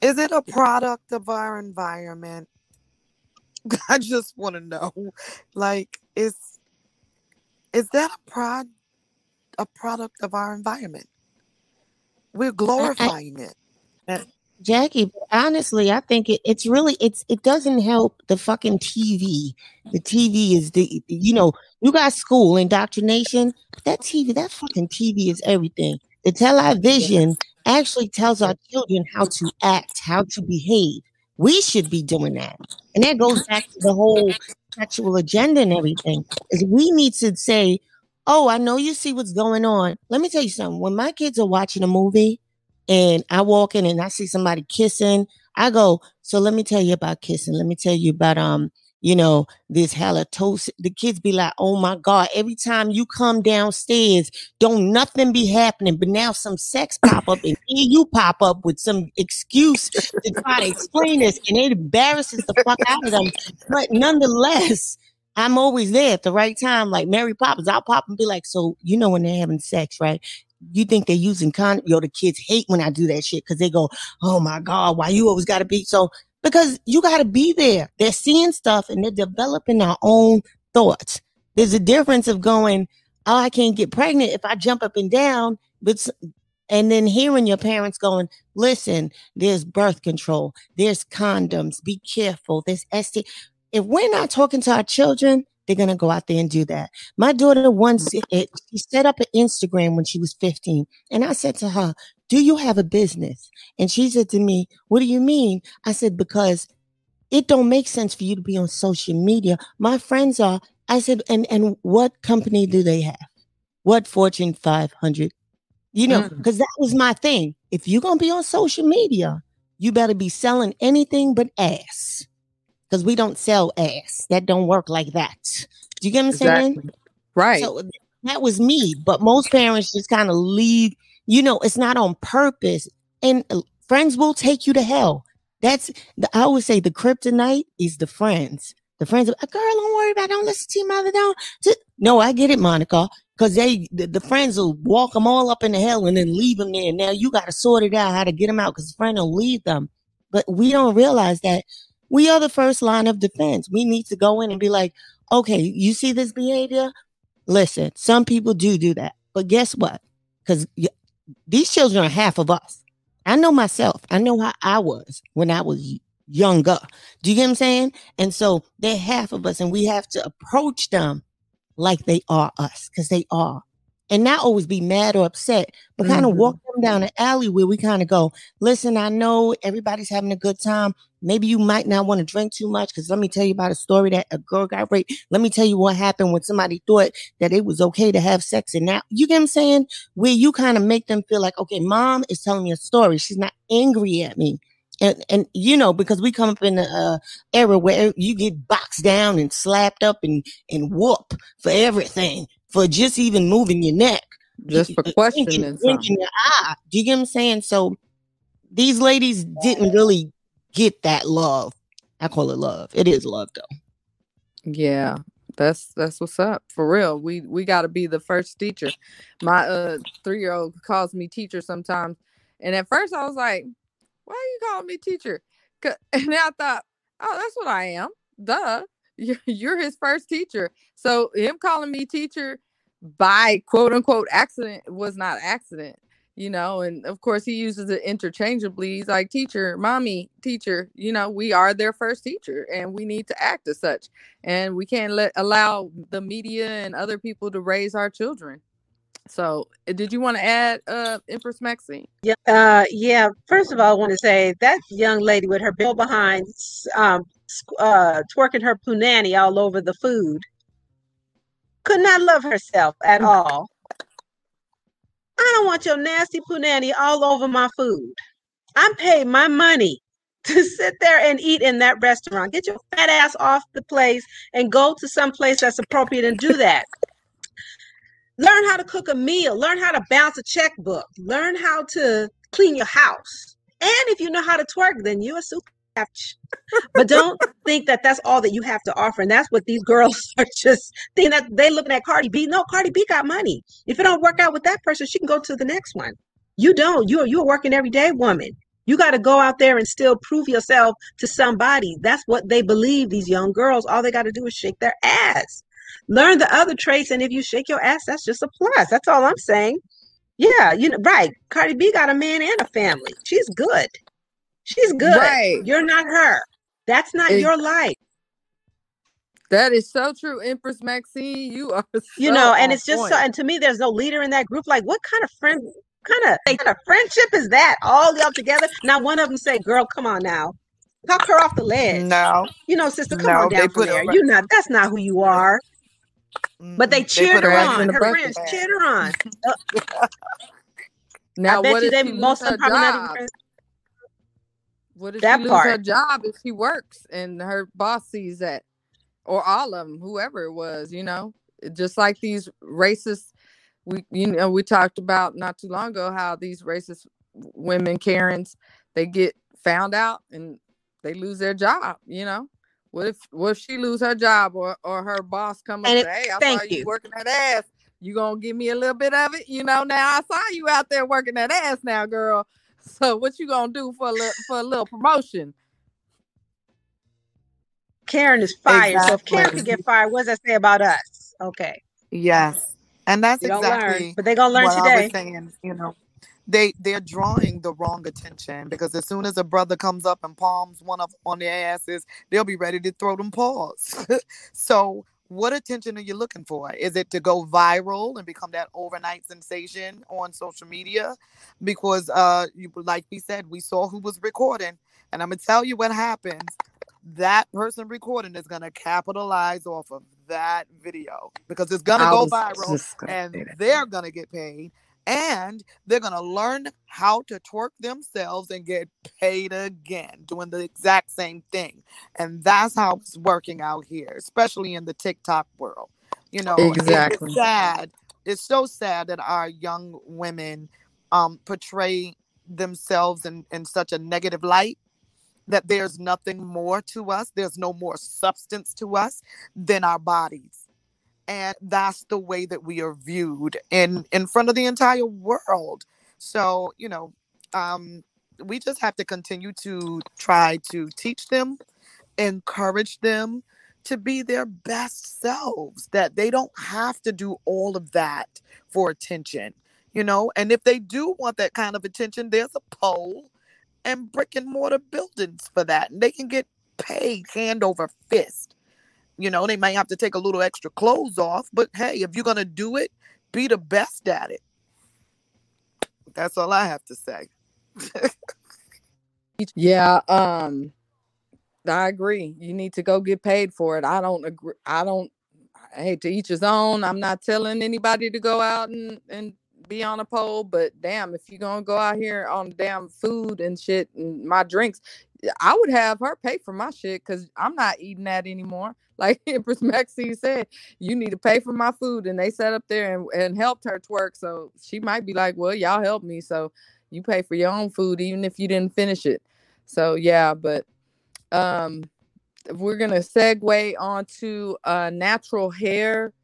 Speaker 11: is it a product of our environment? I just want to know, like, is is that a prod a product of our environment? We're glorifying it.
Speaker 15: Jackie, but honestly, I think it, it's really it's it doesn't help the fucking TV. The TV is the you know you got school indoctrination. but That TV, that fucking TV is everything. The television actually tells our children how to act, how to behave. We should be doing that, and that goes back to the whole sexual agenda and everything. Is we need to say, "Oh, I know you see what's going on." Let me tell you something. When my kids are watching a movie and I walk in and I see somebody kissing, I go, so let me tell you about kissing. Let me tell you about um, you know, this halitosis. The kids be like, oh my God, every time you come downstairs, don't nothing be happening. But now some sex pop up and you pop up with some excuse to try to explain this, and it embarrasses the fuck out of them. But nonetheless, I'm always there at the right time, like Mary Poppins. I'll pop and be like, so you know when they're having sex, right? You think they're using con? Yo, the kids hate when I do that shit because they go, "Oh my god, why you always got to be so?" Because you got to be there. They're seeing stuff and they're developing their own thoughts. There's a difference of going, "Oh, I can't get pregnant if I jump up and down," but and then hearing your parents going, "Listen, there's birth control, there's condoms, be careful, there's ST." If we're not talking to our children, they're gonna go out there and do that. My daughter once it, she set up an Instagram when she was 15, and I said to her, "Do you have a business?" And she said to me, "What do you mean?" I said, "Because it don't make sense for you to be on social media. My friends are." I said, "And and what company do they have? What Fortune 500? You know,
Speaker 7: Mm.
Speaker 15: because that was my thing. If you're gonna be on social media, you better be selling anything but ass." Because we don't sell ass. That don't work like that. Do you get what I'm saying?
Speaker 7: Right.
Speaker 15: So that was me. But most parents just kind of leave, you know, it's not on purpose. And uh, friends will take you to hell. That's the, I always say the kryptonite is the friends. The friends, are, girl, don't worry about it. Don't listen to your mother. Don't. Just, no, I get it, Monica. Because they, the, the friends will walk them all up in the hell and then leave them there. Now you got to sort it out how to get them out because the friend will leave them. But we don't realize that We are the first line of defense. We need to go in and be like, okay, you see this behavior? Listen, some people do do that. But guess what? Because these children are half of us. I know myself. I know how I was when I was younger. Do you get what I'm saying? And so they're half of us, and we have to approach them like they are us because they are and not always be mad or upset, but kind of walk them down the alley where we kind of go, listen, I know everybody's having a good time. Maybe you might not want to drink too much because let me tell you about a story that a girl got raped. Let me tell you what happened when somebody thought that it was okay to have sex. And now, you get what I'm saying? Where you kind of make them feel like, okay, mom is telling me a story. She's not angry at me. And, and you know because we come up in an uh, era where you get boxed down and slapped up and and whoop for everything for just even moving your neck
Speaker 7: Just for questioning
Speaker 15: blinking- blinking your eye. Do you get what I'm saying? So these ladies didn't really get that love. I call it love. It is love though.
Speaker 7: Yeah, that's that's what's up for real. We we got to be the first teacher. My uh three year old calls me teacher sometimes, and at first I was like, "Why are you calling me teacher?" And then I thought, "Oh, that's what I am. Duh, you're, his first teacher." So him calling me teacher by quote unquote accident was not accident you know and of course he uses it interchangeably he's like teacher mommy teacher you know we are their first teacher and we need to act as such and we can't let allow the media and other people to raise our children so uh, did you want to add uh empress maxine
Speaker 9: Yeah, uh, yeah. First of all, I want to say that young lady with her bill behind, um, uh, twerking her punani all over the food, could not love herself at all. I don't want your nasty punani all over my food. I'm paid my money to sit there and eat in that restaurant. Get your fat ass off the place and go to some place that's appropriate and do that. Learn how to cook a meal. Learn how to bounce a checkbook. Learn how to clean your house. And if you know how to twerk, then you're a super catch. But don't think that that's all that you have to offer. And that's what these girls are just thinking that they looking at Cardi B. No, Cardi B got money. If it don't work out with that person, she can go to the next one. You don't. You're you're working everyday woman. You got to go out there and still prove yourself to somebody. That's what they believe. These young girls, all they got to do is shake their ass. Learn the other traits, and if you shake your ass, that's just a plus. That's all I'm saying. Yeah, you know, right. Cardi B got a man and a family. She's good. She's good.
Speaker 7: Right.
Speaker 9: You're not her. That's not
Speaker 7: Ex-
Speaker 9: your life.
Speaker 7: that is so true empress maxine you are
Speaker 9: You know, and
Speaker 7: on
Speaker 9: it's just
Speaker 7: point.
Speaker 9: so, and to me, there's no leader in that group. Like, what kind of friend, kind of, kind of friendship is that? All y'all together. Not one of them say, "Girl, come on now, talk her off the ledge."
Speaker 11: No,
Speaker 9: You know, sister, come
Speaker 11: No,
Speaker 9: on down from
Speaker 11: put
Speaker 9: there.
Speaker 11: right-
Speaker 9: You not. That's not who you are. But they
Speaker 11: They
Speaker 9: cheered
Speaker 11: put
Speaker 9: her
Speaker 11: her right
Speaker 9: on.
Speaker 11: the
Speaker 9: Her friends
Speaker 11: bag.
Speaker 9: cheered her on. Uh,
Speaker 7: now
Speaker 9: I bet
Speaker 7: what
Speaker 9: you they
Speaker 7: she
Speaker 9: most of them probably not even friends.
Speaker 7: What if
Speaker 9: That
Speaker 7: she lose her job if she works and her boss sees that, or all of them, whoever it was, you know, just like these racist. We you know we talked about not too long ago how these racist women Karens they get found out and they lose their job. You know, what if what if she lose her job or or her boss come up
Speaker 9: And
Speaker 7: and say, hey, I
Speaker 9: thank
Speaker 7: saw you
Speaker 9: you.
Speaker 7: working that ass. You gonna give me a little bit of it? You know, now I saw you out there working that ass now, girl. So what you gonna do for a little for a little promotion?
Speaker 9: Karen is fired. So if Karen
Speaker 11: Exactly.
Speaker 9: could get fired, what does that say about us? Okay.
Speaker 11: Yes, and that's
Speaker 9: You don't learn,
Speaker 11: exactly
Speaker 9: but they're gonna learn
Speaker 11: what
Speaker 9: today.
Speaker 11: saying. You know, they they're drawing the wrong attention because as soon as a brother comes up and palms one of on their asses, they'll be ready to throw them paws. so, what attention are you looking for? Is it to go viral and become that overnight sensation on social media? Because, uh, you like we said, we saw who was recording, and I'm gonna tell you what happens. That person recording is gonna capitalize off of that video because it's gonna
Speaker 7: I
Speaker 11: go viral
Speaker 7: gonna
Speaker 11: and they're gonna get paid and they're gonna learn how to twerk themselves and get paid again doing the exact same thing. And that's how it's working out here especially in the tiktok world. You know
Speaker 7: Exactly.
Speaker 11: it's sad it's so sad that our young women um portray themselves in in such a negative light that there's nothing more to us there's no more substance to us than our bodies and that's the way that we are viewed in in front of the entire world so you know um we just have to continue to try to teach them encourage them to be their best selves, that they don't have to do all of that for attention, you know? And if they do want that kind of attention, there's a pole and brick and mortar buildings for that. And they can get paid hand over fist. You know, they might have to take a little extra clothes off, but hey, if you're going to do it, be the best at it. That's all I have to say.
Speaker 7: yeah, um I agree. You need to go get paid for it. I don't agree. I don't. Hey, to each his own. I'm not telling anybody to go out and and be on a pole, but damn, if you're gonna go out here on damn food and shit and my drinks, I would have her pay for my shit because I'm not eating that anymore. Like Empress Maxine said, you need to pay for my food, and they sat up there and, and helped her twerk. So she might be like, "Well, y'all help me, so you pay for your own food, even if you didn't finish it." So yeah, but um, we're gonna segue onto a natural hair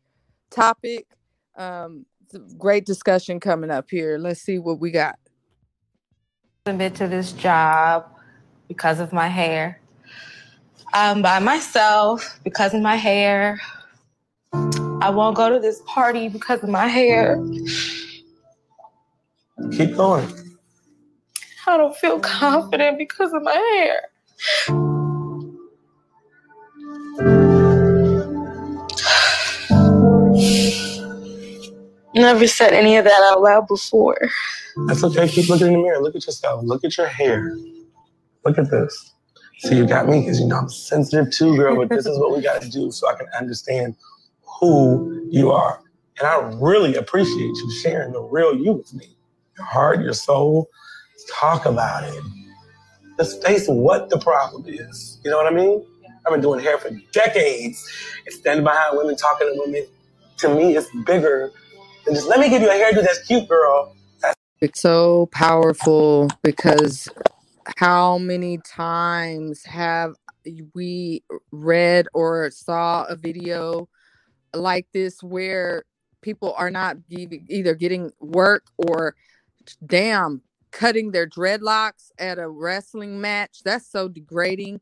Speaker 7: topic. Um, great discussion coming up here. Let's see what we got.
Speaker 58: Submit to this job because of my hair. I'm by myself because of my hair. I won't go to this party because of my hair.
Speaker 59: Keep going.
Speaker 58: I don't feel confident because of my hair. Never said any of that out loud before.
Speaker 59: That's okay. Keep looking in the mirror. Look at yourself. Look at your hair. Look at this. See, you got me because you know I'm sensitive too, girl. But this is what we got to do so I can understand who you are. And I really appreciate you sharing the real you with me. Your heart, your soul. Let's talk about it. Let's face what the problem is. You know what I mean? I've been doing hair for decades. And standing behind women, talking to women, to me, it's bigger than just let me give you a hairdo that's cute, girl. That's-
Speaker 7: It's so powerful because how many times have we read or saw a video like this where people are not either getting work or damn cutting their dreadlocks at a wrestling match that's so degrading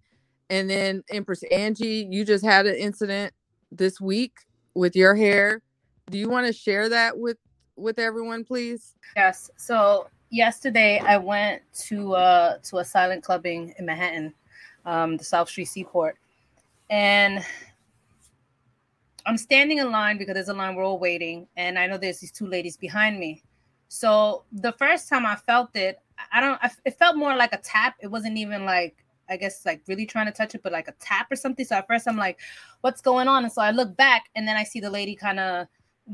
Speaker 7: and then Empress Angie, you just had an incident this week with your hair. Do you want to share that with with everyone, please?
Speaker 8: Yes. So yesterday I went to uh to a silent clubbing in Manhattan, um, the South Street Seaport, and I'm standing in line because there's a line we're all waiting, and I know there's these two ladies behind me. So the first time I felt it, I don't. I, it felt more like a tap. It wasn't even like I guess like really trying to touch it, but like a tap or something. So at first I'm like, what's going on? And so I look back and then I see the lady kind of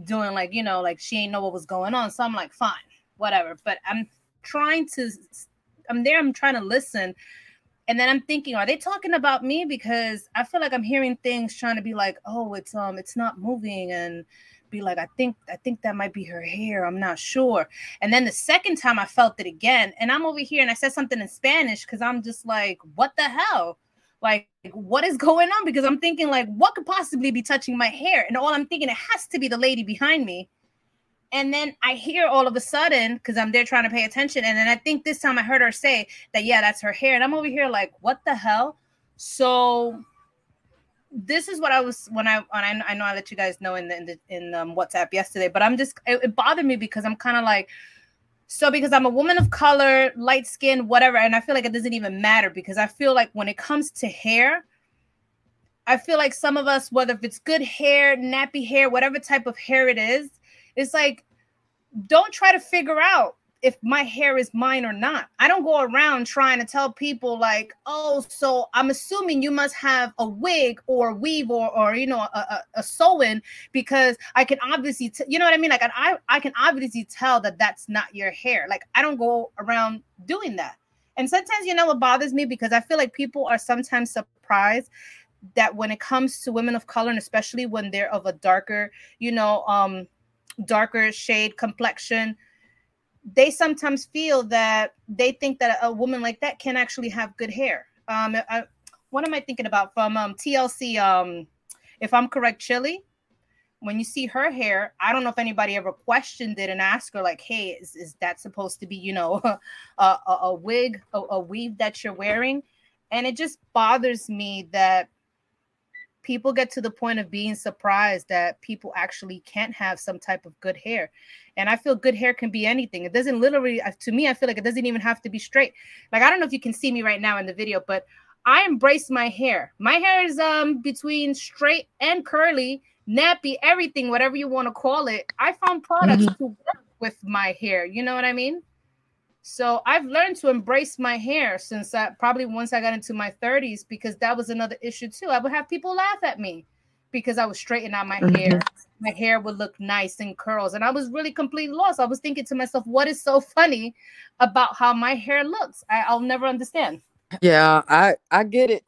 Speaker 8: doing like, you know, like she ain't know what was going on. So I'm like, fine, whatever. But I'm trying to, I'm there, I'm trying to listen. And then I'm thinking, are they talking about me? Because I feel like I'm hearing things trying to be like, oh, it's um, it's not moving and be like, I think, I think that might be her hair. I'm not sure. And then the second time I felt it again, and I'm over here and I said something in Spanish because I'm just like, what the hell? Like, what is going on? Because I'm thinking, like, what could possibly be touching my hair? And all I'm thinking, it has to be the lady behind me. And then I hear all of a sudden, because I'm there trying to pay attention. And then I think this time I heard her say that, yeah, that's her hair. And I'm over here like, what the hell? So this is what I was when I when I, I know I let you guys know in the in, the, in um, WhatsApp yesterday, but I'm just it, it bothered me because I'm kind of like so because I'm a woman of color, light skin, whatever, and I feel like it doesn't even matter because I feel like when it comes to hair, I feel like some of us, whether if it's good hair, nappy hair, whatever type of hair it is, it's like don't try to figure out if my hair is mine or not. I don't go around trying to tell people like, oh, so I'm assuming you must have a wig or weave or or you know a, a, a sew-in because I can obviously t- you know what I mean. Like I I can obviously tell that that's not your hair. Like I don't go around doing that. And sometimes you know what bothers me because I feel like people are sometimes surprised that when it comes to women of color and especially when they're of a darker you know um darker shade complexion they sometimes feel that they think that a woman like that can actually have good hair. Um, I, what am I thinking about from um, TLC? Um, if I'm correct, Chilli. When you see her hair, I don't know if anybody ever questioned it and asked her like, "Hey, is, is that supposed to be, you know, a, a, a wig, a, a weave that you're wearing?" And it just bothers me that people get to the point of being surprised that people actually can't have some type of good hair. And I feel good hair can be anything. It doesn't literally, uh, to me, I feel like it doesn't even have to be straight. Like, I don't know if you can see me right now in the video, but I embrace my hair. My hair is um between straight and curly, nappy, everything, whatever you want to call it. I found products
Speaker 15: Mhm.
Speaker 8: to work with my hair. You know what I mean? So I've learned to embrace my hair since I probably once I got into my 30s because that was another issue too. I would have people laugh at me because I was straightening out my hair. My hair would look nice in curls, and I was really completely lost. I was thinking to myself, "What is so funny about how my hair looks?" I, I'll never understand.
Speaker 7: Yeah, I I get it.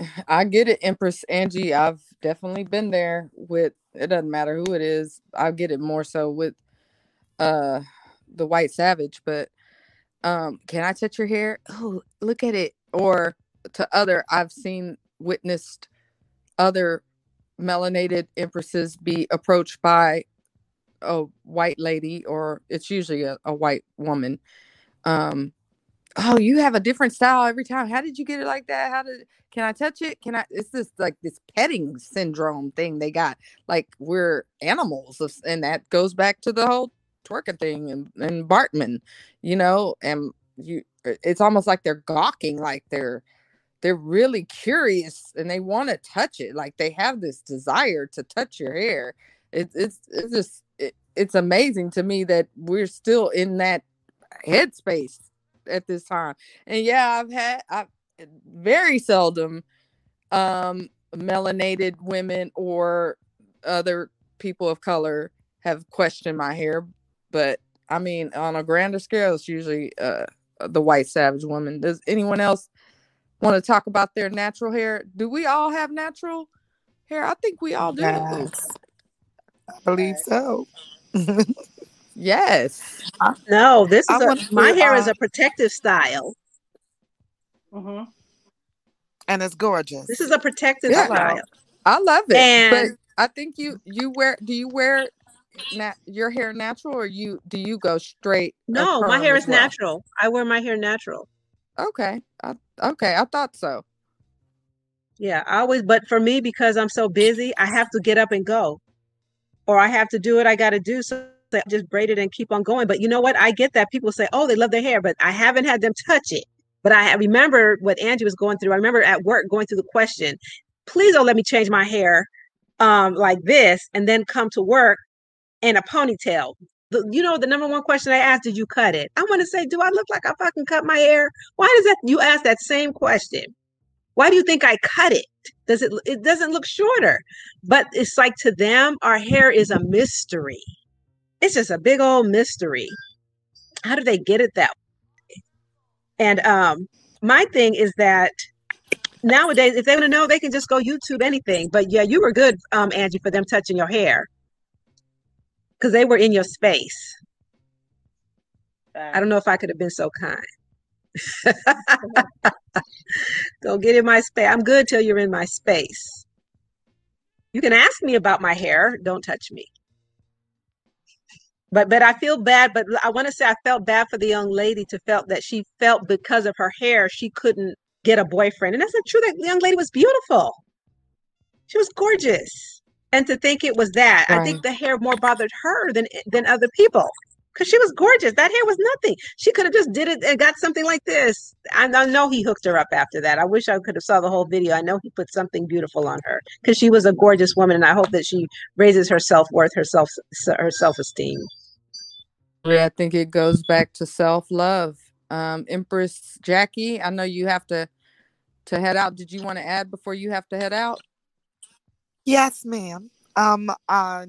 Speaker 7: I get it, Empress Angie. I've definitely been there with it doesn't matter who it is. I get it more so with uh the white savage, but um can I touch your hair? Oh, look at it. Or to other I've seen witnessed other melanated empresses be approached by a white lady or it's usually a, a white woman um oh you have a different style every time how did you get it like that how did can i touch it can i it's this like this petting syndrome thing they got like we're animals and that goes back to the whole twerking thing and, and Baartman you know and you it's almost like they're gawking like they're they're really curious and they want to touch it like they have this desire to touch your hair. It, it's it's just it, it's amazing to me that we're still in that headspace at this time. And yeah i've had i've very seldom um melanated women or other people of color have questioned my hair but i mean on a grander scale it's usually uh the white savage woman does anyone else want to talk about their natural hair do we all have natural hair i think we all do
Speaker 11: Yes. I believe so.
Speaker 7: yes
Speaker 9: No, this is a, my
Speaker 11: to,
Speaker 9: hair is
Speaker 11: uh,
Speaker 9: a protective style.
Speaker 10: Mm-hmm.
Speaker 11: and it's gorgeous.
Speaker 9: This is a protective
Speaker 7: Yeah.
Speaker 9: style.
Speaker 7: I love it,
Speaker 9: And-
Speaker 7: but I think you you wear. Do you wear na- your hair natural, or you do you go straight?
Speaker 9: No, my hair is
Speaker 7: well?
Speaker 9: natural. I wear my hair natural.
Speaker 7: Okay, I, okay, I thought so.
Speaker 9: Yeah, I always, but for me, because I'm so busy, I have to get up and go, or I have to do what I got to do. So I just braid it and keep on going. But you know what? I get that people say, "Oh, they love their hair," but I haven't had them touch it. But I remember what Angie was going through. I remember at work going through the question, "Please don't let me change my hair um, like this and then come to work in a ponytail." You know, the number one question I asked, "Did you cut it?" I want to say, "Do I look like I fucking cut my hair?" Why does that? You ask that same question why do you think I cut it? Does it it doesn't look shorter? But it's like to them, our hair is a mystery. It's just a big old mystery. How do they get it that way? And um my thing is that nowadays, if they want to know, they can just go YouTube anything. But yeah, you were good, um, Angie, for them touching your hair. Because they were in your space. I don't know if I could have been so kind. Don't get in my space. I'm good till you're in my space. You can ask me about my hair. Don't touch me. But but I feel bad. But I want to say I felt bad for the young lady to felt that she felt because of her hair she couldn't get a boyfriend, and that's not true. That young lady was beautiful. She was gorgeous, and to think it was that, I think the hair more bothered her than than other people because she was gorgeous. That hair was nothing. She could have just did it and got something like this. I, I know he hooked her up after that. I wish I could have saw the whole video. I know he put something beautiful on her because she was a gorgeous woman, and I hope that she raises her self worth, her self her self esteem.
Speaker 7: Yeah, I think it goes back to self love. Um, Empress Jackie, I know you have to to head out. Did you want to add before you have to head out?
Speaker 11: Yes, ma'am. Um, uh,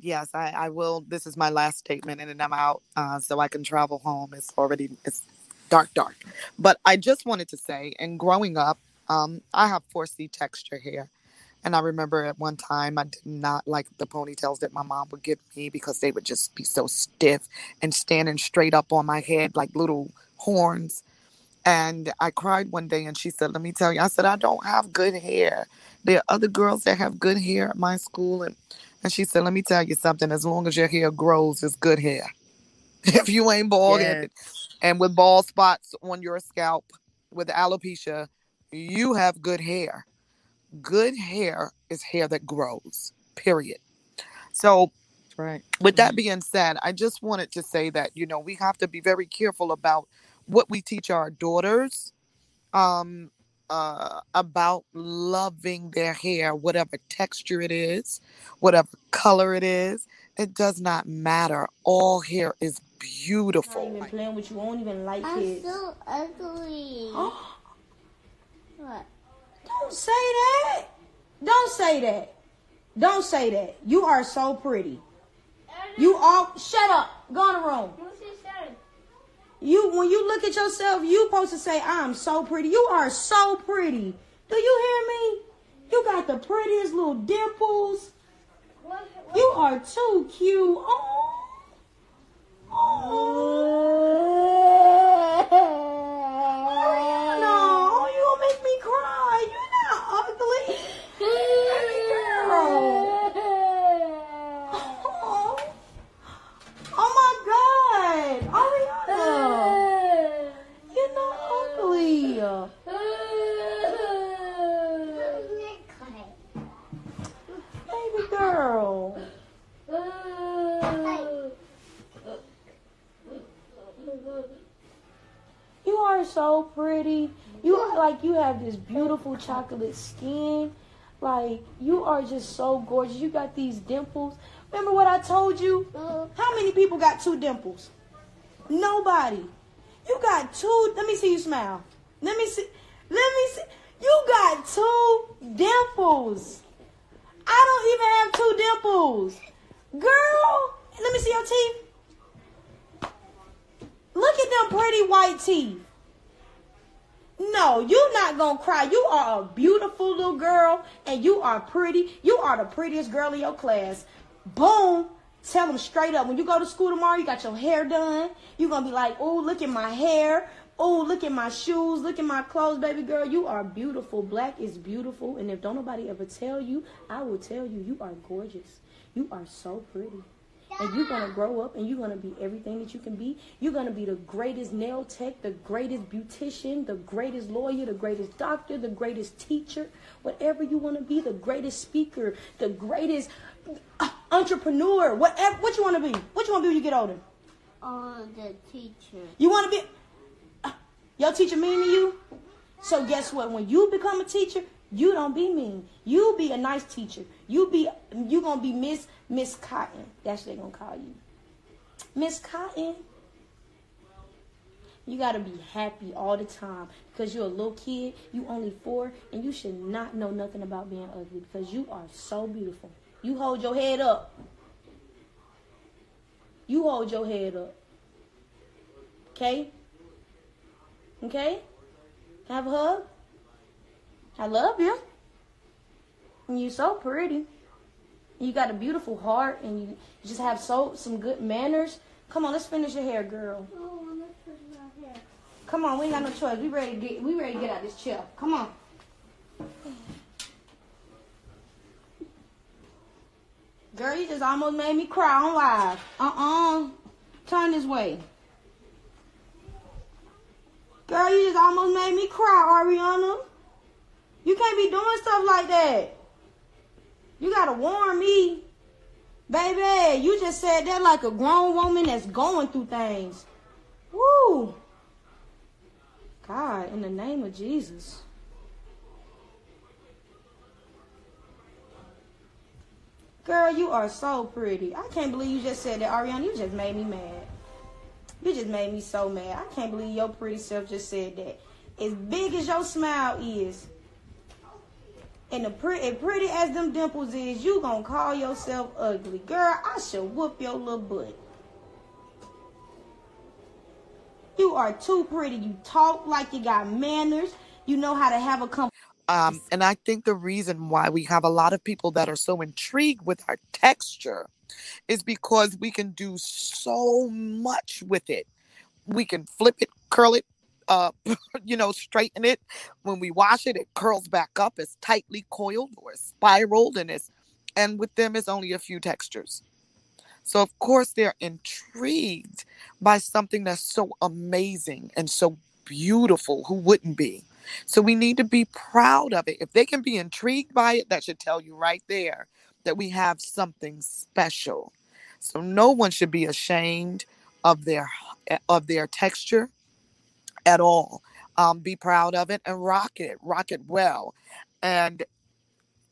Speaker 11: yes, I, I will. This is my last statement, and then I'm out, uh, so I can travel home. It's already it's dark, dark. But I just wanted to say, and growing up, um, I have 4C texture hair, and I remember at one time I did not like the ponytails that my mom would give me because they would just be so stiff and standing straight up on my head like little horns. And I cried one day and she said, Let me tell you, I said, I don't have good hair. There are other girls that have good hair at my school. And, and she said, Let me tell you something, as long as your hair grows, it's good hair. if you ain't bald headed and with bald spots on your scalp with alopecia, you have good hair. Good hair is hair that grows, period. So,
Speaker 55: right.
Speaker 11: With that being said, I just wanted to say that, you know, we have to be very careful about what we teach our daughters um, uh, about loving their hair, whatever texture it is, whatever color it is. It does not matter. All hair is beautiful.
Speaker 60: even playing with you. Won't even like
Speaker 61: I'm
Speaker 60: kids.
Speaker 61: so ugly. what?
Speaker 60: Don't say that. Don't say that. Don't say that. You are so pretty. You all shut up. Go in the room. You when you look at yourself, you supposed to say, I'm so pretty. You are so pretty. Do you hear me? You got the prettiest little dimples. You are too cute. Oh. Oh, no, you gonna make me cry. You're not ugly. Baby girl. Oh, oh my God. Ariana. You're not Baby girl. You are so pretty. You are like you have this beautiful chocolate skin. Like you are just so gorgeous. You got these dimples. Remember what I told you? How many people got two dimples? Nobody. You got two. Let me see you smile. Let me see. Let me see. You got two dimples. I don't even have two dimples. Girl, let me see your teeth. Look at them pretty white teeth. No, you're not gonna cry. You are a beautiful little girl, and you are pretty. You are the prettiest girl in your class. Boom. Tell them straight up. When you go to school tomorrow, you got your hair done. You're gonna be like, oh, look at my hair. Oh, look at my shoes. Look at my clothes, baby girl. You are beautiful. Black is beautiful. And if don't nobody ever tell you, I will tell you, you are gorgeous. You are so pretty. And you're gonna grow up and you're gonna be everything that you can be. You're gonna be the greatest nail tech, the greatest beautician, the greatest lawyer, the greatest doctor, the greatest teacher, whatever you wanna be, the greatest speaker, the greatest uh, entrepreneur, whatever what you wanna be. What you wanna be when you get older?
Speaker 61: Oh, the teacher.
Speaker 60: You wanna be uh, your teacher mean to you? So guess what? When you become a teacher, you don't be mean. You be a nice teacher. You be you gonna be Miss Miss Cotton. That's what they gonna call you. Miss Cotton. You gotta be happy all the time because you're a little kid. You only four, and you should not know nothing about being ugly because you are so beautiful. You hold your head up. You hold your head up. Okay? Okay? Have a hug? I love you. And you're so pretty. You got a beautiful heart and you just have so some good manners. Come on, let's finish your hair, girl. Oh, hair. Come on, we ain't got no choice. We ready to get we ready to get out this chair. Come on. Girl, you just almost made me cry on live. Uh-uh. Turn this way. Girl, you just almost made me cry, Ariana. You can't be doing stuff like that. You gotta warn me. Baby, you just said that like a grown woman that's going through things. Woo. God, in the name of Jesus. Girl, you are so pretty. I can't believe you just said that, Ariana. You just made me mad. You just made me so mad. I can't believe your pretty self just said that. As big as your smile is, and the pretty, as pretty as them dimples is, you gonna call yourself ugly. Girl, I should whoop your little butt. You are too pretty. You talk like you got manners. You know how to have a conversation.
Speaker 11: Um, and I think the reason why we have a lot of people that are so intrigued with our texture is because we can do so much with it. We can flip it, curl it, uh, you know, straighten it. When we wash it, it curls back up. It's tightly coiled or spiraled, and it's and with them, it's only a few textures. So of course they're intrigued by something that's so amazing and so beautiful. Who wouldn't be? So we need to be proud of it. If they can be intrigued by it, that should tell you right there that we have something special. So no one should be ashamed of their of their texture at all. Um, be proud of it and rock it, rock it well. And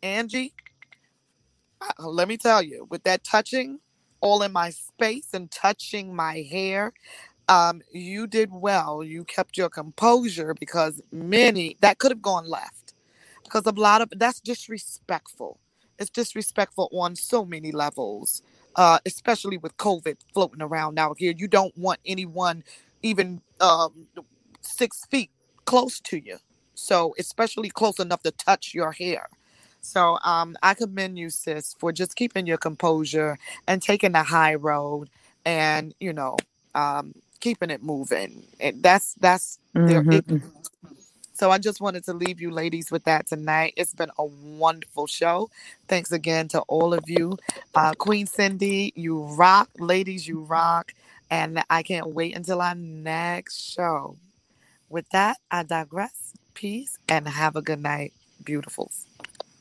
Speaker 11: Angie, uh, let me tell you, with that touching all in my space and touching my hair, um, you did well. You kept your composure because many that could have gone left because a lot of that's disrespectful. It's disrespectful on so many levels, uh, especially with COVID floating around out here. You don't want anyone even um, six feet close to you. So, especially close enough to touch your hair. So, um, I commend you, sis, for just keeping your composure and taking the high road and, you know, um, keeping it moving. And that's, that's, their
Speaker 7: Mhm.
Speaker 11: So I just wanted to leave you ladies with that tonight. It's been a wonderful show. Thanks again to all of you. Uh, Queen Cindy, you rock. Ladies, you rock. And I can't wait until our next show. With that, I digress. Peace and have a good night, beautifuls.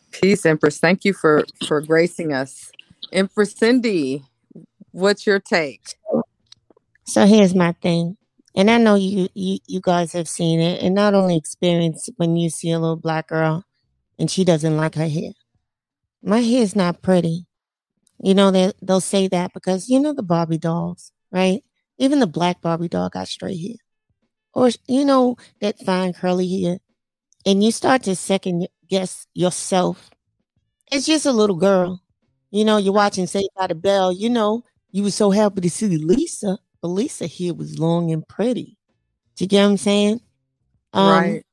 Speaker 7: Peace, Empress. Thank you for for gracing us. Empress Cindy, what's your take?
Speaker 15: So here's my thing. And I know you, you you guys have seen it and not only experience when you see a little black girl and she doesn't like her hair. My hair's not pretty. You know, they they'll say that because you know the Barbie dolls, right? Even the black Barbie doll got straight hair. Or you know, that fine curly hair. And you start to second guess yourself. It's just a little girl. You know, you're watching Saved by the Bell, you know, you were so happy to see Lisa, but Lisa here was long and pretty. Do you get what I'm saying? Um,
Speaker 7: Right.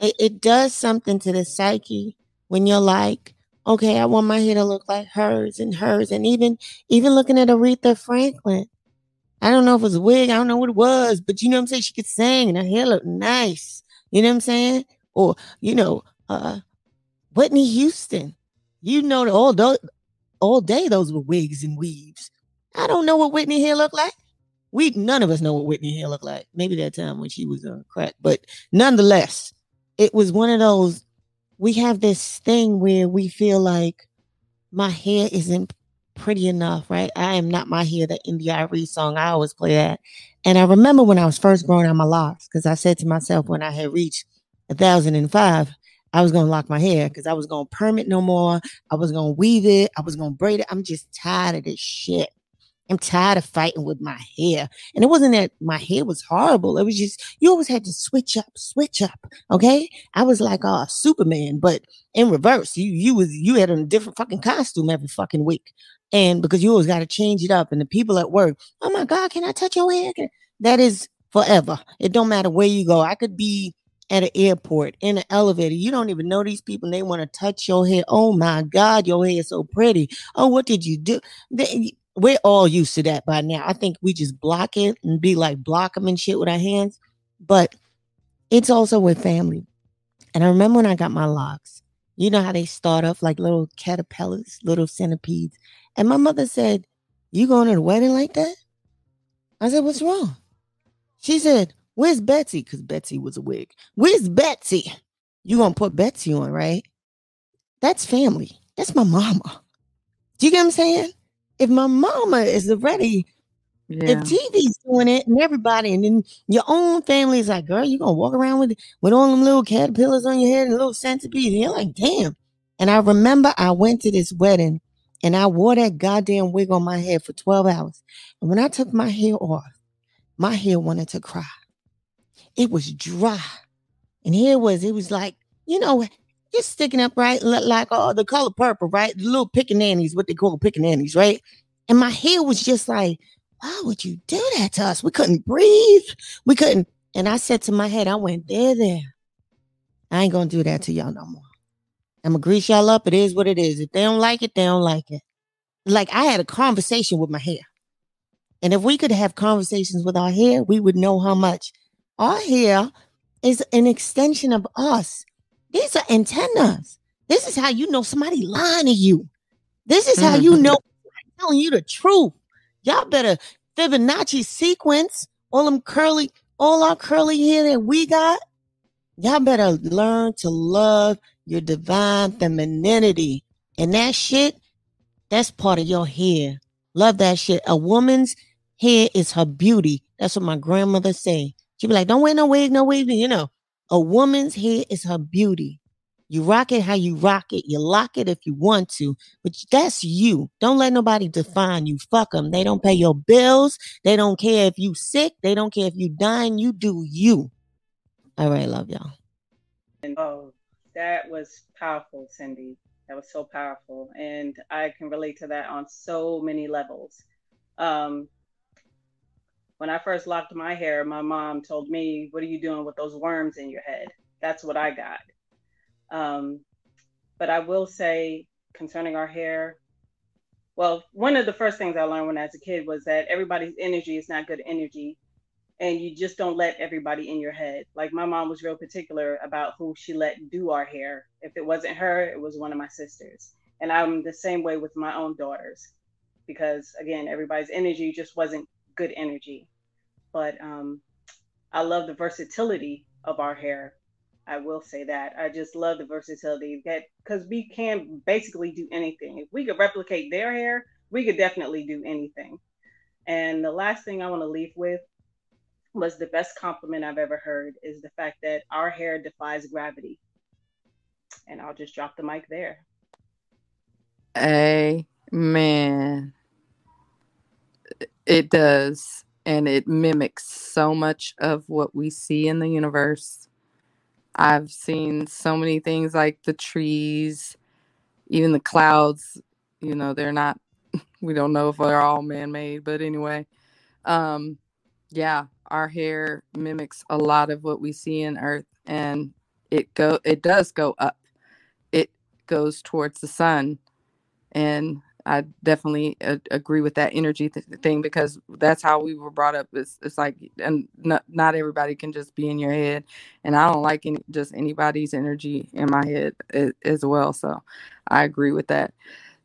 Speaker 15: It, it does something to the psyche when you're like, okay, I want my hair to look like hers and hers, and even even looking at Aretha Franklin. I don't know if it was a wig, I don't know what it was, but you know what I'm saying? She could sing and her hair looked nice. You know what I'm saying? Or, you know, uh Whitney Houston. You know, all, tho- all day those were wigs and weaves. I don't know what Whitney hair looked like. We none of us know what Whitney hair looked like. Maybe that time when she was on crack, but nonetheless, it was one of those. We have this thing where we feel like my hair isn't pretty enough, right? I am not my hair. The India.Arie song, I always play that. And I remember when I was first growing out my locks, because I said to myself when I had reached a thousand and five, I was gonna lock my hair because I was gonna perm it no more. I was gonna weave it. I was gonna braid it. I'm just tired of this shit. I'm tired of fighting with my hair. And it wasn't that my hair was horrible. It was just you always had to switch up, switch up. Okay. I was like uh Superman, but in reverse. You you was you had a different fucking costume every fucking week. And because you always got to change it up. And the people at work, oh my God, can I touch your hair? That is forever. It don't matter where you go. I could be at an airport in an elevator. You don't even know these people they want to touch your hair. Oh my God, your hair is so pretty. Oh, what did you do? They, we're all used to that by now. I think we just block it and be like block them and shit with our hands. But it's also with family. And I remember when I got my locks, you know how they start off like little caterpillars, little centipedes. And my mother said, You going to the wedding like that? I said, What's wrong? She said, Where's Betsy? Because Betsy was a wig. Where's Betsy? You gonna put Betsy on, right? That's family. That's my mama. Do you get what I'm saying? If my mama is already,
Speaker 7: Yeah.
Speaker 15: if TV's doing it and everybody, and then your own family is like, girl, you gonna walk around with with all them little caterpillars on your head and little centipedes. And you're like, damn. And I remember I went to this wedding and I wore that goddamn wig on my head for 12 hours. And when I took my hair off, my hair wanted to cry. It was dry. And here it was, it was like, you know, just sticking up right li- like uh, the color purple, right? The little pickaninnies, what they call pickaninnies, right? And my hair was just like, why would you do that to us? We couldn't breathe. We couldn't. And I said to my head, I went, there, there. I ain't gonna do that to y'all no more. I'm gonna grease y'all up. It is what it is. If they don't like it, they don't like it. Like I had a conversation with my hair. And if we could have conversations with our hair, we would know how much our hair is an extension of us. These are antennas. This is how you know somebody lying to you. This is how mm-hmm. you know telling you the truth. Y'all better Fibonacci sequence all them curly, all our curly hair that we got. Y'all better learn to love your divine femininity. And that shit, that's part of your hair. Love that shit. A woman's hair is her beauty. That's what my grandmother say. She'd be like, don't wear no wig, no wig. You know, a woman's hair is her beauty. You rock it how you rock it. You lock it if you want to, but that's you. Don't let nobody define you. Fuck them. They don't pay your bills. They don't care if you sick. They don't care if you dying. You do you. All right, love y'all.
Speaker 10: And oh, that was powerful, Cindy. That was so powerful. And I can relate to that on so many levels. Um, when I first locked my hair, my mom told me, What are you doing with those worms in your head? That's what I got. Um, but I will say concerning our hair, well, one of the first things I learned when I was a kid was that everybody's energy is not good energy and you just don't let everybody in your head. Like my mom was real particular about who she let do our hair. If it wasn't her, it was one of my sisters. And I'm the same way with my own daughters because again, everybody's energy just wasn't good energy. But um, I love the versatility of our hair. I will say that. I just love the versatility that because we can basically do anything. If we could replicate their hair, we could definitely do anything. And the last thing I want to leave with was the best compliment I've ever heard is the fact that our hair defies gravity. And I'll just drop the mic there.
Speaker 7: Amen. It does. And it mimics so much of what we see in the universe. I've seen so many things like the trees, even the clouds, you know, they're not, we don't know if they're all man made, but anyway. Um, yeah, our hair mimics a lot of what we see in earth and it go it does go up it goes towards the sun and i definitely a- agree with that energy th- thing because that's how we were brought up it's, it's like and not, not everybody can just be in your head and i don't like any, just anybody's energy in my head as well so i agree with that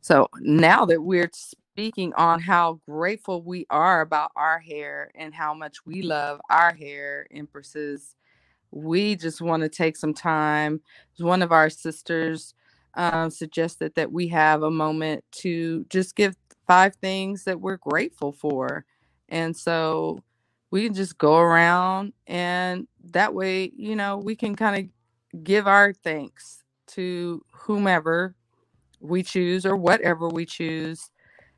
Speaker 7: so now that we're speaking on how grateful we are about our hair and how much we love our hair, Empresses. We just want to take some time. One of our sisters um, suggested that we have a moment to just give five things that we're grateful for. And so we can just go around and that way, you know, we can kind of give our thanks to whomever we choose or whatever we choose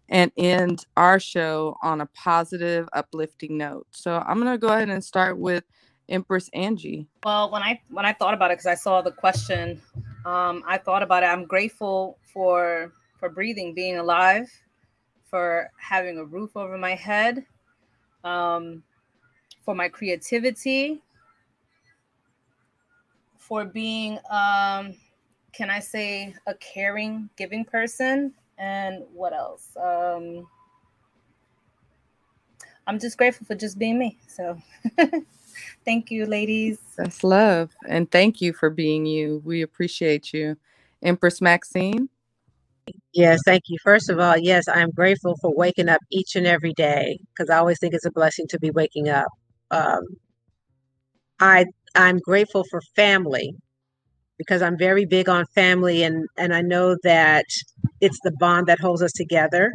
Speaker 7: and end our show on a positive, uplifting note. So I'm gonna go ahead and start with Empress Angie.
Speaker 8: Well, when I when I thought about it, because I saw the question, um, I thought about it. I'm grateful for for breathing, being alive, for having a roof over my head, um, for my creativity, for being, um, can I say, a caring, giving person, and what else? Um, I'm just grateful for just being me. So thank you, ladies.
Speaker 7: That's love. And thank you for being you. We appreciate you. Empress Maxine.
Speaker 9: Yes, thank you. First of all, yes, I'm grateful for waking up each and every day because I always think it's a blessing to be waking up. Um, I I'm grateful for family because I'm very big on family and and I know that it's the bond that holds us together.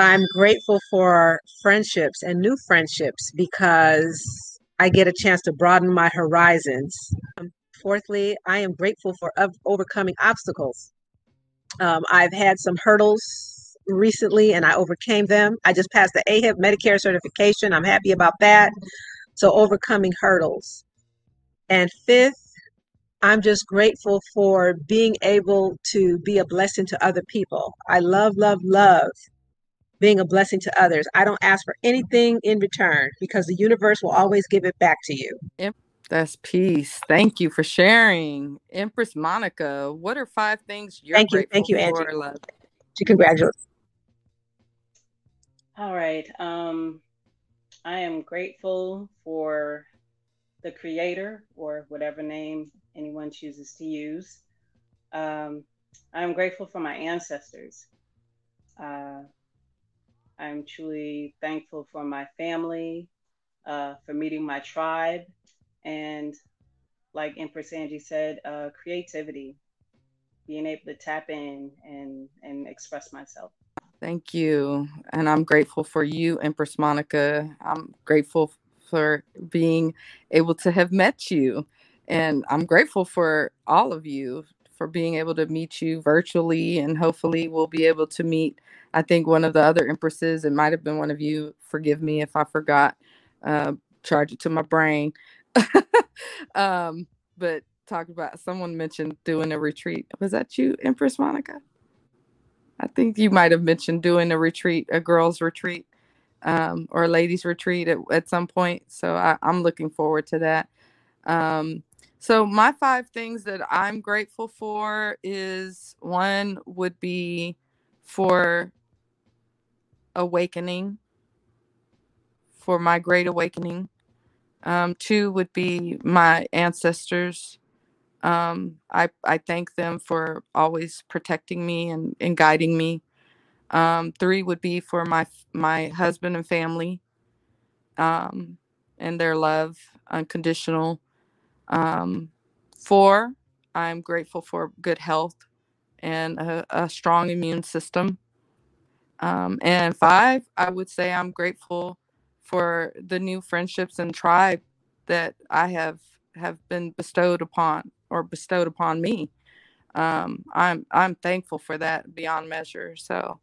Speaker 9: I'm grateful for friendships and new friendships because I get a chance to broaden my horizons. Um, fourthly, I am grateful for overcoming obstacles. Um, I've had some hurdles recently and I overcame them. I just passed the AHIP Medicare certification. I'm happy about that. So, overcoming hurdles. And fifth, I'm just grateful for being able to be a blessing to other people. I love, love, love being a blessing to others. I don't ask for anything in return because the universe will always give it back to you. Yep.
Speaker 7: That's peace. Thank you for sharing. Empress Monica, what are five things you're
Speaker 9: thank you,
Speaker 7: grateful
Speaker 9: thank you, Angie.
Speaker 7: for, love?
Speaker 9: To congratulate.
Speaker 10: All right. Um, I am grateful for the creator or whatever name anyone chooses to use. Um, I'm grateful for my ancestors. Uh, I'm truly thankful for my family, uh, for meeting my tribe, and like Empress Angie said, uh, creativity, being able to tap in and and express myself.
Speaker 7: Thank you. And I'm grateful for you, Empress Monica. I'm grateful for being able to have met you. And I'm grateful for all of you for being able to meet you virtually. And hopefully, we'll be able to meet. I think one of the other empresses, it might have been one of you. Forgive me if I forgot. Uh, charge it to my brain. um, but talk about someone mentioned doing a retreat. Was that you, Empress Monica? I think you might have mentioned doing a retreat, a girls' retreat, um, or a ladies' retreat at, at some point. So I, am looking forward to that. Um, so my five things that I'm grateful for is one would be for awakening, for my great awakening. Um, two would be my ancestors um, I, I thank them for always protecting me and, and guiding me. Um, three would be for my my husband and family um, and their love, unconditional. Um, four, I'm grateful for good health and a, a strong immune system. Um, and five, I would say I'm grateful for the new friendships and tribe that I have have been bestowed upon or bestowed upon me. Um, I'm I'm thankful for that beyond measure. So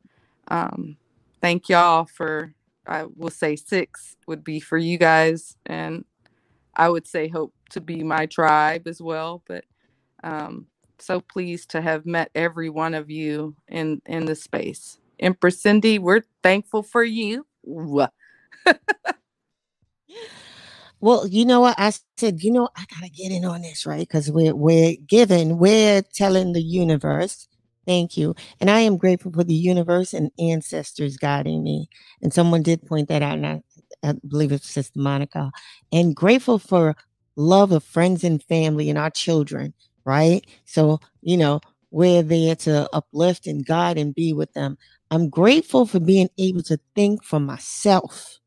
Speaker 7: um, thank y'all for I will say six would be for you guys and I would say hope to be my tribe as well. But um, so pleased to have met every one of you in in the space. Empress Cindy, we're thankful for you.
Speaker 15: Well, you know what? I said, you know, I gotta get in on this, right? Because we're we're giving, we're telling the universe, thank you. And I am grateful for the universe and ancestors guiding me. And someone did point that out, and I, I believe it's Sister Monica. And grateful for love of friends and family and our children, right? So, you know, we're there to uplift and guide and be with them. I'm grateful for being able to think for myself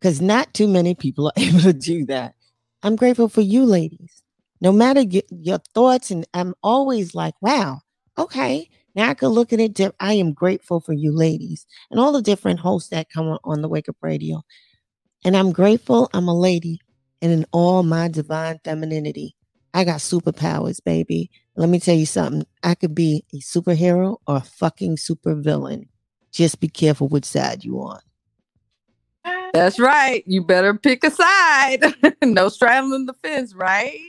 Speaker 15: because not too many people are able to do that. I'm grateful for you, ladies. No matter your, your thoughts, and I'm always like, wow, okay, now I can look at it. Diff- I am grateful for you, ladies, and all the different hosts that come on, on the Wake Up Radio. And I'm grateful I'm a lady and in all my divine femininity. I got superpowers, baby. Let me tell you something. I could be a superhero or a fucking supervillain. Just be careful which side you on.
Speaker 7: That's right. You better pick a side. no straddling the fence, right?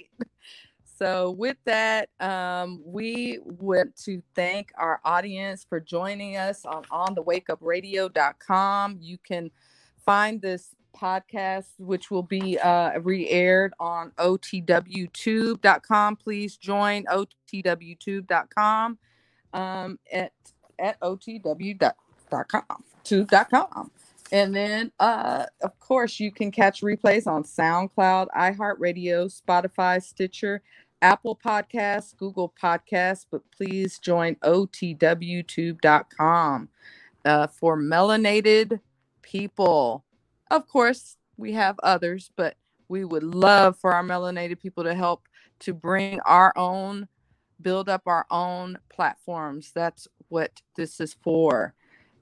Speaker 7: So, with that, um, we want to thank our audience for joining us on onthewakeupradio.com. You can find this podcast, which will be uh, re aired on otwtube.com. Please join otwtube.com um, at, at otw.com. Tube.com. And then, uh, of course, you can catch replays on SoundCloud, iHeartRadio, Spotify, Stitcher, Apple Podcasts, Google Podcasts, but please join OTWTube.com uh, for melanated people. Of course, we have others, but we would love for our melanated people to help to bring our own, build up our own platforms. That's what this is for.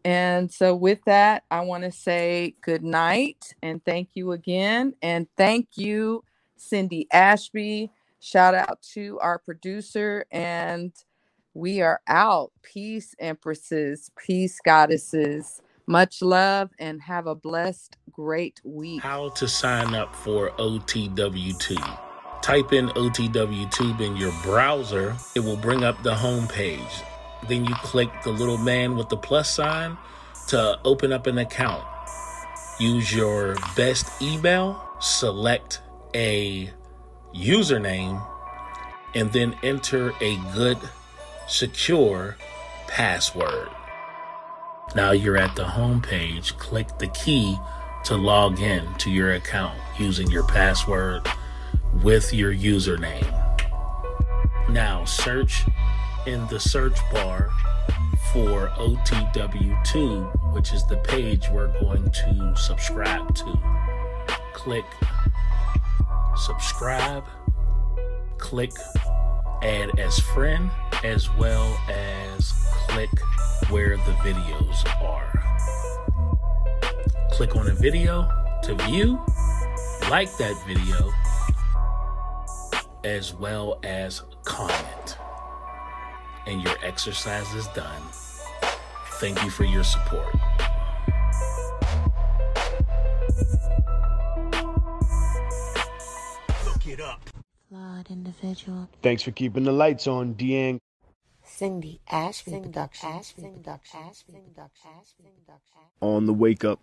Speaker 7: And so, with that, I want to say good night and thank you again. And thank you, Cindy Ashby. Shout out to our producer. And we are out. Peace, empresses, peace, goddesses. Much love and have a blessed, great week.
Speaker 62: How to sign up for OTWTube. Type in OTWTube in your browser, it will bring up the homepage then you click the little man with the plus sign to open up an account. Use your best email, select a username, and then enter a good, secure password. Now you're at the home page. Click the key to log in to your account using your password with your username. Now search in the search bar for OTW2, which is the page we're going to subscribe to. Click subscribe, click add as friend as well as click where the videos are. Click on a video to view, like that video, as well as comment. And your exercise is done. Thank you for your support.
Speaker 63: Look it up.
Speaker 15: Flawed individual.
Speaker 63: Thanks for keeping the lights on, Deang.
Speaker 15: Cindy Ashby Production.
Speaker 63: On the wake up.